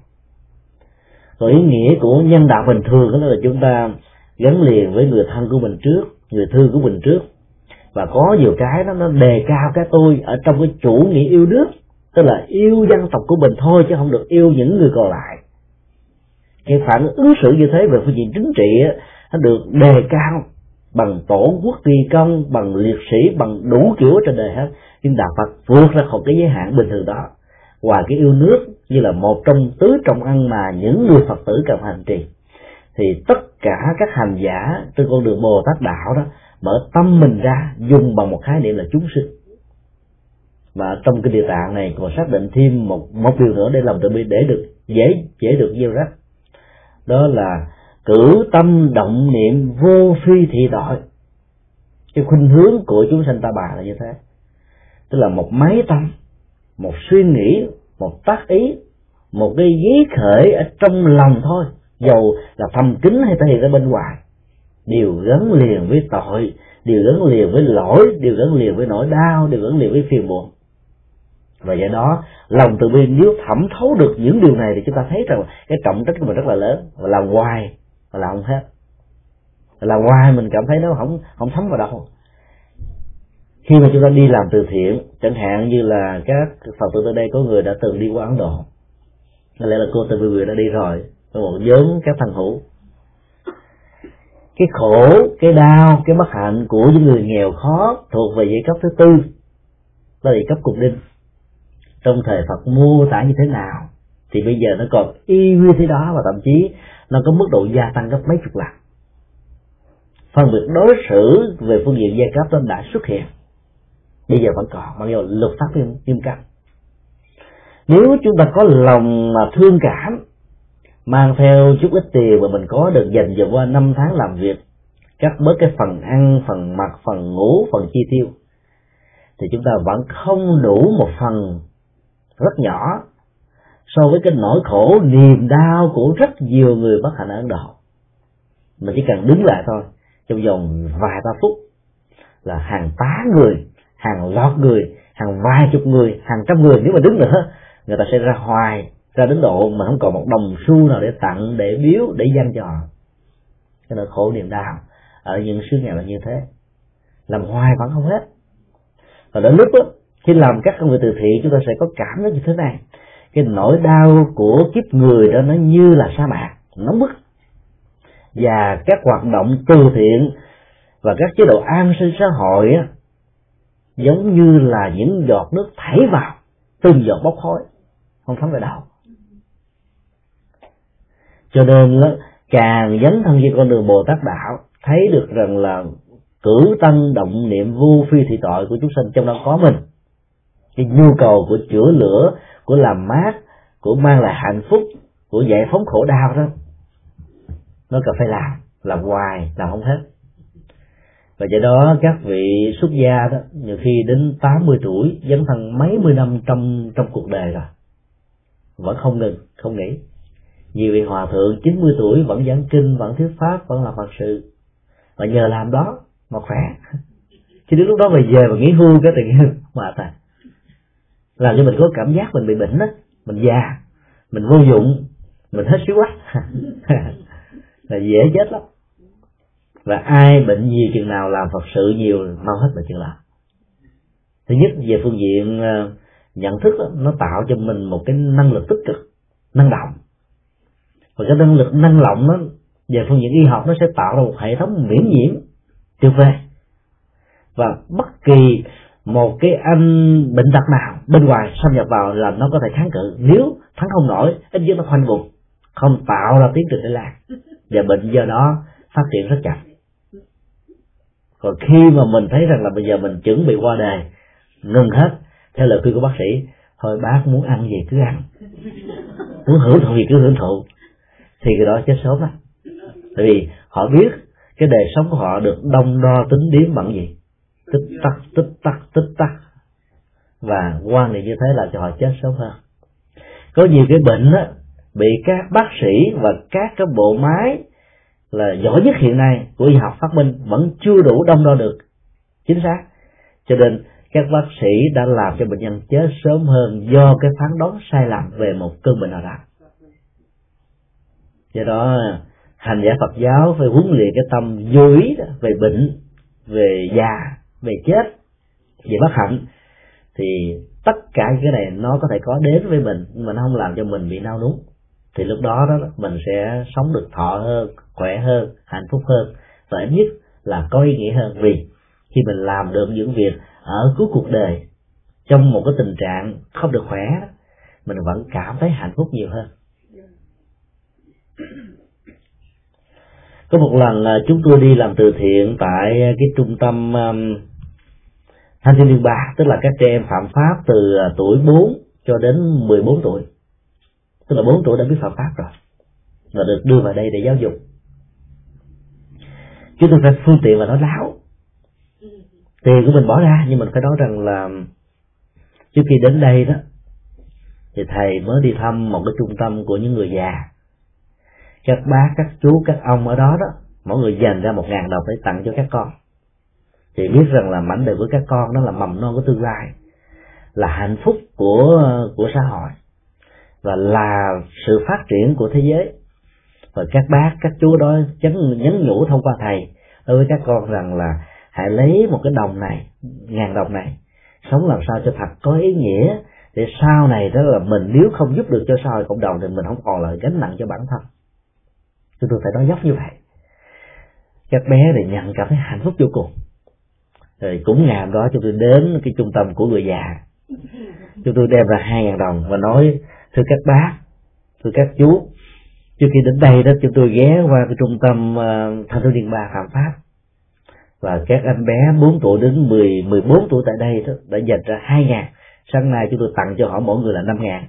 Còn ý nghĩa của nhân đạo bình thường đó là chúng ta gắn liền với người thân của mình trước, người thương của mình trước. Và có nhiều cái đó, nó đề cao cái tôi ở trong cái chủ nghĩa yêu nước, tức là yêu dân tộc của mình thôi chứ không được yêu những người còn lại. Cái phản ứng xử như thế về phương diện chính trị nó được đề cao bằng tổ quốc ghi công, bằng liệt sĩ, bằng đủ kiểu trên đời hết. Nhưng đạo phật vượt ra khỏi cái giới hạn bình thường đó. Ngoài cái yêu nước như là một trong tứ trọng ăn mà những người phật tử cần hành trì. Thì tất cả các hành giả trên con đường bồ tát đạo đó mở tâm mình ra, dùng bằng một khái niệm là chúng sinh. Và trong cái địa tạng này còn xác định thêm một một điều nữa để làm tự bi, để được dễ dễ được gieo rắc. Đó là cử tâm động niệm vô phi thị tội. Cái khuynh hướng của chúng sanh ta bà là như thế. Tức là một máy tâm một suy nghĩ, một tác ý, một cái giấy khởi ở trong lòng thôi. Dầu là thầm kín hay thể hiện ra bên ngoài. Đều gắn liền với tội đều gắn liền với lỗi đều gắn liền với nỗi đau đều gắn liền với phiền muộn. Và do đó, lòng từ bi nếu thẩm thấu được những điều này thì chúng ta thấy rằng cái trọng trách của mình rất là lớn. Và làm hoài là làm không hết. Là hoài mình cảm thấy nó không không thấm vào đâu khi mà chúng ta đi làm từ thiện, chẳng hạn như là các phật tử tới đây có người đã từng đi qua ấn độ. Có lẽ là cô từ vừa đã đi rồi. Có một nhóm các thằng hữu. Cái khổ, cái đau, cái bất hạnh của những người nghèo khó thuộc về giai cấp thứ tư. Là giai cấp cục đinh. Trong thời Phật mô tả như thế nào, thì bây giờ nó còn y như thế đó và thậm chí nó có mức độ gia tăng gấp mấy chục lần. Phân biệt đối xử về phương diện giai cấp nó đã xuất hiện. Bây giờ vẫn còn mặc dù luật pháp nghiêm, nghiêm cấm. Nếu chúng ta có lòng mà thương cảm mang theo chút ít tiền mà mình có được dành dụm qua năm tháng làm việc cắt bớt cái phần ăn phần mặc phần ngủ phần chi tiêu thì chúng ta vẫn không đủ một phần rất nhỏ so với cái nỗi khổ niềm đau của rất nhiều người bất hạnh ở Ấn Độ. Mà chỉ cần đứng lại thôi trong vòng vài ba phút là hàng tá người hàng lót người hàng vài chục người hàng trăm người nếu mà đứng nữa người ta sẽ ra hoài ra đến độ mà không còn một đồng xu nào để tặng để biếu để dâng cho họ. Cái nỗi khổ niềm đau ở những xứ nghèo là như thế. Làm hoài vẫn không hết. Và đến lúc đó, khi làm các công việc từ thiện chúng ta sẽ có cảm giác như thế này cái nỗi đau của kiếp người đó nó như là sa mạc nóng bức và các hoạt động từ thiện và các chế độ an sinh xã hội á, giống như là những giọt nước thảy vào từng giọt bốc khói không thấm về đâu cho nên đó, càng dấn thân với con đường bồ tát đạo thấy được rằng là cử tăng động niệm vô phi thị tội của chúng sinh trong đó có mình. Cái nhu cầu của chữa lửa của làm mát, của mang lại hạnh phúc, của giải phóng khổ đau đó. Nó cần phải làm làm hoài, làm không hết. Và do đó, các vị xuất gia đó, nhiều khi đến 80 tuổi, dấn thân mấy mươi năm trong trong cuộc đời rồi, vẫn không ngừng, không nghỉ. Nhiều vị hòa thượng 90 tuổi vẫn giảng kinh, vẫn thuyết pháp, vẫn làm phật sự. Và nhờ làm đó mà khỏe. Chứ đến lúc đó mà về mà nghỉ hưu cái tự nhiên mệt làm cho mình có cảm giác mình bị bệnh đó mình già mình vô dụng mình hết xíu quá là dễ chết lắm. Và ai bệnh nhiều chừng nào làm phật sự nhiều mau hết bệnh chừng nào. Thứ nhất về phương diện ờ, nhận thức đó, nó tạo cho mình một cái năng lực tích cực năng động. Và cái năng lực năng động đó về phương diện y học nó sẽ tạo ra một hệ thống miễn nhiễm tuyệt vời. Và bất kỳ một cái anh bệnh tật nào bên ngoài xâm nhập vào là nó có thể kháng cự. Nếu thắng không nổi, ít nhất nó khoanh vùng, không tạo ra tiến trình lây lan. Và bệnh do đó phát triển rất chậm. Còn khi mà mình thấy rằng là bây giờ mình chuẩn bị qua đời, ngừng hết, theo lời khuyên của bác sĩ, thôi bác muốn ăn gì cứ ăn. Muốn hưởng thụ gì cứ hưởng thụ. Thì cái đó chết sớm lắm. Tại vì họ biết cái đời sống của họ được đông đo tính điếm bằng gì tích tắc tích tắc tích tắc. Và quan niệm như thế là cho họ chết sớm hơn. Có nhiều cái bệnh đó, bị các bác sĩ và các cái bộ máy là giỏi nhất hiện nay của y học phát minh vẫn chưa đủ đông đo được. Chính xác. Cho nên các bác sĩ đã làm cho bệnh nhân chết sớm hơn do cái phán đoán sai lầm về một cơn bệnh nào đó. Do đó hành giả Phật giáo phải huấn luyện cái tâm vô ý về bệnh về già về chết, về bất hạnh, thì tất cả cái này nó có thể có đến với mình, nhưng mà nó không làm cho mình bị nao núng thì lúc đó đó mình sẽ sống được thọ hơn, khỏe hơn, hạnh phúc hơn. Và ít nhất là có ý nghĩa hơn. Vì khi mình làm được những việc ở cuối cuộc đời, trong một cái tình trạng không được khỏe mình vẫn cảm thấy hạnh phúc nhiều hơn. Có một lần à, chúng tôi đi làm từ thiện tại cái trung tâm thanh thiếu niên ba, tức là các trẻ em phạm pháp từ à, tuổi 4 cho đến 14 tuổi. Tức là 4 tuổi đã biết phạm pháp rồi, và được đưa vào đây để giáo dục. Chúng tôi phải phương tiện và nói láo. Tiền của mình bỏ ra, nhưng mình phải nói rằng là, trước khi đến đây đó, thì thầy mới đi thăm một cái trung tâm của những người già. Các bác, các chú, các ông ở đó đó, mỗi người dành ra một ngàn đồng để tặng cho các con thì biết rằng là mảnh đời của các con đó là mầm non của tương lai, là hạnh phúc của của xã hội, và là sự phát triển của thế giới. Và các bác, các chú đó chấn, nhấn nhủ thông qua thầy đối với các con rằng là hãy lấy một cái đồng này, ngàn đồng này, sống làm sao cho thật có ý nghĩa, để sau này đó là mình nếu không giúp được cho xã hội cộng đồng thì mình không còn là gánh nặng cho bản thân. Chúng tôi phải nói dốc như vậy. Các bé để nhận cảm thấy hạnh phúc vô cùng rồi cũng ngày đó chúng tôi đến cái trung tâm của người già. Chúng tôi đem ra hai ngàn đồng và nói thưa các bác thưa các chú trước khi đến đây đó chúng tôi ghé qua cái trung tâm ờ, uh, thanh thiếu niên ba phạm pháp. Và các anh bé 4 tuổi đến 10, 14 tuổi tại đây đó đã dành ra hai ngàn. Sáng nay chúng tôi tặng cho họ mỗi người là năm ngàn.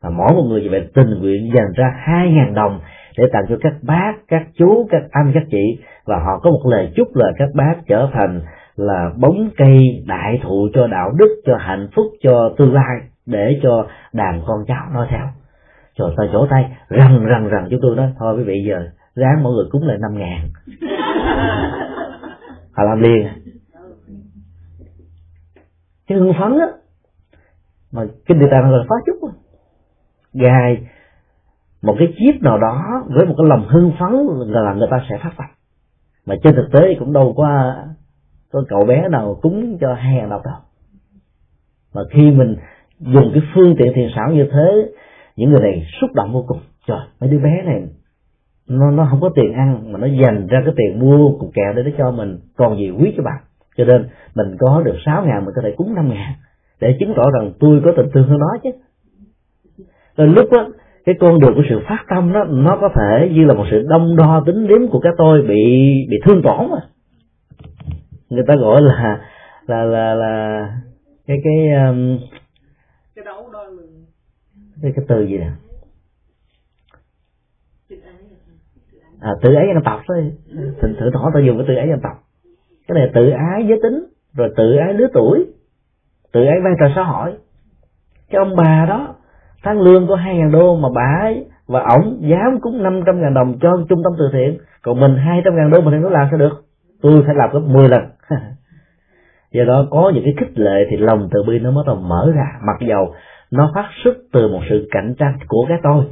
Và mỗi một người về tình nguyện dành ra hai ngàn đồng để tặng cho các bác các chú các anh các chị. Và họ có một lời chúc lời các bác trở thành là bóng cây đại thụ cho đạo đức cho hạnh phúc cho tương lai để cho đàn con cháu nói theo. Trời tay chỗ tay răng răng răng chúng tôi nói thôi quý vị giờ ráng mọi người cúng lại năm ngàn. Họ làm liền. Cái hưng phấn á. Mà kinh địa tạng là phá chút gài một cái chip nào đó với một cái lòng hưng phấn là người ta sẽ phát tâm. Mà trên thực tế cũng đâu có có cậu bé nào cúng cho hai ngàn đồng đâu mà khi mình dùng cái phương tiện thiền xảo như thế, những người này xúc động vô cùng. Trời, mấy đứa bé này, nó nó không có tiền ăn, mà nó dành ra cái tiền mua cục kẹo để nó cho mình còn gì quý cho bạn. Cho nên mình có được sáu ngàn mình có thể cúng năm ngàn, để chứng tỏ rằng tôi có tình thương hơn nó chứ. Rồi lúc đó, cái con đường của sự phát tâm đó, nó có thể như là một sự đông đo tính điếm của cái tôi bị bị thương tổn mà người ta gọi là là là là cái cái um, cái đấu lường cái cái từ gì nè? À, tự ái dân tộc thôi. Thỉnh thử hỏi ta dùng cái tự ái dân tộc cái này tự ái giới tính rồi tự ái lứa tuổi tự ái vai trò xã hội. Cái ông bà đó tháng lương có hai ngàn đô mà bà ấy và ổng dám cúng năm trăm ngàn đồng cho trung tâm từ thiện. Còn mình hai trăm ngàn đô mình nó làm sao được tôi phải làm gấp 10 lần. Do đó có những cái khích lệ thì lòng từ bi nó mới đầu mở ra. Mặc dầu nó phát xuất từ một sự cạnh tranh của cái tôi,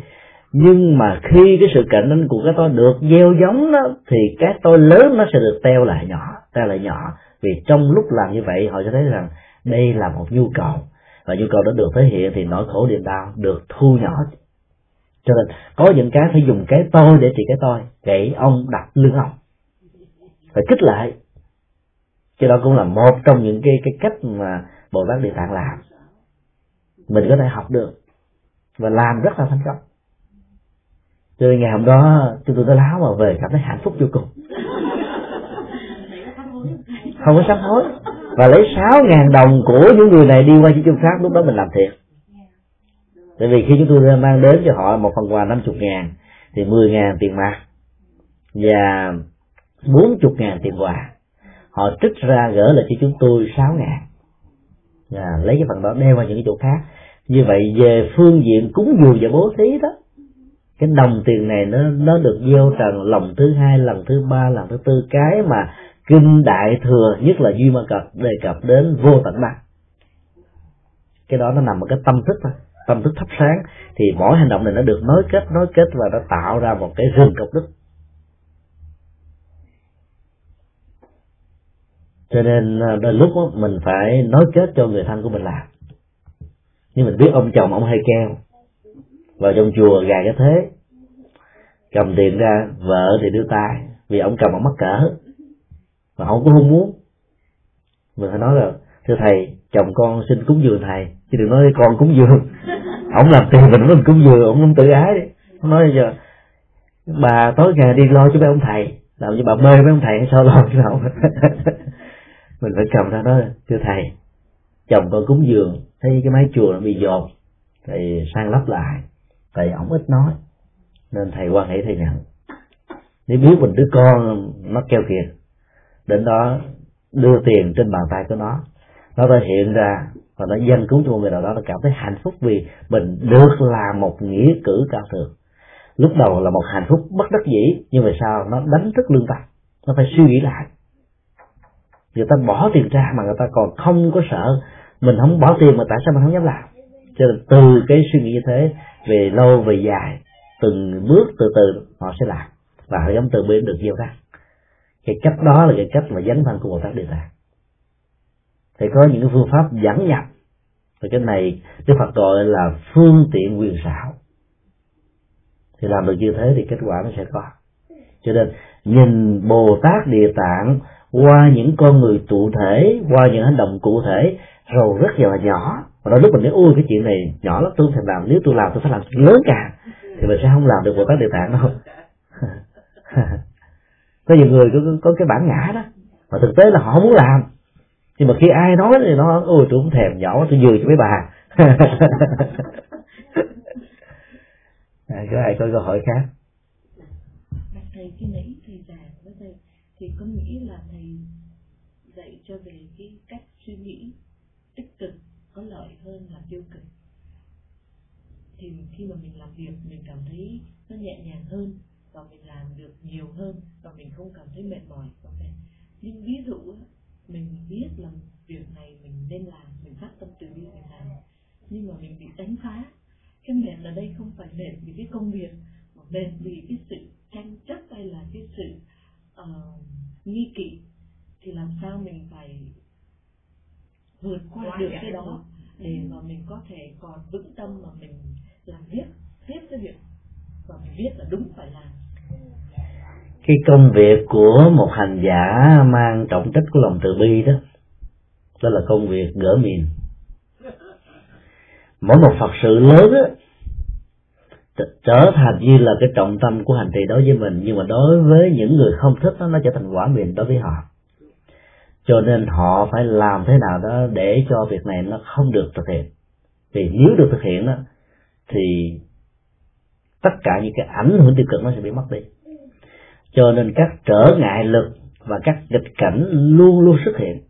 nhưng mà khi cái sự cạnh tranh của cái tôi được gieo giống đó, thì cái tôi lớn nó sẽ được teo lại nhỏ, teo lại nhỏ. Vì trong lúc làm như vậy, họ sẽ thấy rằng đây là một nhu cầu. Và nhu cầu đó được thể hiện thì nỗi khổ niềm đau được thu nhỏ. Cho nên có những cái phải dùng cái tôi để trị cái tôi. Gãy ông đặt lưng ông phải kích lại. Cho đó cũng là một trong những cái cái cách mà bồ tát địa tạng làm. Mình có thể học được và làm rất là thành công. Cho nên ngày hôm đó, chúng tôi đã láo mà về, cảm thấy hạnh phúc vô cùng. Không có sám hối. Và lấy sáu ngàn đồng của những người này đi qua những chung pháp, lúc đó mình làm thiệt. Tại vì khi chúng tôi mang đến cho họ một phần quà năm chục ngàn, thì mười ngàn tiền mặt. Và bốn chục ngàn tiền quà. Họ trích ra gỡ lại cho chúng tôi sáu ngàn. Và lấy cái phần đó đeo qua những cái chỗ khác. Như vậy về phương diện cúng dường và bố thí đó, cái đồng tiền này nó nó được gieo trần lòng thứ hai, lần thứ ba, lần thứ tư. Cái mà kinh đại thừa nhất là duy ma cập đề cập đến vô tận bạc cái đó nó nằm ở cái tâm thức thôi, tâm thức thắp sáng. Thì mỗi hành động này nó được nối kết nối kết và nó tạo ra một cái rừng công đức cho nên à, đôi lúc đó, mình phải nói kết cho người thân của mình làm nhưng mình biết ông chồng ông hay keo vào trong chùa gà cái thế cầm tiền ra vợ thì đưa tay vì ông cầm ông mắc cỡ mà ông cũng không muốn. Mình phải nói là thưa thầy chồng con xin cúng dường thầy chứ đừng nói con cúng dường. Ông làm tiền mình mình cúng dường ông không tự ái đi. Ông nói giờ bà tối ngày đi lo cho mấy ông thầy làm như bà mê mấy ông thầy hay sao lo chứ không mình phải cầm ra đó thưa thầy. Chồng con cúng dường thấy cái mái chùa nó bị dột, thầy sang lắp lại. Thầy ổng ít nói nên thầy quan hệ thầy nhận. Nếu biết mình đứa con nó keo kiệt. Đến đó đưa tiền trên bàn tay của nó. Nó thể hiện ra và nó dân cứu cho một người nào đó nó cảm thấy hạnh phúc vì mình được làm một nghĩa cử cao thượng. Lúc đầu là một hạnh phúc bất đắc dĩ nhưng mà sao nó đánh thức lương tâm? Nó phải suy nghĩ lại người ta bỏ tiền ra mà người ta còn không có sợ. Mình không bỏ tiền mà tại sao mình không dám làm? Cho nên từ cái suy nghĩ như thế, về lâu, về dài, từng bước từ từ họ sẽ làm. Và họ giống từ bên được gieo ra. Cái cách đó là cái cách mà dấn thân của bồ tát địa tạng thì có những phương pháp dẫn nhập. Và cái này đức phật gọi là phương tiện quyền xảo. Thì làm được như thế thì kết quả nó sẽ có. Cho nên, nhìn bồ tát địa tạng qua những con người cụ thể qua những hành động cụ thể rồi rất là nhỏ. Và đôi lúc mình nói ui cái chuyện này nhỏ lắm tôi phải làm nếu tôi làm tôi phải làm lớn cả, thì mình sẽ không làm được một tát địa tạng đâu. Có nhiều người có, có cái bản ngã đó mà thực tế là họ muốn làm. Nhưng mà khi ai nói thì nó ôi tôi cũng thèm nhỏ tôi vừa cho mấy bà. À, có ai có câu hỏi khác? Thầy khi nãy thầy giảng thì có nghĩ là thầy dạy cho về cái cách suy nghĩ tích cực, có lợi hơn là tiêu cực. Thì khi mà mình làm việc, mình cảm thấy nó nhẹ nhàng hơn và mình làm được nhiều hơn và mình không cảm thấy mệt mỏi. Okay. nhưng ví dụ mình biết là việc này mình nên làm, mình phát tâm từ bi mình làm. Nhưng mà mình bị đánh phá. Cái mệt là đây không phải mệt vì cái công việc, mà mệt vì cái sự tranh chấp hay là cái sự uh, nghi kỵ thì làm sao mình phải vượt qua được cái đó để mà mình có thể còn vững tâm mà mình làm viết viết cái việc và mình viết là đúng phải làm. Cái công việc của một hành giả mang trọng trách của lòng từ bi đó đó là công việc gỡ miền mỗi một phật sự lớn á trở thành như là cái trọng tâm của hành trì đối với mình nhưng mà đối với những người không thích đó, nó trở thành quả miệng đối với họ. Cho nên họ phải làm thế nào đó để cho việc này nó không được thực hiện. Vì nếu được thực hiện đó thì tất cả những cái ảnh hưởng tiêu cực nó sẽ bị mất đi. Cho nên các trở ngại lực và các nghịch cảnh luôn luôn xuất hiện.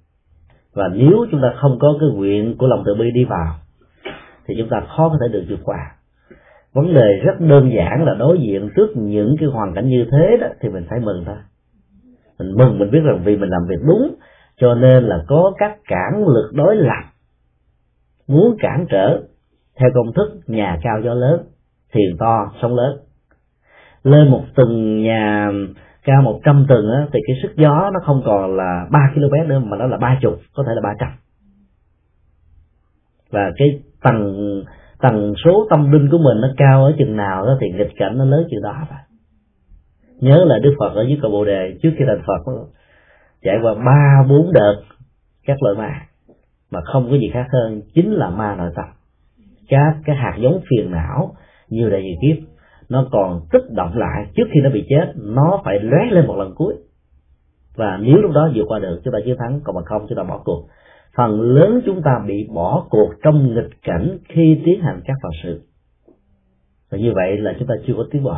Và nếu chúng ta không có cái nguyện của lòng từ bi đi vào thì chúng ta khó có thể được vượt qua vấn đề rất đơn giản là đối diện trước những cái hoàn cảnh như thế đó thì mình phải mừng thôi. Mình mừng mình biết rằng vì mình làm việc đúng cho nên là có các cản lực đối lập muốn cản trở theo công thức nhà cao gió lớn thiền to sóng lớn. Lên một tầng nhà cao 100 tầng á, thì cái sức gió nó không còn là 3 km nữa mà nó là ba chục có thể là 300 và cái tầng tần số tâm linh của mình nó cao ở chừng nào đó thì nghịch cảnh nó lớn chừng đó thôi. Nhớ là đức phật ở dưới cầu bồ đề, trước khi thành phật, trải qua ba, bốn đợt các loại ma. Mà không có gì khác hơn chính là ma nội tâm. Các cái hạt giống phiền não, nhiều đại nhiều kiếp, nó còn kích động lại. Trước khi nó bị chết, nó phải lóe lên một lần cuối. Và nếu lúc đó vượt qua được, chúng ta chiến thắng, còn mà không, chúng ta bỏ cuộc phần lớn chúng ta bị bỏ cuộc trong nghịch cảnh khi tiến hành các phật sự. Và như vậy là chúng ta chưa có tiến bộ.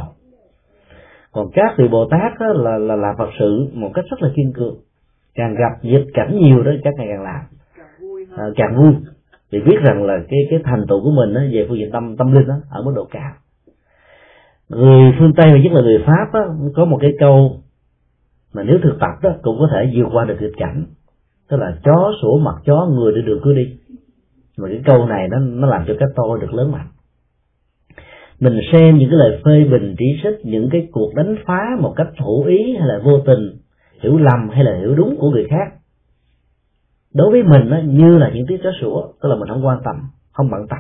Còn các vị bồ tát đó là là làm phật sự một cách rất là kiên cường. Càng gặp dịch cảnh nhiều đó các ngày càng làm. À, càng vui. Vì biết rằng là cái cái thành tựu của mình đó, về phương diện tâm tâm linh đó, ở mức độ cao. Người phương tây và nhất là người pháp đó, có một cái câu mà nếu thực tập đó cũng có thể vượt qua được nghịch cảnh tức là chó sủa mặt chó, người đi được cứ đi. Mà cái câu này nó nó làm cho cái tôi được lớn mạnh. Mình xem những cái lời phê bình chỉ trích, những cái cuộc đánh phá một cách thủ ý hay là vô tình, hiểu lầm hay là hiểu đúng của người khác. Đối với mình nó như là những tiếng chó sủa, tức là mình không quan tâm, không bận tâm.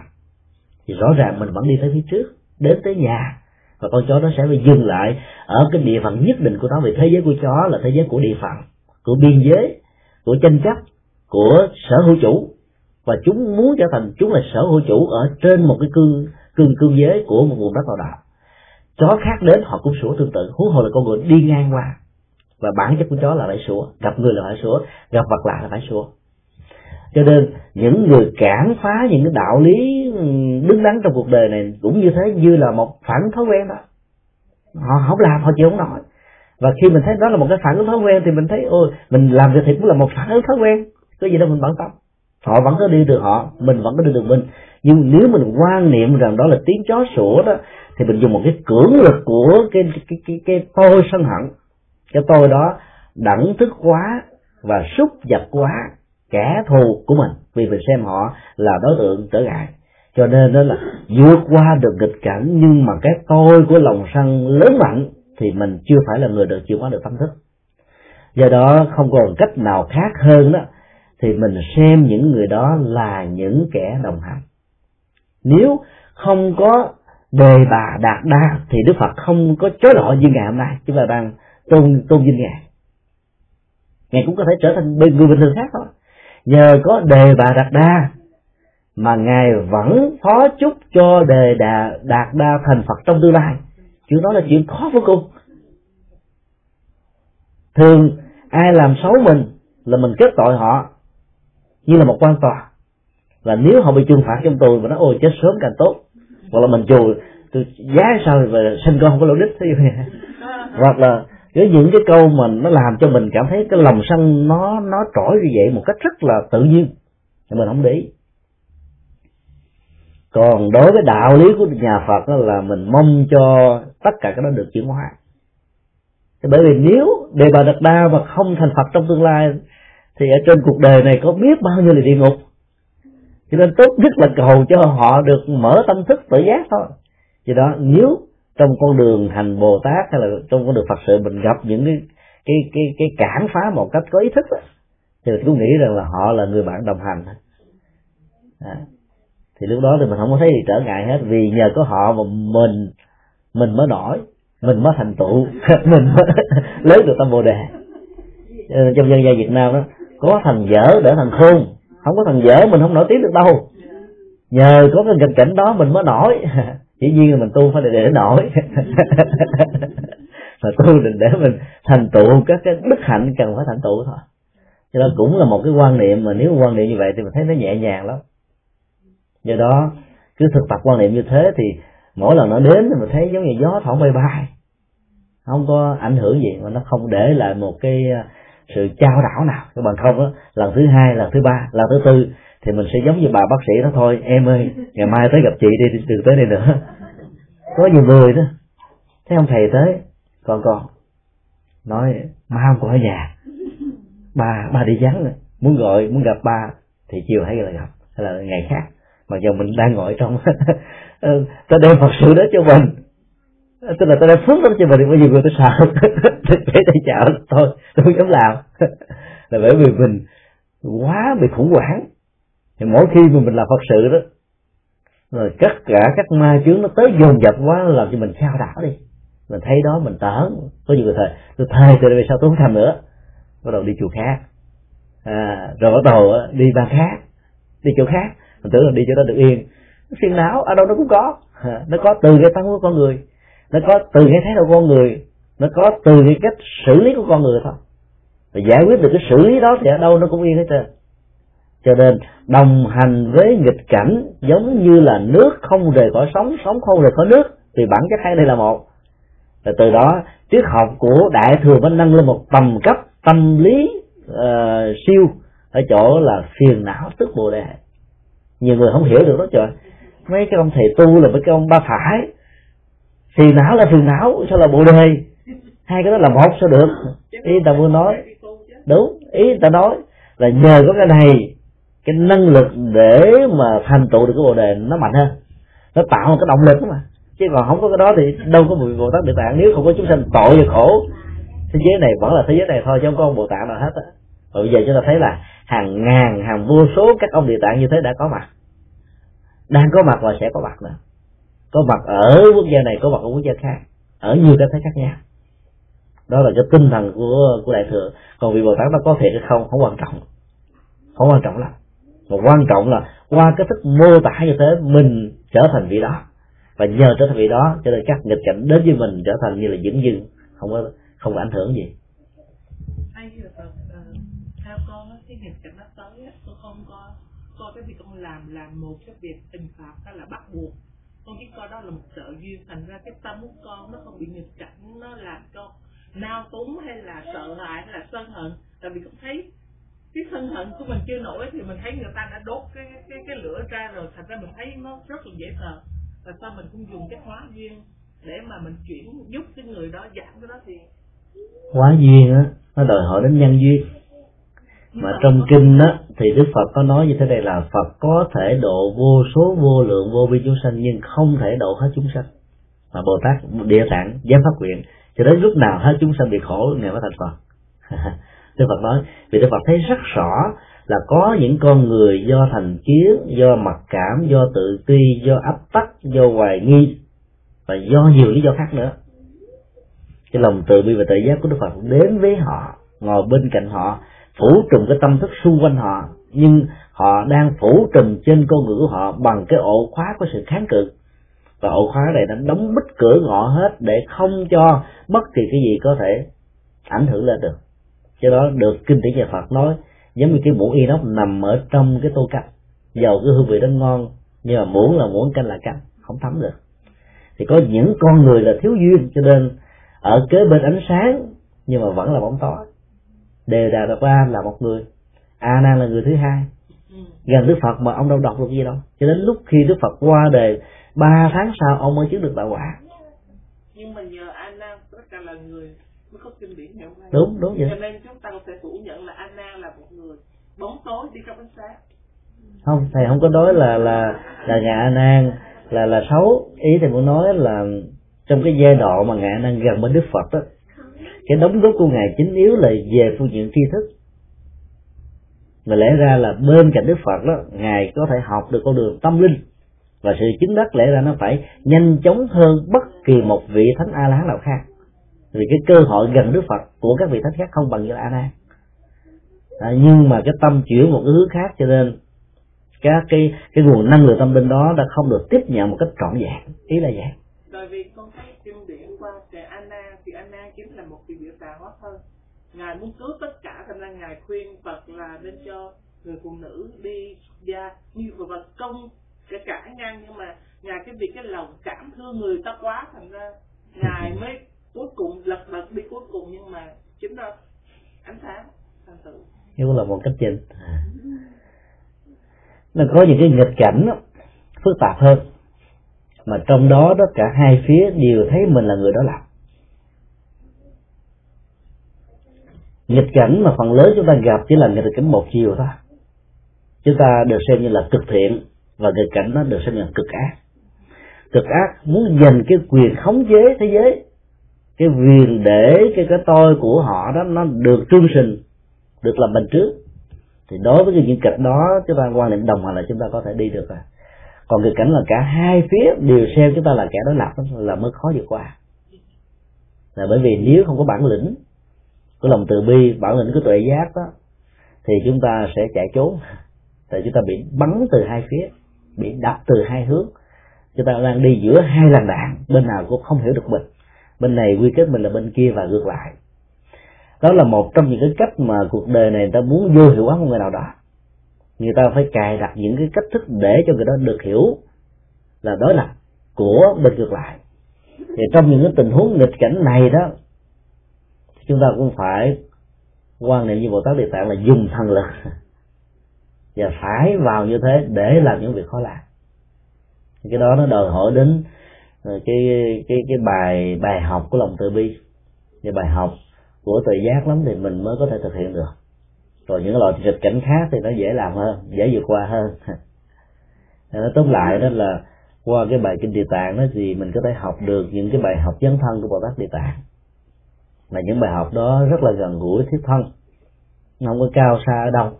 Thì rõ ràng mình vẫn đi tới phía trước, đến tới nhà. Và con chó nó sẽ phải dừng lại ở cái địa phận nhất định của nó, vì thế giới của chó là thế giới của địa phận, của biên giới của tranh chấp của sở hữu chủ. Và chúng muốn trở thành, chúng là sở hữu chủ ở trên một cái cương cương cương giới của một vùng đất nào đó. Chó khác đến họ cũng sủa tương tự. Huống hồ là con người đi ngang qua. Và bản chất của chó là phải sủa. Gặp người là phải sủa. Gặp vật lạ là phải sủa. Cho nên, những người cản phá những cái đạo lý đứng đắn trong cuộc đời này cũng như thế, như là một phản thói quen đó. Họ không làm, họ chịu không nổi và khi mình thấy đó là một cái phản ứng thói quen thì mình thấy ôi mình làm việc thì cũng là một phản ứng thói quen. Cái gì đâu mình bận tâm. Họ vẫn có đi được họ mình vẫn có đi được mình. Nhưng nếu mình quan niệm rằng đó là tiếng chó sủa đó thì mình dùng một cái cưỡng lực của cái cái cái cái, cái tôi sân hận. Cái tôi đó đẳng thức quá và xúc vật quá kẻ thù của mình. Vì mình xem họ là đối tượng trở ngại. Cho nên đó là vượt qua được nghịch cảnh nhưng mà cái tôi của lòng sân lớn mạnh thì mình chưa phải là người được chịu hóa được tâm thức. Do đó không còn cách nào khác hơn đó, thì mình xem những người đó là những kẻ đồng hành. Nếu không có đề bà đạt đa, thì đức phật không có chối lọ như ngày hôm nay. Chúng ta đang tôn tôn vinh ngài. Ngài cũng có thể trở thành người bình thường khác thôi. Nhờ có đề bà đạt đa mà ngài vẫn phó chúc cho đề đà, đạt đa thành phật trong tương lai chuyện đó là chuyện khó vô cùng. Thường, ai làm xấu mình là mình kết tội họ, như là một quan tòa. Và nếu họ bị trừng phạt trong tù mà nó ôi chết sớm càng tốt, hoặc là mình chùi, tôi giá sao và sinh con không có lỗ đích thế. Hoặc là với những cái câu mà nó làm cho mình cảm thấy cái lòng sân nó nó trỗi như vậy một cách rất là tự nhiên. Thì mình không để ý. Còn đối với đạo lý của nhà Phật đó là mình mong cho tất cả cái đó được chuyển hóa. Thì bởi vì nếu đề bà đặt đa mà không thành Phật trong tương lai thì ở trên cuộc đời này có biết bao nhiêu là địa ngục. Cho nên tốt nhất là cầu cho họ được mở tâm thức tự giác thôi. Vì đó nếu trong con đường hành bồ tát hay là trong con đường phật sự mình gặp những cái cái cái cái cản phá một cách có ý thức đó, thì mình nghĩ rằng là họ là người bạn đồng hành. À. thì lúc đó thì mình không có thấy gì trở ngại hết vì nhờ có họ mà mình mình mới nổi mình mới thành tựu. Mình mới lấy được tâm bồ đề. Trong dân gia Việt Nam đó có thằng dở để thằng khôn. Không có thằng dở mình không nổi tiếng được đâu. Nhờ có cái nghịch cảnh đó mình mới nổi. Chỉ nhiên là mình tu phải để, để nổi. Mà tu định để mình thành tựu các cái đức hạnh cần phải thành tựu thôi. Cho đó cũng là một cái quan niệm mà nếu quan niệm như vậy thì mình thấy nó nhẹ nhàng lắm. Do đó cứ thực tập quan niệm như thế thì mỗi lần nó đến thì mình thấy giống như gió thoảng bay bay. Không có ảnh hưởng gì, mà nó không để lại một cái à, sự trao đảo nào. Các bạn không á, lần thứ hai, lần thứ ba, lần thứ tư, thì mình sẽ giống như bà bác sĩ đó thôi. Em ơi, ngày mai tới gặp chị đi đừng tới đây nữa. Có nhiều người đó. Thấy ông thầy tới, con con, nói ba không có ở nhà. Ba ba đi vắng muốn gọi, muốn gặp ba thì chiều hay là gặp. Hay là ngày khác. Mặc dù mình đang ngồi trong Ừ, ta đem phật sự đó cho mình. À, tức là ta đem phước đó cho mình bởi vì người ta sợ. Để tay chảo thôi tôi không dám làm. Là bởi vì mình quá bị khủng hoảng. Thì mỗi khi mà mình làm phật sự đó rồi tất cả các ma chướng nó tới dồn dập quá làm cho mình sao đảo đi. Mình thấy đó mình tởn. Có nhiều người thầy tôi thề từ đây sao tôi không tham nữa. Bắt đầu đi chùa khác. À, rồi bắt đầu à, đi bàn khác đi chỗ khác. Mình tưởng là đi chỗ đó được yên phiền não ở đâu nó cũng có. Nó có từ cái tâm của con người nó có từ cái thái độ của con người nó có từ cái cách xử lý của con người thôi. Và giải quyết được cái xử lý đó thì ở đâu nó cũng yên hết trơn. Cho nên đồng hành với nghịch cảnh giống như là nước không rời khỏi sống sống không rời khỏi nước thì bản chất hai đây là một. Và từ đó triết học của đại thừa mới nâng lên một tầm cấp tâm lý uh, siêu ở chỗ là phiền não tức bồ đề. Nhiều người không hiểu được đó trời mấy cái ông thầy tu là mấy cái ông ba phải. Phiền não là phiền não sao là bồ đề? Hai cái đó là một sao được? Ý ta vừa nói. đúng ý ta nói là nhờ có cái này cái năng lực để mà thành tựu được cái bồ đề nó mạnh hơn. Nó tạo một cái động lực mà. Chứ còn không có cái đó thì đâu có vị bồ tát địa tạng. Nếu không có chúng sanh tội và khổ thế giới này vẫn là thế giới này thôi chứ không có ông bồ tát nào hết á. Và bây giờ chúng ta thấy là hàng ngàn hàng vô số các ông địa tạng như thế đã có mặt đang có mặt và sẽ có mặt nữa. Có mặt ở quốc gia này, có mặt ở quốc gia khác. Ở nhiều cái thế khác nhau. Đó là cái tinh thần của của đại thừa. Còn vị bồ tát nó có thiệt hay không không quan trọng. Không quan trọng lắm. Mà quan trọng là qua cái thức mô tả như thế, mình trở thành vị đó. Và nhờ trở thành vị đó, cho nên các nghịch cảnh đến với mình trở thành như là dững dưng, không có không có ảnh hưởng gì. Theo ờ, ờ, con cái nghịch cảnh nó tới tôi không có coi cái việc con làm làm một cái việc tình phạt hay là bắt buộc. Con chỉ coi đó là một trợ duyên, thành ra cái tâm của con nó không bị nghịch cảnh, nó làm cho nao túng hay là sợ hãi hay là sân hận. Tại vì con thấy cái sân hận của mình chưa nổi thì mình thấy người ta đã đốt cái cái cái lửa ra rồi, thành ra mình thấy nó rất là dễ sợ. Và sao mình cũng dùng cái hóa duyên để mà mình chuyển giúp cái người đó giảm cái đó thì hóa duyên á, nó đòi hỏi đến nhân duyên mà trong kinh đó thì đức phật có nói như thế này là phật có thể độ vô số vô lượng vô biên chúng sanh, nhưng không thể độ hết chúng sanh. Mà bồ tát địa tạng dám phát nguyện, cho đến lúc nào hết chúng sanh bị khổ ngày mới thành phật. Đức phật nói, vì đức phật thấy rất rõ là có những con người do thành kiến, do mặc cảm, do tự ti, do áp tắc, do hoài nghi, và do nhiều lý do khác nữa. Cái lòng từ bi và tự giác của đức phật đến với họ, ngồi bên cạnh họ phủ trùm cái tâm thức xung quanh họ, nhưng họ đang phủ trùm trên con ngựa của họ bằng cái ổ khóa của sự kháng cự. Và ổ khóa này đã đóng bít cửa ngõ hết để không cho bất kỳ cái gì có thể ảnh hưởng lên được. Cho đó được kinh điển nhà Phật nói, giống như cái muỗng inox nằm ở trong cái tô canh. Dầu cái hương vị đó ngon, nhưng mà muỗng là muỗng canh là canh, không thấm được. Thì có những con người là thiếu duyên, cho nên ở kế bên ánh sáng, nhưng mà vẫn là bóng tối đề đà đạt ba là một người. A nan là người thứ hai. Ừ. gần đức phật mà ông đâu đọc được gì đâu. Cho đến lúc khi đức phật qua đời ba tháng sau ông mới chứng được đạo quả. Nhưng mà nhờ a nan tất cả là người mới có kinh điển ngày hôm nay. Đúng đúng vậy. Cho nên chúng ta sẽ phủ nhận là a nan là một người bóng tối đi trong ánh sáng không thầy không có nói là là là ngài a nan là là xấu. Ý thầy muốn nói là trong cái giai đoạn mà ngài a nan gần với đức phật đó cái đóng góp của ngài chính yếu là về phương diện tri thức. Mà lẽ ra là bên cạnh đức phật đó ngài có thể học được con đường tâm linh. Và sự chứng đắc lẽ ra nó phải nhanh chóng hơn bất kỳ một vị thánh a la hán nào khác. Vì cái cơ hội gần đức phật của các vị thánh khác không bằng như a la à, nhưng mà cái tâm chuyển một cái hướng khác cho nên các cái cái nguồn năng lượng tâm linh đó đã không được tiếp nhận một cách trọn vẹn. Ý là vậy. Anna chính là một vị biểu tà hóa thân. Ngài muốn cứu tất cả thành ra ngài khuyên Phật là nên cho người phụ nữ đi ra như Phật công cả cả ngang. Nhưng mà ngài cái việc cái lòng cảm thương người ta quá thành ra ngài mới cuối cùng lật đật đi cuối cùng. Nhưng mà chính là ánh sáng thành tựu. Cũng là một cách trình à. nó có những cái nghịch cảnh đó, phức tạp hơn. Mà trong đó đó cả hai phía đều thấy mình là người đó làm. Nghịch cảnh mà phần lớn chúng ta gặp chỉ là nghịch cảnh một chiều thôi. Chúng ta được xem như là cực thiện và nghịch cảnh nó được xem như là cực ác. Cực ác muốn giành cái quyền khống chế thế giới, cái quyền để cái cái tôi của họ đó nó được trương sinh, được làm bình trước. Thì đối với những kịch đó, chúng ta quan niệm đồng hành là chúng ta có thể đi được rồi. Còn cái cảnh là cả hai phía đều xem chúng ta là kẻ đối lập, là mới khó vượt qua. Là bởi vì nếu không có bản lĩnh của lòng từ bi bản lĩnh của tuệ giác đó, thì chúng ta sẽ chạy trốn. Tại chúng ta bị bắn từ hai phía, bị đập từ hai hướng. Chúng ta đang đi giữa hai làn đạn, bên nào cũng không hiểu được mình. Bên này quy kết mình là bên kia và ngược lại. Đó là một trong những cái cách mà cuộc đời này người ta muốn vô hiệu hóa một người nào đó. Người ta phải cài đặt những cái cách thức để cho người đó được hiểu là đối lập của bên ngược lại. Thì trong những cái tình huống nghịch cảnh này đó chúng ta cũng phải quan niệm như bồ tát địa tạng là dùng thần lực. Và phải vào như thế để làm những việc khó làm. Cái đó nó đòi hỏi đến ờ, cái cái cái bài bài học của lòng từ bi. Cái bài học của tự giác lắm thì mình mới có thể thực hiện được. Rồi những loại nghịch cảnh khác thì nó dễ làm hơn, dễ vượt qua hơn. Nó tóm lại đó là qua cái bài kinh địa tạng đó thì mình có thể học được những cái bài học dấn thân của bồ tát địa tạng mà những bài học đó rất là gần gũi, thiết thân. Không có cao xa ở đâu.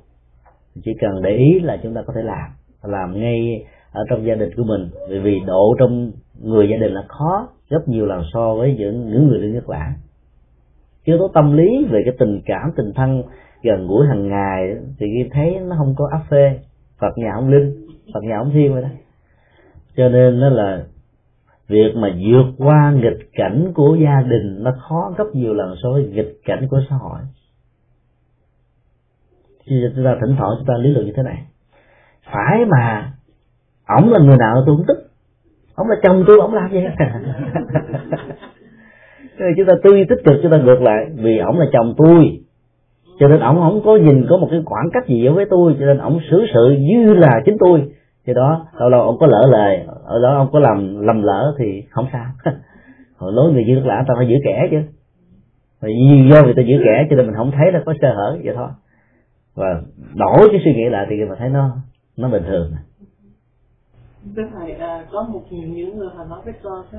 Chỉ cần để ý là chúng ta có thể làm. Làm ngay ở trong gia đình của mình. Vì vì độ trong người gia đình là khó rất nhiều lần so với những những người đi nước lạ yếu tố tâm lý về cái tình cảm, tình thân gần gũi hàng ngày, thì khi thấy nó không có áp phê, phật nhà ông linh, phật nhà ông thiên vậy đó. Cho nên nó là việc mà vượt qua nghịch cảnh của gia đình nó khó gấp nhiều lần so với nghịch cảnh của xã hội. Chúng ta thỉnh thoảng chúng ta lý luận như thế này. Phải mà ổng là người nào tôi không tức. Ổng là chồng tôi ổng làm gì chúng ta tư tích cực chúng ta ngược lại vì ổng là chồng tôi. Cho nên ổng không có nhìn có một cái khoảng cách gì với tôi cho nên ổng xử sự như là chính tôi thì đó lâu lâu ông có lỡ lời ở đó ông có làm lầm lỡ thì không sao. Hồi lối người giữ lạ ta phải giữ kẻ chứ. Và do người ta giữ kẻ cho nên mình không thấy là có sơ hở vậy thôi. Và đổi cái suy nghĩ lại thì mình thấy nó nó bình thường Thưa thầy, à, có một những người họ nói với con thế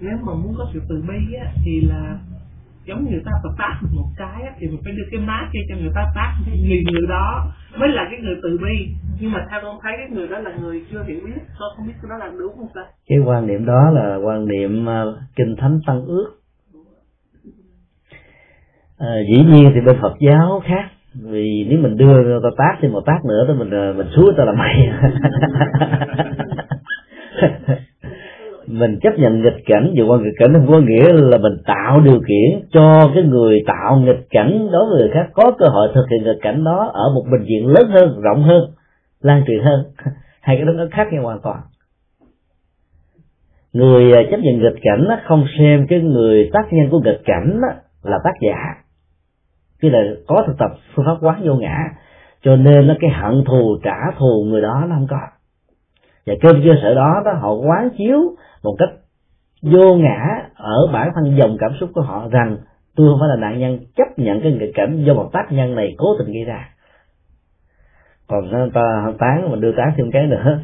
nếu mà muốn có sự từ bi á thì là giống như người ta phải tác một cái thì mình phải đưa cái má kia cho người ta tác người người đó mới là cái người từ bi. Nhưng mà theo con thấy cái người đó là người chưa hiểu biết. Con không biết cái đó là đúng không ta? Cái quan niệm đó là quan niệm uh, kinh thánh tăng ước. À, dĩ nhiên thì bên Phật giáo khác. Vì nếu mình đưa ta tác thêm một tác nữa thì mình ờ, mình xuống ta là mày mình chấp nhận nghịch cảnh, dù qua nghịch cảnh không có nghĩa là mình tạo điều kiện cho cái người tạo nghịch cảnh đối với người khác có cơ hội thực hiện nghịch cảnh đó ở một bình diện lớn hơn, rộng hơn, lan truyền hơn. Hai cái đó nó khác nhau hoàn toàn. Người à, chấp nhận nghịch cảnh không xem cái người tác nhân của nghịch cảnh là tác giả. Cái là có thực tập phương pháp quán vô ngã. Cho nên nó cái hận thù, trả thù người đó nó không có. Và trên cơ sở đó đó, họ quán chiếu một cách vô ngã ở bản thân dòng cảm xúc của họ rằng tôi không phải là nạn nhân, chấp nhận cái nghịch cảnh do một tác nhân này cố tình gây ra. Còn người ta tán, mình đưa tán thêm cái nữa.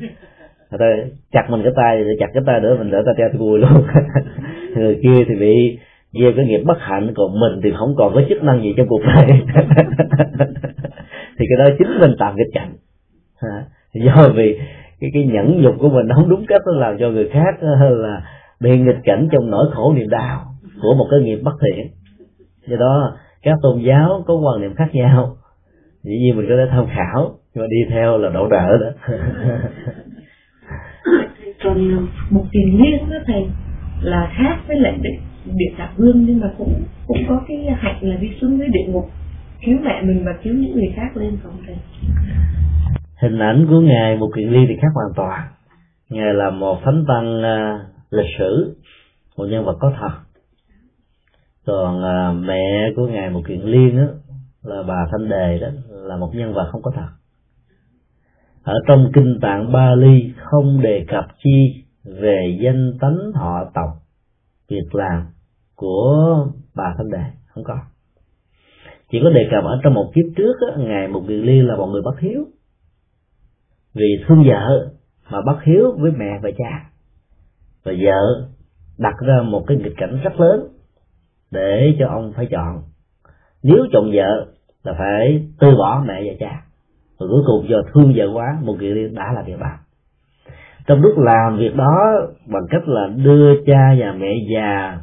Người ta chặt mình cái tay rồi chặt cái tay nữa, mình đỡ ta treo vui luôn. Người kia thì bị gieo cái nghiệp bất hạnh, còn mình thì không còn có chức năng gì trong cuộc đời. Thì cái đó chính mình tạo nghịch cảnh. Do vì cái cái nhẫn dục của mình không đúng cách nó làm cho người khác ờ, là bị nghịch cảnh trong nỗi khổ niềm đau của một cái nghiệp bất thiện. Do đó các tôn giáo có quan niệm khác nhau. Dĩ nhiên mình có thể tham khảo nhưng mà đi theo là đổ đỡ đó. Còn một tiền liên đó thầy là khác với lại địa, địa tạc vương nhưng mà cũng cũng có cái hạnh là đi xuống với địa ngục cứu mẹ mình và cứu những người khác lên không thầy? Hình ảnh của ngài một kiện ly thì khác hoàn toàn. Ngài là một thánh tăng uh, lịch sử một nhân vật có thật. Còn uh, mẹ của ngài một kiện liên đó là bà thanh đề đó là một nhân vật không có thật. Ở trong kinh tạng Bali không đề cập chi về danh tánh họ tộc việc làm của bà thanh đề không có. Chỉ có đề cập ở trong một kiếp trước á, ngài một kiền liên là một người bất hiếu vì thương vợ mà bất hiếu với mẹ và cha. Và vợ đặt ra một cái nghịch cảnh rất lớn để cho ông phải chọn. Nếu chọn vợ là phải từ bỏ mẹ và cha. Và cuối cùng do thương vợ quá một người liên đã là điều bạc trong lúc làm việc đó, bằng cách là đưa cha và mẹ già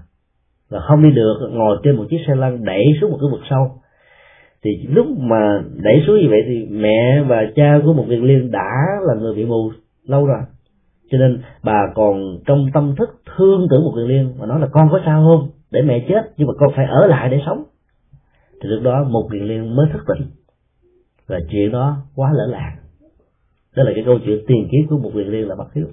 và không đi được, ngồi trên một chiếc xe lăn đẩy xuống một cái vực sâu thì lúc mà đẩy xuống như vậy thì mẹ và cha của một việt liên đã là người bị mù lâu rồi. Cho nên bà còn trong tâm thức thương tưởng một việt liên và nói là con có sao không? Để mẹ chết nhưng mà con phải ở lại để sống. Thì lúc đó một việt liên mới thức tỉnh. Và chuyện đó quá lỡ lạc đó là cái câu chuyện tiền kiếp của một việt liên là bất hiếu.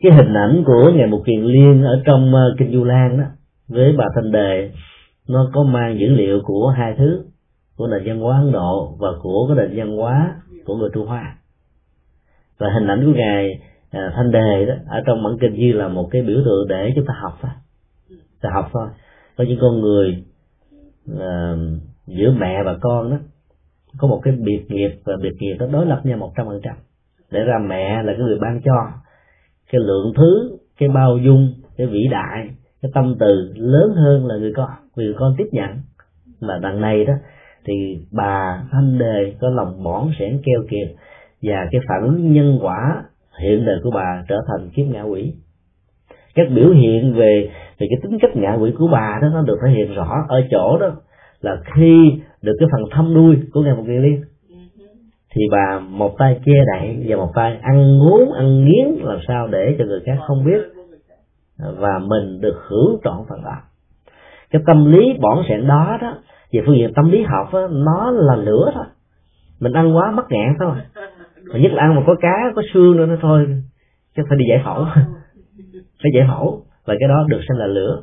Cái hình ảnh của ngài một kiền liên ở trong uh, kinh du lan đó với bà thanh đề nó có mang dữ liệu của hai thứ của nền văn hóa ấn độ và của cái nền văn hóa của người trung hoa. Và hình ảnh của ngài à, thanh đề đó ở trong bản kinh như là một cái biểu tượng để chúng ta học thôi ta học thôi. Có những con người à, giữa mẹ và con đó có một cái biệt nghiệp và biệt nghiệp nó đối lập nhau một trăm phần trăm. Để ra mẹ là cái người ban cho. Cái lượng thứ cái bao dung cái vĩ đại cái tâm từ lớn hơn là người con người con tiếp nhận. Mà đằng này đó, thì bà thanh đề có lòng bỏng sẻn keo kiệt và cái phản ứng nhân quả hiện đời của bà trở thành kiếp ngạ quỷ. Các biểu hiện về về cái tính cách ngạ quỷ của bà đó, nó được thể hiện rõ ở chỗ đó là khi được cái phần thăm đuôi của ngài một người liên. Thì bà một tay che đậy và một tay ăn ngốn ăn nghiến làm sao để cho người khác không biết và mình được hưởng trọn phần đó. Cái tâm lý bỏng sẻn đó đó về phương diện tâm lý học đó, nó là lửa thôi mình ăn quá mất ngạn thôi. Mà nhất là ăn mà có cá có xương nữa nó thôi chứ phải đi giải phẫu. Phải giải phẫu. Và cái đó được xem là lửa.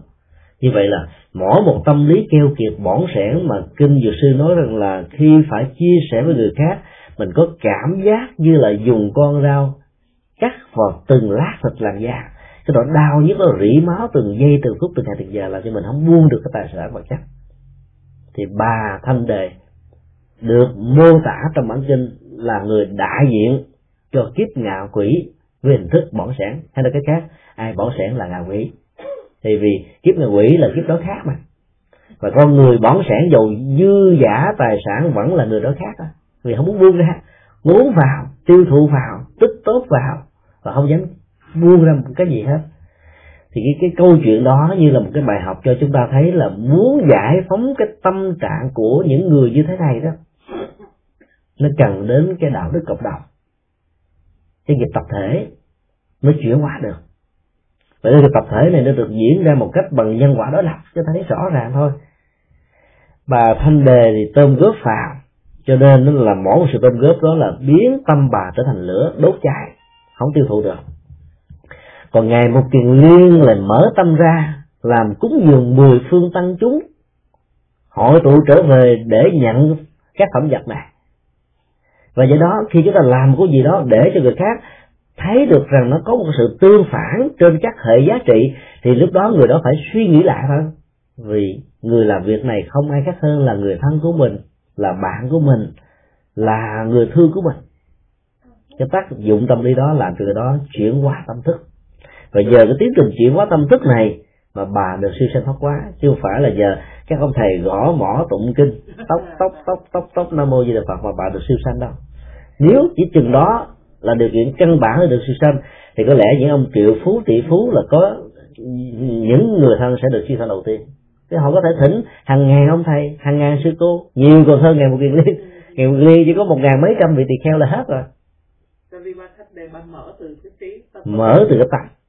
Như vậy là mỗi một tâm lý keo kiệt bỏng sẻn mà kinh dược sư nói rằng là khi phải chia sẻ với người khác mình có cảm giác như là dùng con dao cắt vào từng lát thịt làn da cái nỗi đau nhất nó rỉ máu từng giây, từng phút, từng ngày, từng giờ làm cho mình không buông được cái tài sản vật chất. Thì bà thanh đề được mô tả trong bản kinh là người đại diện cho kiếp ngạo quỷ với hình thức bỏng sản hay là cái khác, ai bỏng sản là ngạo quỷ. Thì vì kiếp ngạo quỷ là kiếp đó khác mà. Và con người bỏng sản dầu dư giả tài sản vẫn là người đó khác đó vì không muốn buông ra, muốn vào, tiêu thụ vào tích tốt vào và không dám buông ra một cái gì hết. Thì cái, cái câu chuyện đó như là một cái bài học cho chúng ta thấy là muốn giải phóng cái tâm trạng của những người như thế này đó nó cần đến cái đạo đức cộng đồng. Cái nghiệp tập thể mới chuyển hóa được. Vậy nên tập thể này nó được diễn ra một cách bằng nhân quả đối lập cho thấy rõ ràng thôi. Bà thanh đề thì tôm góp vào cho nên nó là mỗi một sự tôm góp đó là biến tâm bà trở thành lửa đốt cháy không tiêu thụ được còn ngày một kiền liên là mở tâm ra, làm cúng dường mười phương tăng chúng. Hội tụ trở về để nhận các phẩm vật này. Và do đó, khi chúng ta làm cái gì đó để cho người khác thấy được rằng nó có một sự tương phản trên các hệ giá trị, thì lúc đó người đó phải suy nghĩ lại thôi. Vì người làm việc này không ai khác hơn là người thân của mình, là bạn của mình, là người thương của mình. Cái tác dụng tâm lý đó làm cho người đó chuyển hóa tâm thức và giờ cái tiến trình chuyển hóa tâm thức này mà bà được siêu sanh thoát quá chứ không phải là giờ các ông thầy gõ mỏ tụng kinh tóc tóc tóc tóc tóc nam mô di đà phật mà bà được siêu sanh đâu. Nếu chỉ chừng đó là điều kiện căn bản để được siêu sanh thì có lẽ những ông triệu phú tỷ phú là có những người thân sẽ được siêu sanh đầu tiên. Thì họ có thể thỉnh hàng ngàn ông thầy hàng ngàn sư cô nhiều còn hơn ngàn một kiền liên ngàn một liên chỉ có một ngàn mấy trăm vị tỳ kheo là hết rồi. Mở từ cái trí mở từ cái tâm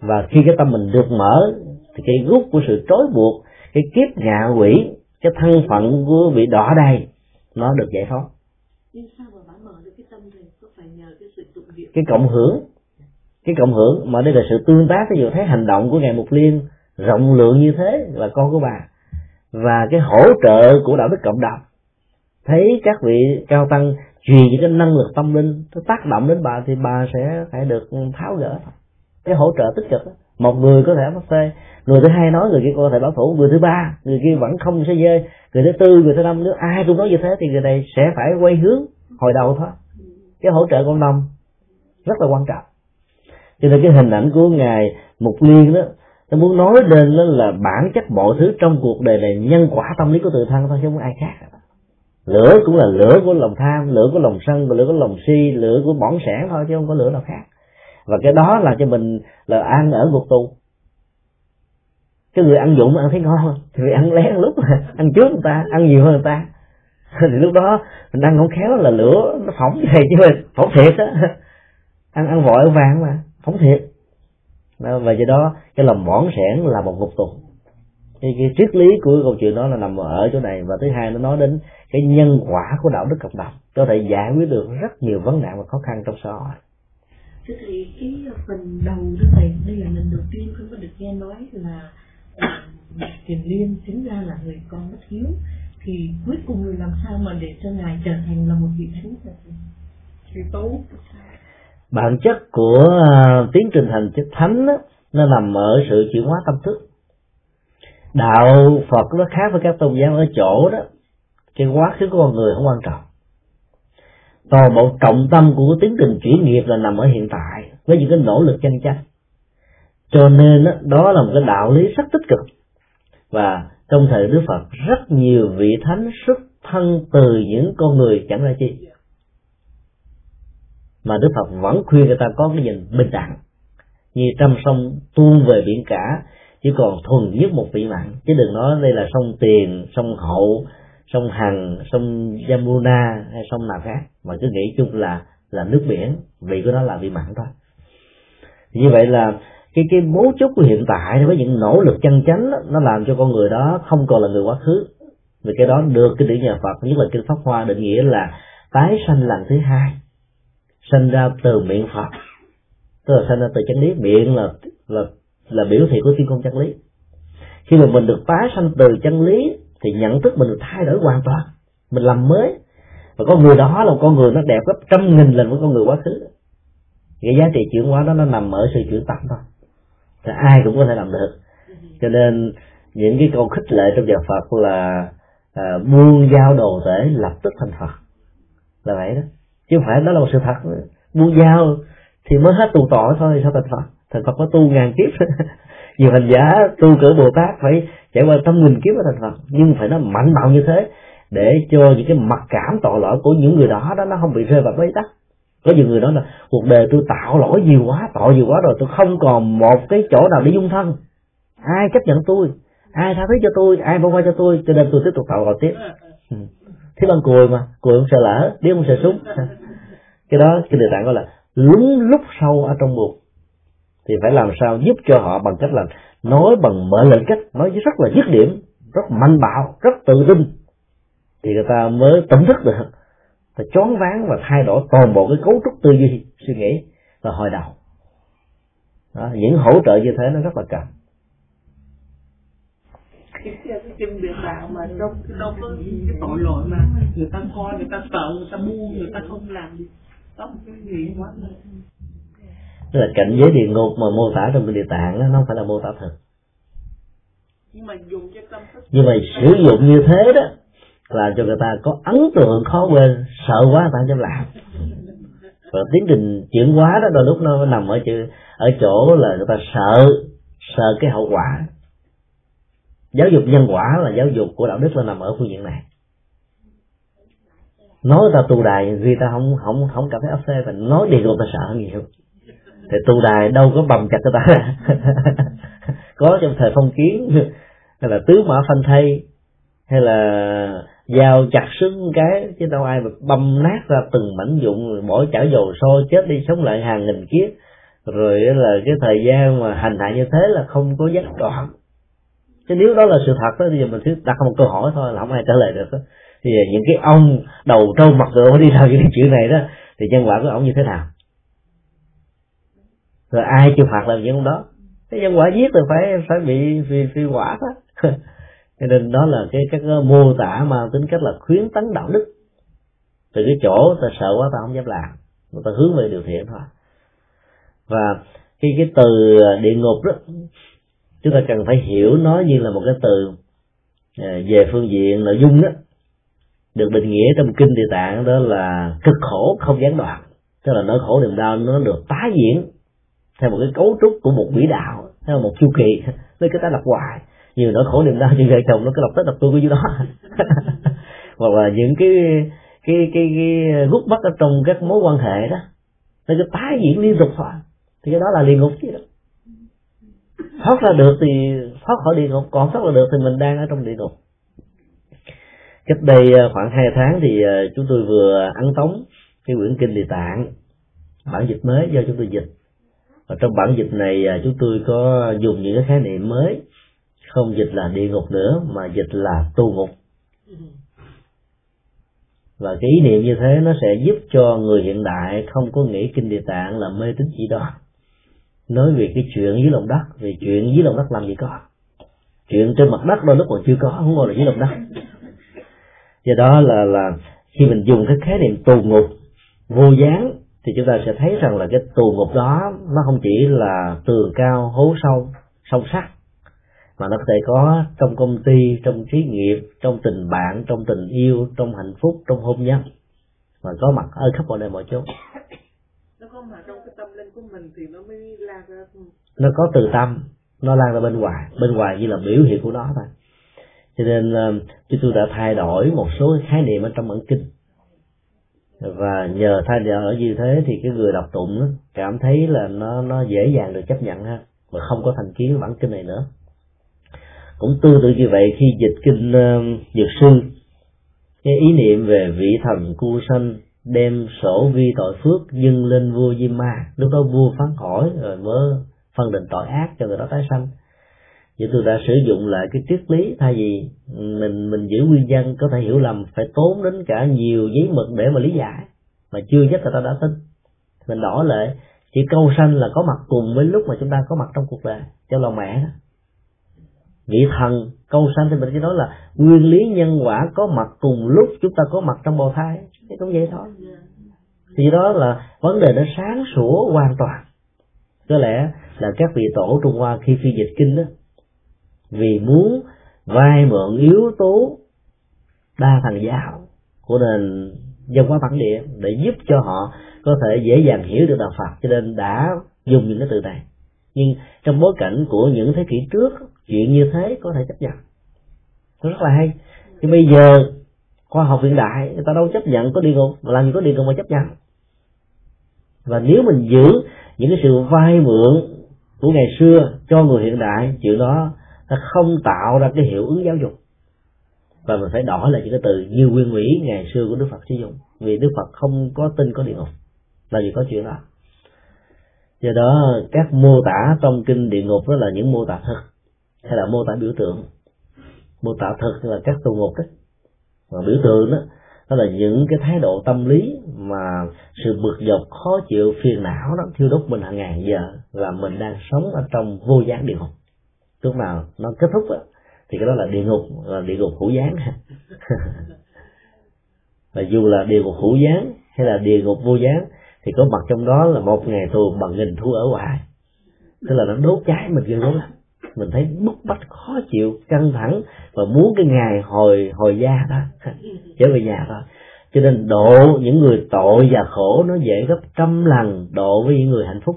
và khi cái tâm mình được mở thì cái gút của sự trói buộc cái kiếp ngạ quỷ cái thân phận của bị đỏ đầy nó được giải phóng. Nhưng sao mà mở được cái tâm này có phải nhờ cái sự tụng niệm? Cái cộng hưởng cái cộng hưởng mà đây là sự tương tác ví dụ thấy hành động của ngài mục liên rộng lượng như thế là con của bà. Và cái hỗ trợ của đạo đức cộng đồng. Thấy các vị cao tăng truyền những cái năng lực tâm linh nó tác động đến bà thì bà sẽ phải được tháo gỡ cái hỗ trợ tích cực một người có thể bắt phê. Người thứ hai nói, người kia có thể bảo thủ. Người thứ ba, người kia vẫn không sẽ dơi người thứ tư, người thứ năm, nếu ai cũng nói như thế thì người này sẽ phải quay hướng hồi đầu thôi. Cái hỗ trợ cộng đồng rất là quan trọng. Cho nên cái hình ảnh của ngài mục liên đó, nó muốn nói lên đó là bản chất mọi thứ trong cuộc đời này nhân quả tâm lý của tự thân thôi, chứ không có ai khác. Lửa cũng là lửa của lòng tham, lửa của lòng sân lửa của lòng si, lửa của bỏng sản thôi, chứ không có lửa nào khác và cái đó là cho mình là ăn ở ngục tù. Cái người ăn dụng ăn thấy ngon thì ăn lén lúc ăn trước người ta ăn nhiều hơn người ta. Thì lúc đó mình ăn không khéo là lửa nó phỏng về chứ mà phỏng thiệt á. Ăn ăn vội vàng mà phỏng thiệt. Và do đó cái lòng bỏng sẻn là một ngục tù. Cái, cái triết lý của câu chuyện đó là nằm ở chỗ này. Và thứ hai nó nói đến cái nhân quả của đạo đức cộng đồng. Có thể giải quyết được rất nhiều vấn nạn và khó khăn trong xã hội thưa thầy cái phần đầu đó thầy đây là lần đầu tiên con có được nghe nói là tiền liên chính ra là người con bất hiếu. Thì cuối cùng người làm sao mà để cho ngài trở thành là một vị thánh thì tú bản chất của uh, tiến trình thành chức thánh đó, nó nằm ở sự chuyển hóa tâm thức. Đạo phật nó khác với các tôn giáo ở chỗ đó cái quá khứ của con người không quan trọng toàn bộ trọng tâm của tiến trình chuyển nghiệp là nằm ở hiện tại với những cái nỗ lực chân chấp cho nên đó, đó là một cái đạo lý rất tích cực. Và trong thời đức phật rất nhiều vị thánh xuất thân từ những con người chẳng ra chi. Mà đức phật vẫn khuyên người ta có cái nhìn bình đẳng. Như trăm sông tuôn về biển cả chỉ còn thuần nhất một vị mặn chứ đừng nói đây là sông tiền sông hậu sông hằng sông yamuna hay sông nào khác. Mà cứ nghĩ chung là là nước biển vị của nó là vị mặn thôi. Như vậy là cái cái mấu chốt của hiện tại với những nỗ lực chân chánh đó, nó làm cho con người đó không còn là người quá khứ. Vì cái đó được cái điển nhà Phật nhất là kinh Pháp Hoa định nghĩa là tái sanh lần thứ hai. Sanh ra từ miệng Phật. Tức là sanh ra từ chân lý. Miệng là là là biểu thị của tiên công chân lý. Khi mà mình được tái sanh từ chân lý thì nhận thức mình được thay đổi hoàn toàn. Mình làm mới. Và con người đó là một con người nó đẹp gấp trăm nghìn lần với con người quá khứ. Cái giá trị chuyển hóa đó nó nằm ở sự chuyển tâm thôi. Thì ai cũng có thể làm được. Cho nên những cái câu khích lệ trong đạo Phật là à, buông giao đồ tể lập tức thành Phật. Là vậy đó. Chứ không phải đó là một sự thật. Buông giao thì mới hết tù tội thôi sao thành Phật? Thành Phật có tu ngàn kiếp. Nhiều hành giả tu cỡ Bồ Tát phải trải qua tâm nghìn kiếp ở thành Phật, nhưng phải nó mạnh bạo như thế để cho những cái mặc cảm tội lỗi của những người đó đó nó không bị rơi vào bế tắc. Có nhiều người nói là, cuộc đời tôi tạo lỗi nhiều quá, tội nhiều quá rồi, tôi không còn một cái chỗ nào để dung thân. Ai chấp nhận tôi? Ai tha thứ cho tôi? Ai bỏ qua cho tôi? Cho nên tôi tiếp tục tạo lỗi tiếp. Ừ. thế bằng cười mà cười không sợ lỡ biết không sợ súng. Cái đó, cái đề tạng gọi là lúng lúc sâu ở trong buộc thì phải làm sao giúp cho họ bằng cách là nói bằng mệnh lệnh cách nói rất là dứt điểm rất mạnh bạo rất tự tin thì người ta mới tỉnh thức được. Và choáng váng và thay đổi toàn bộ cái cấu trúc tư duy suy nghĩ và hồi đầu. Đó, những hỗ trợ như thế nó rất là cần. Cái kinh địa đạo mà đâu đâu có cái tội lỗi mà người ta coi người ta sợ người ta buông người ta không làm gì đó cái gì quá tức là cảnh giới địa ngục mà mô tả trong cái địa tạng đó, nó không phải là mô tả thật. Nhưng mà dùng cho tâm thức. Nhưng mà sử dụng như thế đó làm cho người ta có ấn tượng khó quên sợ quá người ta dám làm. Và tiến trình chuyển hóa đó đôi lúc nó nằm ở chữ ở chỗ là người ta sợ sợ cái hậu quả. Giáo dục nhân quả là giáo dục của đạo đức là nằm ở phương diện này. Nói ta tu đài vì ta không không không cảm thấy áp phê và nói địa ngục ta sợ hơn nhiều thì tu đài đâu có bầm chặt cho ta. Có trong thời phong kiến, hay là tứ mã phanh thay hay là dao chặt sưng cái, chứ đâu ai mà bầm nát ra từng mảnh dụng, rồi bỏ chảo dầu sôi chết đi sống lại hàng nghìn kiếp. Rồi là cái thời gian mà hành hạ như thế là không có gián đoạn. Chứ nếu đó là sự thật đó thì mình cứ đặt một câu hỏi thôi là không ai trả lời được đó. thì những cái ông đầu trâu mặt ngựa đi làm những cái chuyện này đó, thì nhân quả của ông như thế nào? Rồi ai chịu phạt làm những ông đó. Cái nhân quả giết thì phải phải bị phi, phi quả đó. Cho nên đó là cái các mô tả mà tính cách là khuyến tấn đạo đức. Từ cái chỗ ta sợ quá ta không dám làm. Người ta hướng về điều thiện thôi. Và khi cái từ địa ngục đó chúng ta cần phải hiểu nó như là một cái từ à, về phương diện nội dung đó. Được định nghĩa trong kinh địa tạng đó là cực khổ không gián đoạn. Tức là nỗi khổ niềm đau nó được tái diễn theo một cái cấu trúc của một quỹ đạo, theo một chu kỳ với cái ta lặp hoài. Nhiều nỗi khổ niềm đau như vợ chồng nó cứ đọc tới đọc tôi của dưới đó. Hoặc là những cái cái cái cái gút mắt ở trong các mối quan hệ đó, nó cứ tái diễn liên tục thôi thì cái đó là địa ngục chứ. Đó thoát ra được thì thoát khỏi địa ngục còn thoát ra được thì mình đang ở trong địa ngục cách đây ờ, khoảng hai tháng thì ờ, chúng tôi vừa ấn tống cái quyển kinh địa tạng, bản dịch mới do chúng tôi dịch và trong bản dịch này à, chúng tôi có dùng những cái khái niệm mới. Không dịch là địa ngục nữa, mà dịch là tu ngục. Và cái ý niệm như thế nó sẽ giúp cho người hiện đại không có nghĩ kinh địa tạng là mê tín chỉ đoan. Nói về cái chuyện dưới lòng đất vì chuyện dưới lòng đất làm gì có. Chuyện trên mặt đất đôi lúc còn chưa có, không gọi là dưới lòng đất. Do đó là là khi mình dùng cái khái niệm tù ngục, vô gián thì chúng ta sẽ thấy rằng là cái tù ngục đó nó không chỉ là tường cao hố sâu sông sắc mà nó có thể có trong công ty trong trí nghiệp trong tình bạn trong tình yêu trong hạnh phúc trong hôn nhân. Mà có mặt ở khắp mọi nơi mọi chỗ. Nó có mặt trong cái tâm linh của mình thì nó mới lan ra nó có từ tâm nó lan ra bên ngoài. Bên ngoài như là biểu hiện của nó thôi. Cho nên uh, chúng tôi đã thay đổi một số khái niệm ở trong bản kinh và nhờ thay đổi như thế thì cái người đọc tụng đó, cảm thấy là nó nó dễ dàng được chấp nhận ha và không có thành kiến bản kinh này nữa. Cũng tương tự như vậy khi dịch kinh uh, dược sư cái ý niệm về vị thần cu sanh đem sổ vi tội phước dâng lên vua Diêm Ma lúc đó vua phán hỏi ờ, rồi mới phân định tội ác cho người đó tái sanh vậy tôi đã sử dụng lại cái triết lý, thay vì mình mình giữ nguyên nhân có thể hiểu lầm, phải tốn đến cả nhiều giấy mực để mà lý giải, mà chưa chắc là ta đã tin. Mình đổi lại, chỉ câu sanh là có mặt cùng với lúc mà chúng ta có mặt trong cuộc đời, trong lòng mẹ đó. Vị thần câu sanh thì mình chỉ nói là nguyên lý nhân quả có mặt cùng lúc chúng ta có mặt trong bào thai, thì cũng vậy thôi. Thì đó là vấn đề nó sáng sủa hoàn toàn. Có lẽ là các vị tổ trung hoa khi phi dịch kinh đó vì muốn vay mượn yếu tố đa thần giáo của nền dân hóa bản địa để giúp cho họ có thể dễ dàng hiểu được đạo Phật, cho nên đã dùng những cái từ này. Nhưng trong bối cảnh của những thế kỷ trước, chuyện như thế có thể chấp nhận. Nó rất là hay. Nhưng bây giờ, khoa học hiện đại, người ta đâu chấp nhận có địa ngục, mà làm gì có địa ngục mà chấp nhận? Và nếu mình giữ những cái sự vay mượn của ngày xưa cho người hiện đại, chuyện đó nó không tạo ra cái hiệu ứng giáo dục. Và mình phải đổi lại những cái từ như nguyên ủy ngày xưa của đức phật sử dụng. Vì đức phật không có tin có địa ngục, là gì có chuyện đó. Do đó, các mô tả trong kinh địa ngục đó là những mô tả thực, hay là mô tả biểu tượng. Mô tả thực là các tù ngục đó và biểu tượng đó đó là những cái thái độ tâm lý mà sự bực dọc, khó chịu, phiền não đó thiêu đốt mình hàng ngàn giờ là mình đang sống ở trong vô gián địa ngục lúc nào nó kết thúc đó, thì cái đó là địa ngục là địa ngục hữu gián. Và dù là địa ngục hữu gián hay là địa ngục vô gián thì có mặt trong đó là một ngày tù bằng nghìn thu ở ngoài. Tức là nó đốt cháy mình ghê lắm. Mình thấy bức bách khó chịu căng thẳng và muốn cái ngày hồi hồi gia đó trở về nhà thôi. Cho nên độ những người tội và khổ nó dễ gấp trăm lần độ với những người hạnh phúc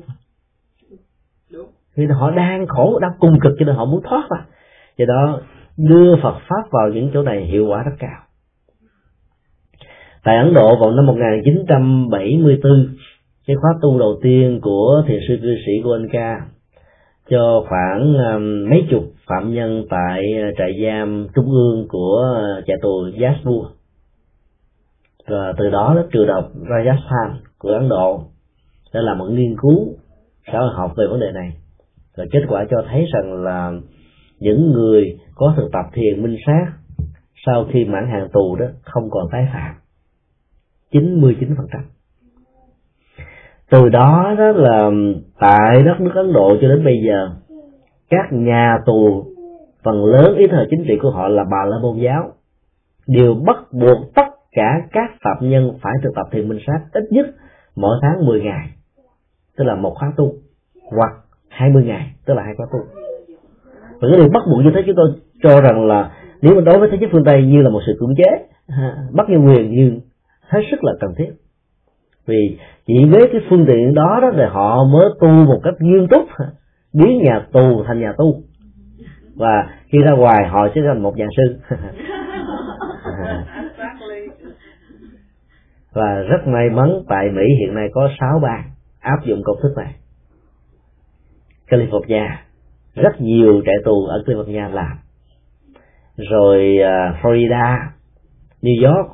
vì họ đang khổ đang cùng cực cho nên họ muốn thoát ra. Do đó đưa Phật pháp vào những chỗ này hiệu quả rất cao. Tại Ấn Độ vào năm 1974 cái khóa tu đầu tiên của thiền sư cư sĩ của anh ca cho khoảng um, mấy chục phạm nhân tại uh, trại giam trung ương của uh, trại tù Jaipur và từ đó nó trường đọc Rajasthan của Ấn Độ. Đã làm một nghiên cứu xã hội học về vấn đề này và kết quả cho thấy rằng là những người có thực tập thiền minh sát sau khi mãn hạn tù đó không còn tái phạm. 99% từ đó đó là tại đất nước Ấn Độ cho đến bây giờ, các nhà tù, phần lớn ý thời chính trị của họ là bà la môn giáo, đều bắt buộc tất cả các phạm nhân phải thực tập thiền minh sát ít nhất mỗi tháng 10 ngày, tức là một khóa tu, hoặc 20 ngày, tức là hai khóa tu và cái điều bắt buộc như thế chúng tôi cho rằng là nếu mà đối với thế giới phương tây như là một sự cưỡng chế bắt nhân quyền nhưng hết sức là cần thiết. Vì chỉ với cái phương tiện đó đó thì họ mới tu một cách nghiêm túc biến nhà tù thành nhà tu. Và khi ra ngoài họ sẽ thành một nhà sư. Và rất may mắn tại Mỹ hiện nay có 6 bang áp dụng công thức này. California. Rất nhiều trại tù ở California làm. Rồi uh, Florida New York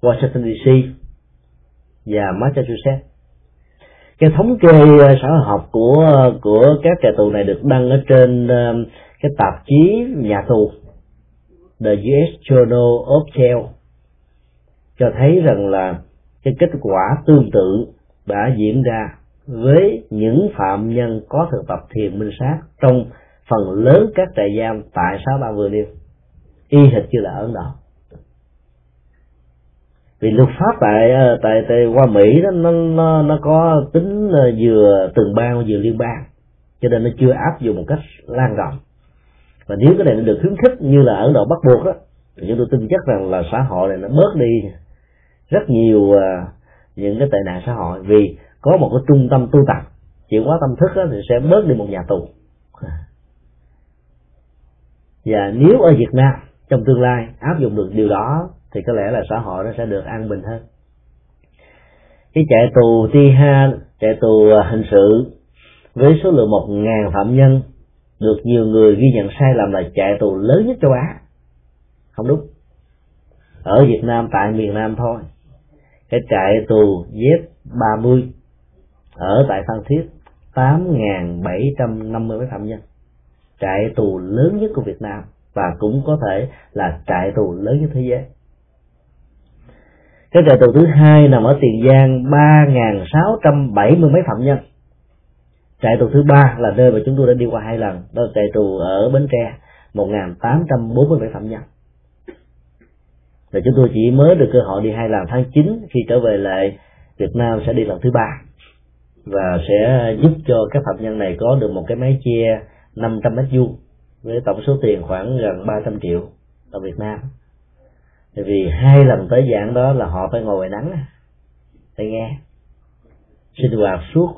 Washington DC và Massachusetts. Cái thống kê à, xã hội học của của các trại tù này được đăng ở trên uh, cái tạp chí nhà tù The US Journal of Jail cho thấy rằng là cái kết quả tương tự đã diễn ra với những phạm nhân có thực tập thiền minh sát trong phần lớn các trại giam tại sáu bang vừa nêu y hệt như là ấn độ vì luật pháp tại ờ, tại tại qua mỹ đó, nó nó nó có tính ờ, vừa từng bang vừa liên bang, cho nên nó chưa áp dụng một cách lan rộng. Và nếu cái này nó được khuyến khích như là ấn độ bắt buộc đó thì chúng tôi tin chắc rằng là xã hội này nó bớt đi rất nhiều ờ, những cái tệ nạn xã hội. Vì có một cái trung tâm tu tập chuyển hóa tâm thức đó, thì sẽ bớt đi một nhà tù. Và nếu ở Việt Nam trong tương lai áp dụng được điều đó thì có lẽ là xã hội nó sẽ được an bình hơn. Cái trại tù Tiha trại tù à, hình sự với số lượng một ngàn phạm nhân được nhiều người ghi nhận sai lầm là trại tù lớn nhất châu Á. Không đúng. Ở Việt Nam tại miền Nam thôi. Cái trại tù Z30 ở tại Phan Thiết 8.750 mấy phạm nhân. Trại tù lớn nhất của Việt Nam và cũng có thể là trại tù lớn nhất thế giới. Cái trại tù thứ hai nằm ở tiền giang, ba ngàn sáu trăm bảy mươi mấy phạm nhân. Trại tù thứ ba là nơi mà chúng tôi đã đi qua hai lần, đó là trại tù ở bến tre, một ngàn tám trăm bốn mươi bảy phạm nhân. Và chúng tôi chỉ mới được cơ hội đi hai lần tháng 9 khi trở về lại Việt Nam sẽ đi lần thứ ba và sẽ giúp cho các phạm nhân này có được một cái máy che 500 mét vuông với tổng số tiền khoảng gần 300 triệu ở Việt Nam. Tại vì hai lần tới giảng đó là họ phải ngồi ngoài nắng phải nghe. Sinh hoạt suốt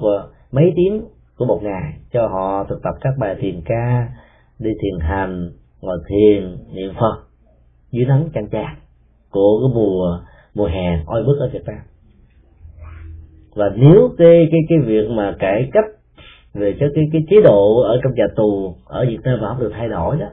mấy tiếng của một ngày cho họ thực tập các bài thiền ca, đi thiền hành, ngồi thiền, niệm phật dưới nắng chang chang của cái mùa mùa hè oi bức ở Việt Nam và nếu cái cái cái việc mà cải cách về cái cái chế độ ở trong nhà tù ở Việt Nam mà không được thay đổi đó